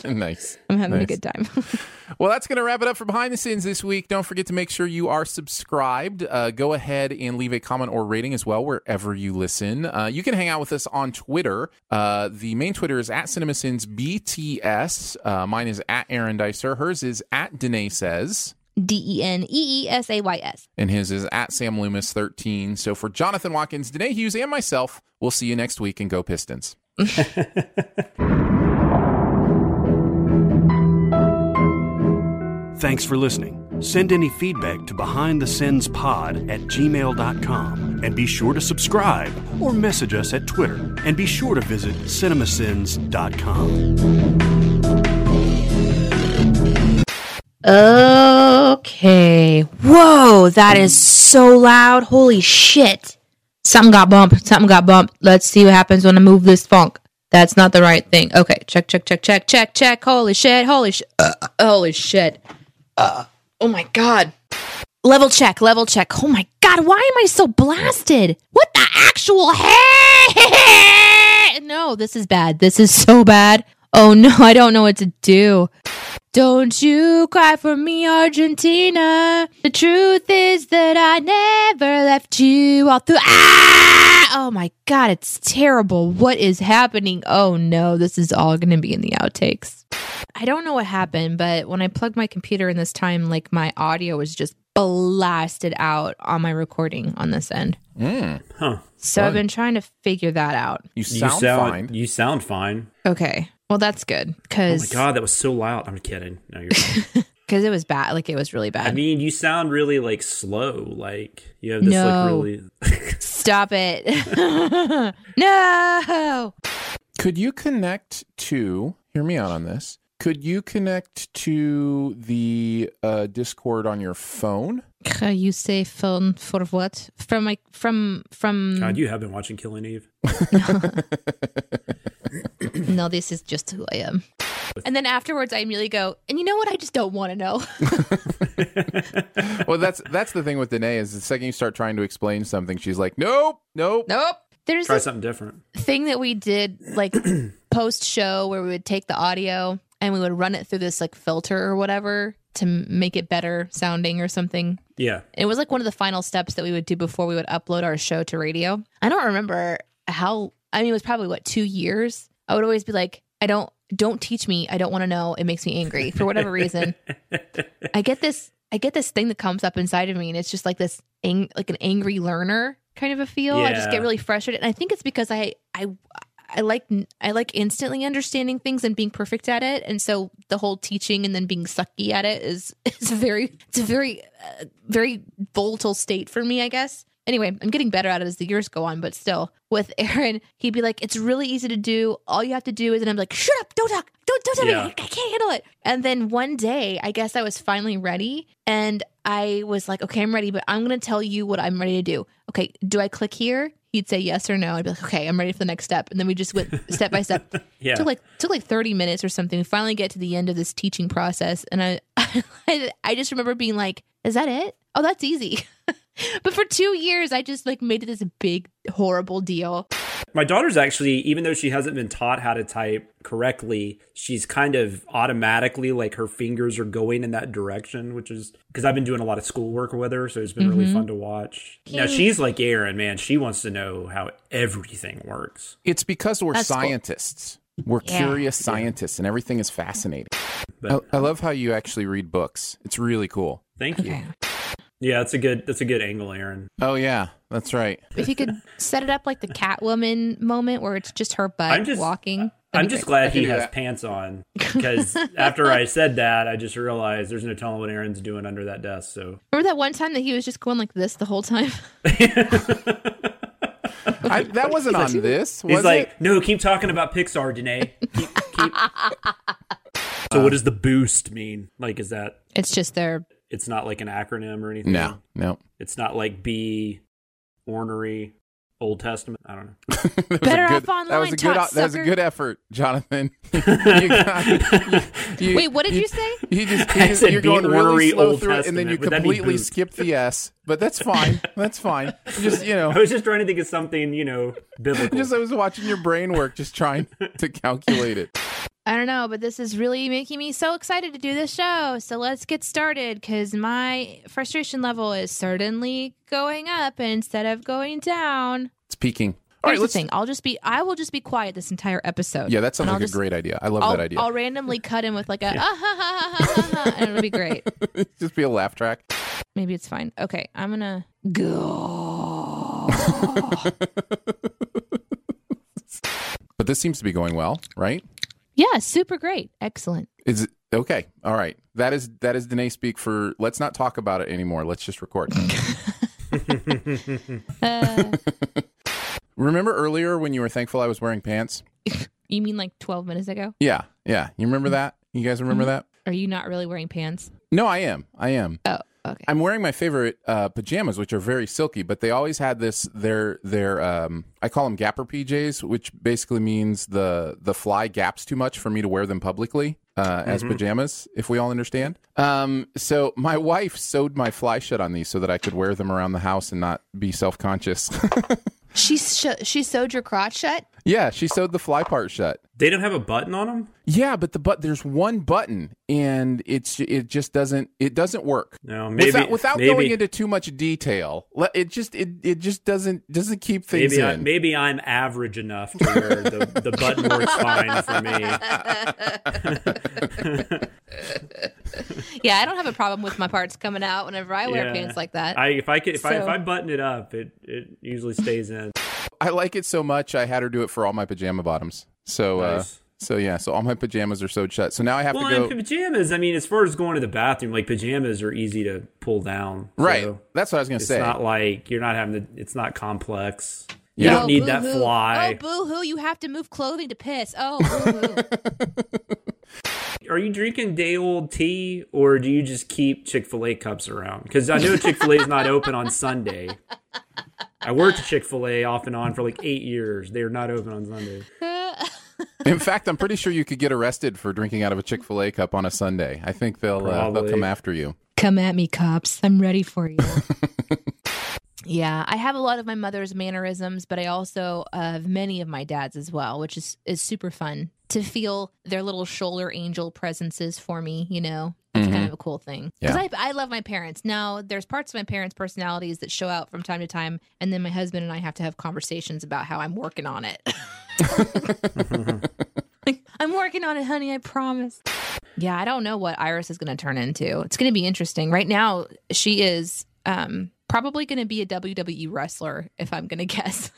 C: nice.
D: I'm having a good time.
C: Well, that's going to wrap it up for Behind the Sins this week. Don't forget to make sure you are subscribed. Uh, go ahead and leave a comment or rating as well wherever you listen. Uh, you can hang out with us on Twitter. Uh, the main Twitter is at CinemaSins BTS. Uh, mine is at Aaron Dicer. Hers is at Danae Says.
D: D E N E E S A Y S.
C: And his is at Sam Loomis 13. So for Jonathan Watkins, Danae Hughes, and myself, we'll see you next week and go Pistons.
B: Thanks for listening. Send any feedback to behindthesinspod at gmail.com and be sure to subscribe or message us at Twitter. And be sure to visit cinemasins.com.
D: Okay. Whoa, that is so loud. Holy shit. Something got bumped. Something got bumped. Let's see what happens when I move this funk. That's not the right thing. Okay, check, check, check, check, check, check. Holy shit. Holy shit. Uh, holy shit. Uh, oh my god. Level check, level check. Oh my god, why am I so blasted? What the actual heck? No, this is bad. This is so bad. Oh no, I don't know what to do. Don't you cry for me, Argentina. The truth is that I never left you all through. Ah! Oh my God, it's terrible. What is happening? Oh no, this is all going to be in the outtakes. I don't know what happened, but when I plugged my computer in this time, like my audio was just blasted out on my recording on this end.
C: Mm.
A: Huh.
D: So
C: Fun.
D: I've been trying to figure that out.
C: You
A: You
C: sound,
A: sound
C: fine.
A: You sound fine.
D: Okay. Well, that's good because
A: Oh my god, that was so loud. I'm kidding. No, you're. Fine.
D: it was bad. Like it was really bad.
A: I mean, you sound really like slow. Like you have this
D: No.
A: like really.
D: Stop it. no.
C: Could you connect to, hear me out on this, could you connect to the uh, Discord on your phone?
D: You say phone for what? From my from from
A: God, you have been watching Killing Eve.
D: No, this is just who I am. And then afterwards I immediately go, and you know what? I just don't want to know.
C: well, that's that's the thing with Danae is the second you start trying to explain something, she's like, nope, nope.
D: nope. There's
A: Try something different.
D: thing that we did like post show where we would take the audio and we would run it through this like filter or whatever to make it better sounding or something.
A: Yeah.
D: It was like one of the final steps that we would do before we would upload our show to radio. I don't remember how I mean it was probably what 2 years. I would always be like I don't don't teach me. I don't want to know. It makes me angry for whatever reason. I get this I get this thing that comes up inside of me and it's just like this ang- like an angry learner kind of a feel. I just get really frustrated and I think it's because I I I like I like instantly understanding things and being perfect at it, and so the whole teaching and then being sucky at it is is very it's a very uh, very volatile state for me, I guess. Anyway, I'm getting better at it as the years go on, but still, with Aaron, he'd be like, "It's really easy to do. All you have to do is," and I'm like, "Shut up! Don't talk! Don't don't tell
A: Yeah.
D: me! I can't handle it." And then one day, I guess I was finally ready, and I was like, "Okay, I'm ready, but I'm gonna tell you what I'm ready to do." Okay, do I click here? He'd say yes or no. I'd be like, "Okay, I'm ready for the next step," and then we just went step by step.
A: Yeah.
D: took like took like 30 minutes or something. We finally get to the end of this teaching process, and I I, I just remember being like, "Is that it? Oh, that's easy." but for two years, I just like made it this big horrible deal.
A: My daughter's actually, even though she hasn't been taught how to type correctly, she's kind of automatically like her fingers are going in that direction, which is because I've been doing a lot of schoolwork with her, so it's been really
D: Mhm.
A: fun to watch. Now she's like Aaron, man. She wants to know how everything works.
C: It's because we're
D: That's cool.
C: scientists. We're
D: Yeah.
C: curious scientists, and everything is fascinating.
A: But
C: I, I love how you actually read books. It's really cool.
A: thank you.
D: Okay.
A: Yeah, that's a good that's a good angle, Aaron.
C: Oh yeah, that's right.
D: If you could set it up like the Catwoman moment where it's just her butt
A: I'm just-
D: walking.
A: I'm just
D: great.
A: glad he has
C: that.
A: pants on because after I said that, I just realized there's no telling what Aaron's doing under that desk. So
D: Remember that one time that he was just going like this the whole time?
C: I, that wasn't on this, was
A: he's like,
C: it?
A: "No, keep talking about Pixar, Danae. Keep, keep. so, what does the boost mean? Like, is that
D: It's just their
A: it's not like an acronym or anything?
C: No, no.
A: it's not like B, ornery, Old Testament. I don't know.
C: That was a
D: Better
C: good-
D: off
C: That was
D: online,
C: a good.
D: tot
C: That was a good effort, Jonathan. you got, you- you-
D: Wait, what did you say?
C: You just,
A: I
C: you just
A: said
C: you're
A: be
C: going really
A: ornery
C: slow
A: Old
C: through it, and then you
A: Would
C: completely
A: boost?
C: skip the S. But that's fine. That's fine. Just you know,
A: I was just trying to think of something, you know, biblical.
C: just I was watching your brain work, just trying to calculate it.
D: I don't know, but this is really making me so excited to do this show. So let's get started because my frustration level is certainly going up instead of going down.
C: It's peaking. All
D: Here's
C: right, let's.
D: thing: I'll just be, I will just be quiet this entire episode.
C: Yeah, that sounds like a
D: just-
C: great idea. I love
D: I'll,
C: that idea.
D: I'll randomly cut in with like a ah, ha, ha, ha, ha, ha, ha, and it'll be great.
C: just be a laugh track.
D: Maybe it's fine. Okay, I'm gonna go.
C: But this seems to be going well, right?
D: Yeah, super great, excellent.
C: Is it okay? All right. That is that is Danae speak for. Let's not talk about it anymore. Let's just record.
D: Uh,
C: remember earlier when you were thankful I was wearing pants?
D: you mean like 12 minutes ago?
C: Yeah, yeah. You remember that? You guys remember that?
D: Are you not really wearing pants?
C: No, I am. I am.
D: Oh, okay.
C: I'm wearing my favorite uh, pajamas, which are very silky, but they always had this. Their their um, I call them gapper PJs, which basically means the the fly gaps too much for me to wear them publicly uh, as pajamas. If we all understand. Um, so my wife sewed my fly shut on these so that I could wear them around the house and not be self conscious.
D: She sh- she sewed your crotch shut?
C: yeah, she sewed the fly part shut.
A: They don't have a button on them.
C: Yeah, but the but there's one button and it's it just doesn't it doesn't work.
A: No, maybe
C: without, without
A: maybe,
C: going into too much detail, it just it, it just doesn't doesn't keep things
A: maybe I,
C: in.
A: maybe I'm average enough to where the, the button works fine for me.
D: Yeah, I don't have a problem with my parts coming out whenever I wear
A: Yeah.
D: pants like that.
A: I if I could, if I if I button it up, it it usually stays in.
C: I like it so much. I had her do it for all my pajama bottoms. So uh, so yeah, so all my pajamas are sewed shut. So now I have
A: Well,
C: to go.
A: and pajamas. I mean, as far as going to the bathroom, like pajamas are easy to pull down.
C: right,
A: So
C: that's what I was gonna
A: it's
C: say.
A: It's not like you're not having to. It's not complex. You
C: Yeah.
A: don't need
D: Oh,
A: that
D: boo-hoo.
A: fly.
D: Oh, boo hoo! You have to move clothing to piss. Oh!
A: Are you drinking day old tea or do you just keep Chick fil A cups around? Because I know Chick fil A is not open on Sunday. I worked at Chick fil A off and on for like eight years. They're not open on Sunday.
C: In fact, I'm pretty sure you could get arrested for drinking out of a Chick Fil A cup on a Sunday. I think they'll uh, they'll come after you.
D: Come at me, cops. I'm ready for you. yeah, I have a lot of my mother's mannerisms, but I also have many of my dad's as well, which is is super fun to feel their little shoulder angel presences for me. You know, it's kind of a cool thing because
C: Yeah.
D: I I love my parents. Now, there's parts of my parents' personalities that show out from time to time, and then my husband and I have to have conversations about how I'm working on it. Like, I'm working on it, honey. I promise. Yeah, I don't know what Iris is going to turn into. It's going to be interesting. Right now, she is um, probably going to be a WWE wrestler, if I'm going to guess.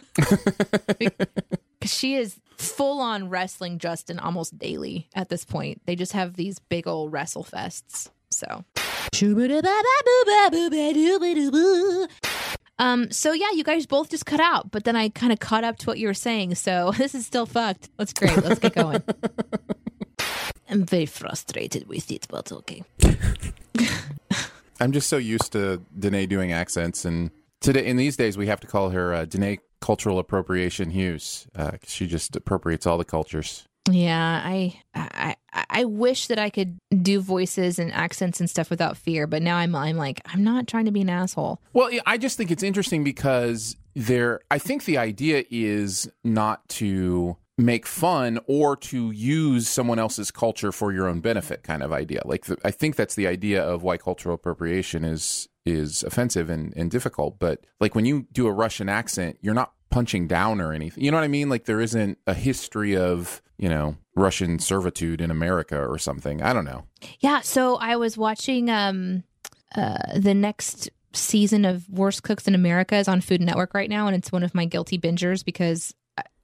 D: 'Cause she is full on wrestling Justin almost daily at this point. They just have these big old wrestle fests. So. Um, so yeah, you guys both just cut out, but then I kind of caught up to what you were saying. So this is still fucked. That's great. Let's get going. I'm very frustrated with it, but okay.
C: I'm just so used to Danae doing accents, and today in these days we have to call her uh, Danae Cultural Appropriation Hughes because uh, she just appropriates all the cultures.
D: Yeah, I, I I I wish that I could do voices and accents and stuff without fear, but now I'm I'm like I'm not trying to be an asshole.
C: Well, I just think it's interesting because there. I think the idea is not to make fun or to use someone else's culture for your own benefit, kind of idea. Like the, I think that's the idea of why cultural appropriation is is offensive and, and difficult. But like when you do a Russian accent, you're not punching down or anything. You know what I mean? Like there isn't a history of you know Russian servitude in America or something. I don't know.
D: Yeah, so I was watching um uh the next season of Worst Cooks in America is on Food Network right now, and it's one of my guilty bingers because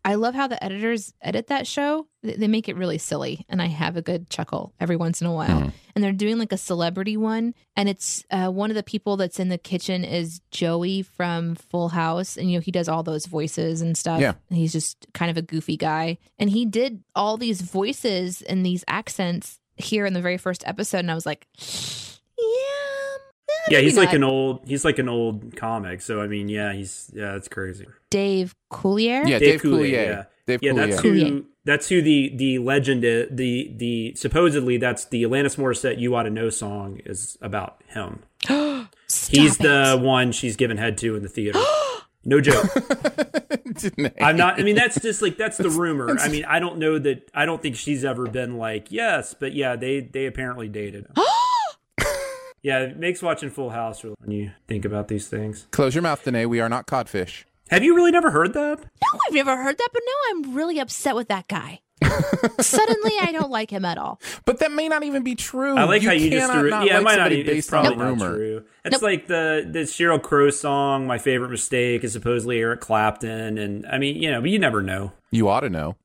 D: I- love how the editors edit that show. They make it really silly, and I have a good chuckle every once in a while. And they're doing like a celebrity one, and it's uh, one of the people that's in the kitchen is Joey from Full House, and you know he does all those voices and stuff.
C: Yeah.
D: And he's just kind of a goofy guy, and he did all these voices and these accents here in the very first episode, and I was like, yeah,
A: Yeah,
D: maybe
A: he's like an old. He's like an old comic. So I mean, yeah, he's yeah, that's crazy.
D: Dave Coulier.
C: Yeah, Dave, Coulier.
A: Yeah,
C: Dave
A: yeah,
C: Coulier.
A: that's
D: Coulier.
A: who. That's who the the legend is. The the supposedly that's the Alanis Morissette "You Ought to Know" song is about him. He's the one she's given head to in the theater. No joke. I'm not. I mean, that's just like that's the rumor. I mean, I don't know that. I don't think she's ever been like yes, but yeah, they they apparently dated. yeah, it makes watching Full House really when you think about these things.
C: Close your mouth, Danae. We are not codfish.
A: Have you really never heard that?
D: No, I've never heard that, but now I'm really upset with that guy. Suddenly, I don't like him at all.
C: But that may not even be true.
A: I like how you just
C: cannot
A: threw it.
C: not
A: Yeah, it
C: like
A: might not.
C: somebody
A: Even, it's
C: based on
A: probably
C: a rumor.
A: true. It's like the the Sheryl Crow song. My favorite mistake is supposedly Eric Clapton, and I mean, you know, but you never know.
C: You ought to know.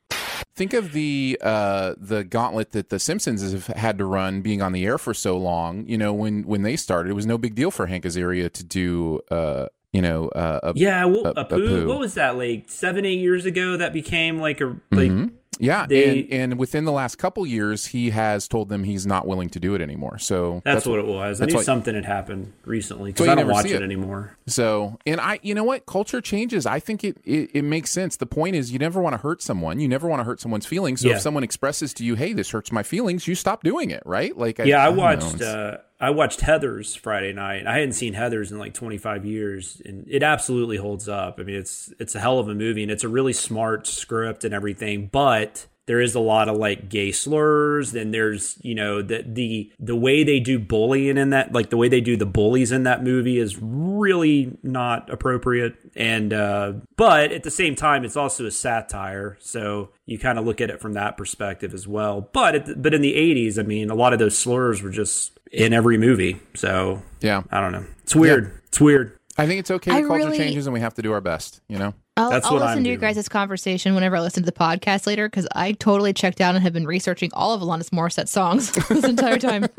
C: Think of the uh, the gauntlet that the Simpsons have had to run, being on the air for so long. You know, when when they started, it was no big deal for Hank Azaria to do. Uh, you know, uh, a,
A: yeah, well,
C: a,
A: a,
C: a
A: poo,
C: poo.
A: What was that like seven, eight years ago? That became like a like.
C: Mhm. Yeah,
A: They-
C: and, and within the last couple years, he has told them he's not willing to do it anymore. So
A: That's, what it was. I
C: that's
A: knew something had happened recently
C: So
A: because
C: you
A: I don't watch it.
C: it.
A: anymore.
C: So, and I, you know what? Culture changes. I think it, it, it makes sense. The point is, you never want to hurt someone. You never want to hurt someone's feelings. So
A: Yeah.
C: if someone expresses to you, "Hey, this hurts my feelings," you stop doing it, right? Like,
A: yeah, I
C: know.
A: watched. Uh, I watched Heathers Friday night. I hadn't seen Heathers in like 25 years, and it absolutely holds up. I mean, it's it's a hell of a movie, and it's a really smart script and everything. But there is a lot of like gay slurs, and there's you know the the the way they do bullying in that, like the way they do the bullies in that movie, is really not appropriate. And uh, but at the same time, it's also a satire, so you kind of look at it from that perspective as well. But at the, but in the 80s, I mean, a lot of those slurs were just in every movie. So
C: yeah,
A: I don't know. It's weird. It's weird.
C: I think it's okay.
D: I
C: The culture
D: really-
C: changes, and we have to do our best. You know.
D: I'll,
A: That's
D: I'll
A: what
D: listen
A: I'm
D: to your
A: doing.
D: guys' conversation whenever I listen to the podcast later because I totally checked out and have been researching all of Alanis Morissette songs this entire time.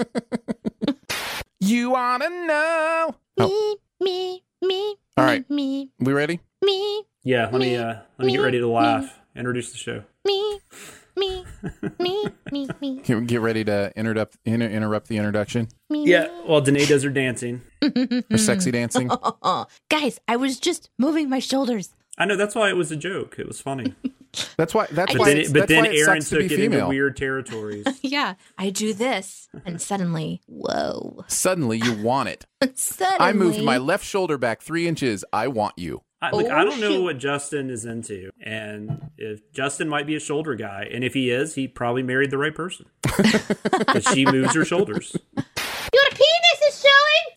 C: You wanna know? Oh,
D: me, me,
C: All right.
D: me,
C: we ready?
D: me,
A: Yeah, let me uh let me get ready to laugh. Introduce the show.
D: me, me, me, me, me,
C: Get get ready to interrupt inter- interrupt the introduction.
D: me.
A: Yeah, well, Danae does her dancing.
C: her sexy dancing.
D: Guys, I was just moving my shoulders.
A: I know that's why it was a joke. It was funny.
C: That's why. That's
A: But
C: why.
A: then,
C: it's-
A: but
C: that's
A: then
C: why
A: Aaron
C: sucks to
A: took
C: be
A: it into weird territories.
D: Yeah, I do this, and suddenly, whoa!
C: Suddenly, you want it.
D: Suddenly,
C: I moved my left shoulder back three inches. I want you.
A: I, look,
D: Oh,
A: I don't know
D: shoot.
A: what Justin is into, and if Justin might be a shoulder guy, and if he is, he probably married the right person because she moves her shoulders.
J: Your penis is showing!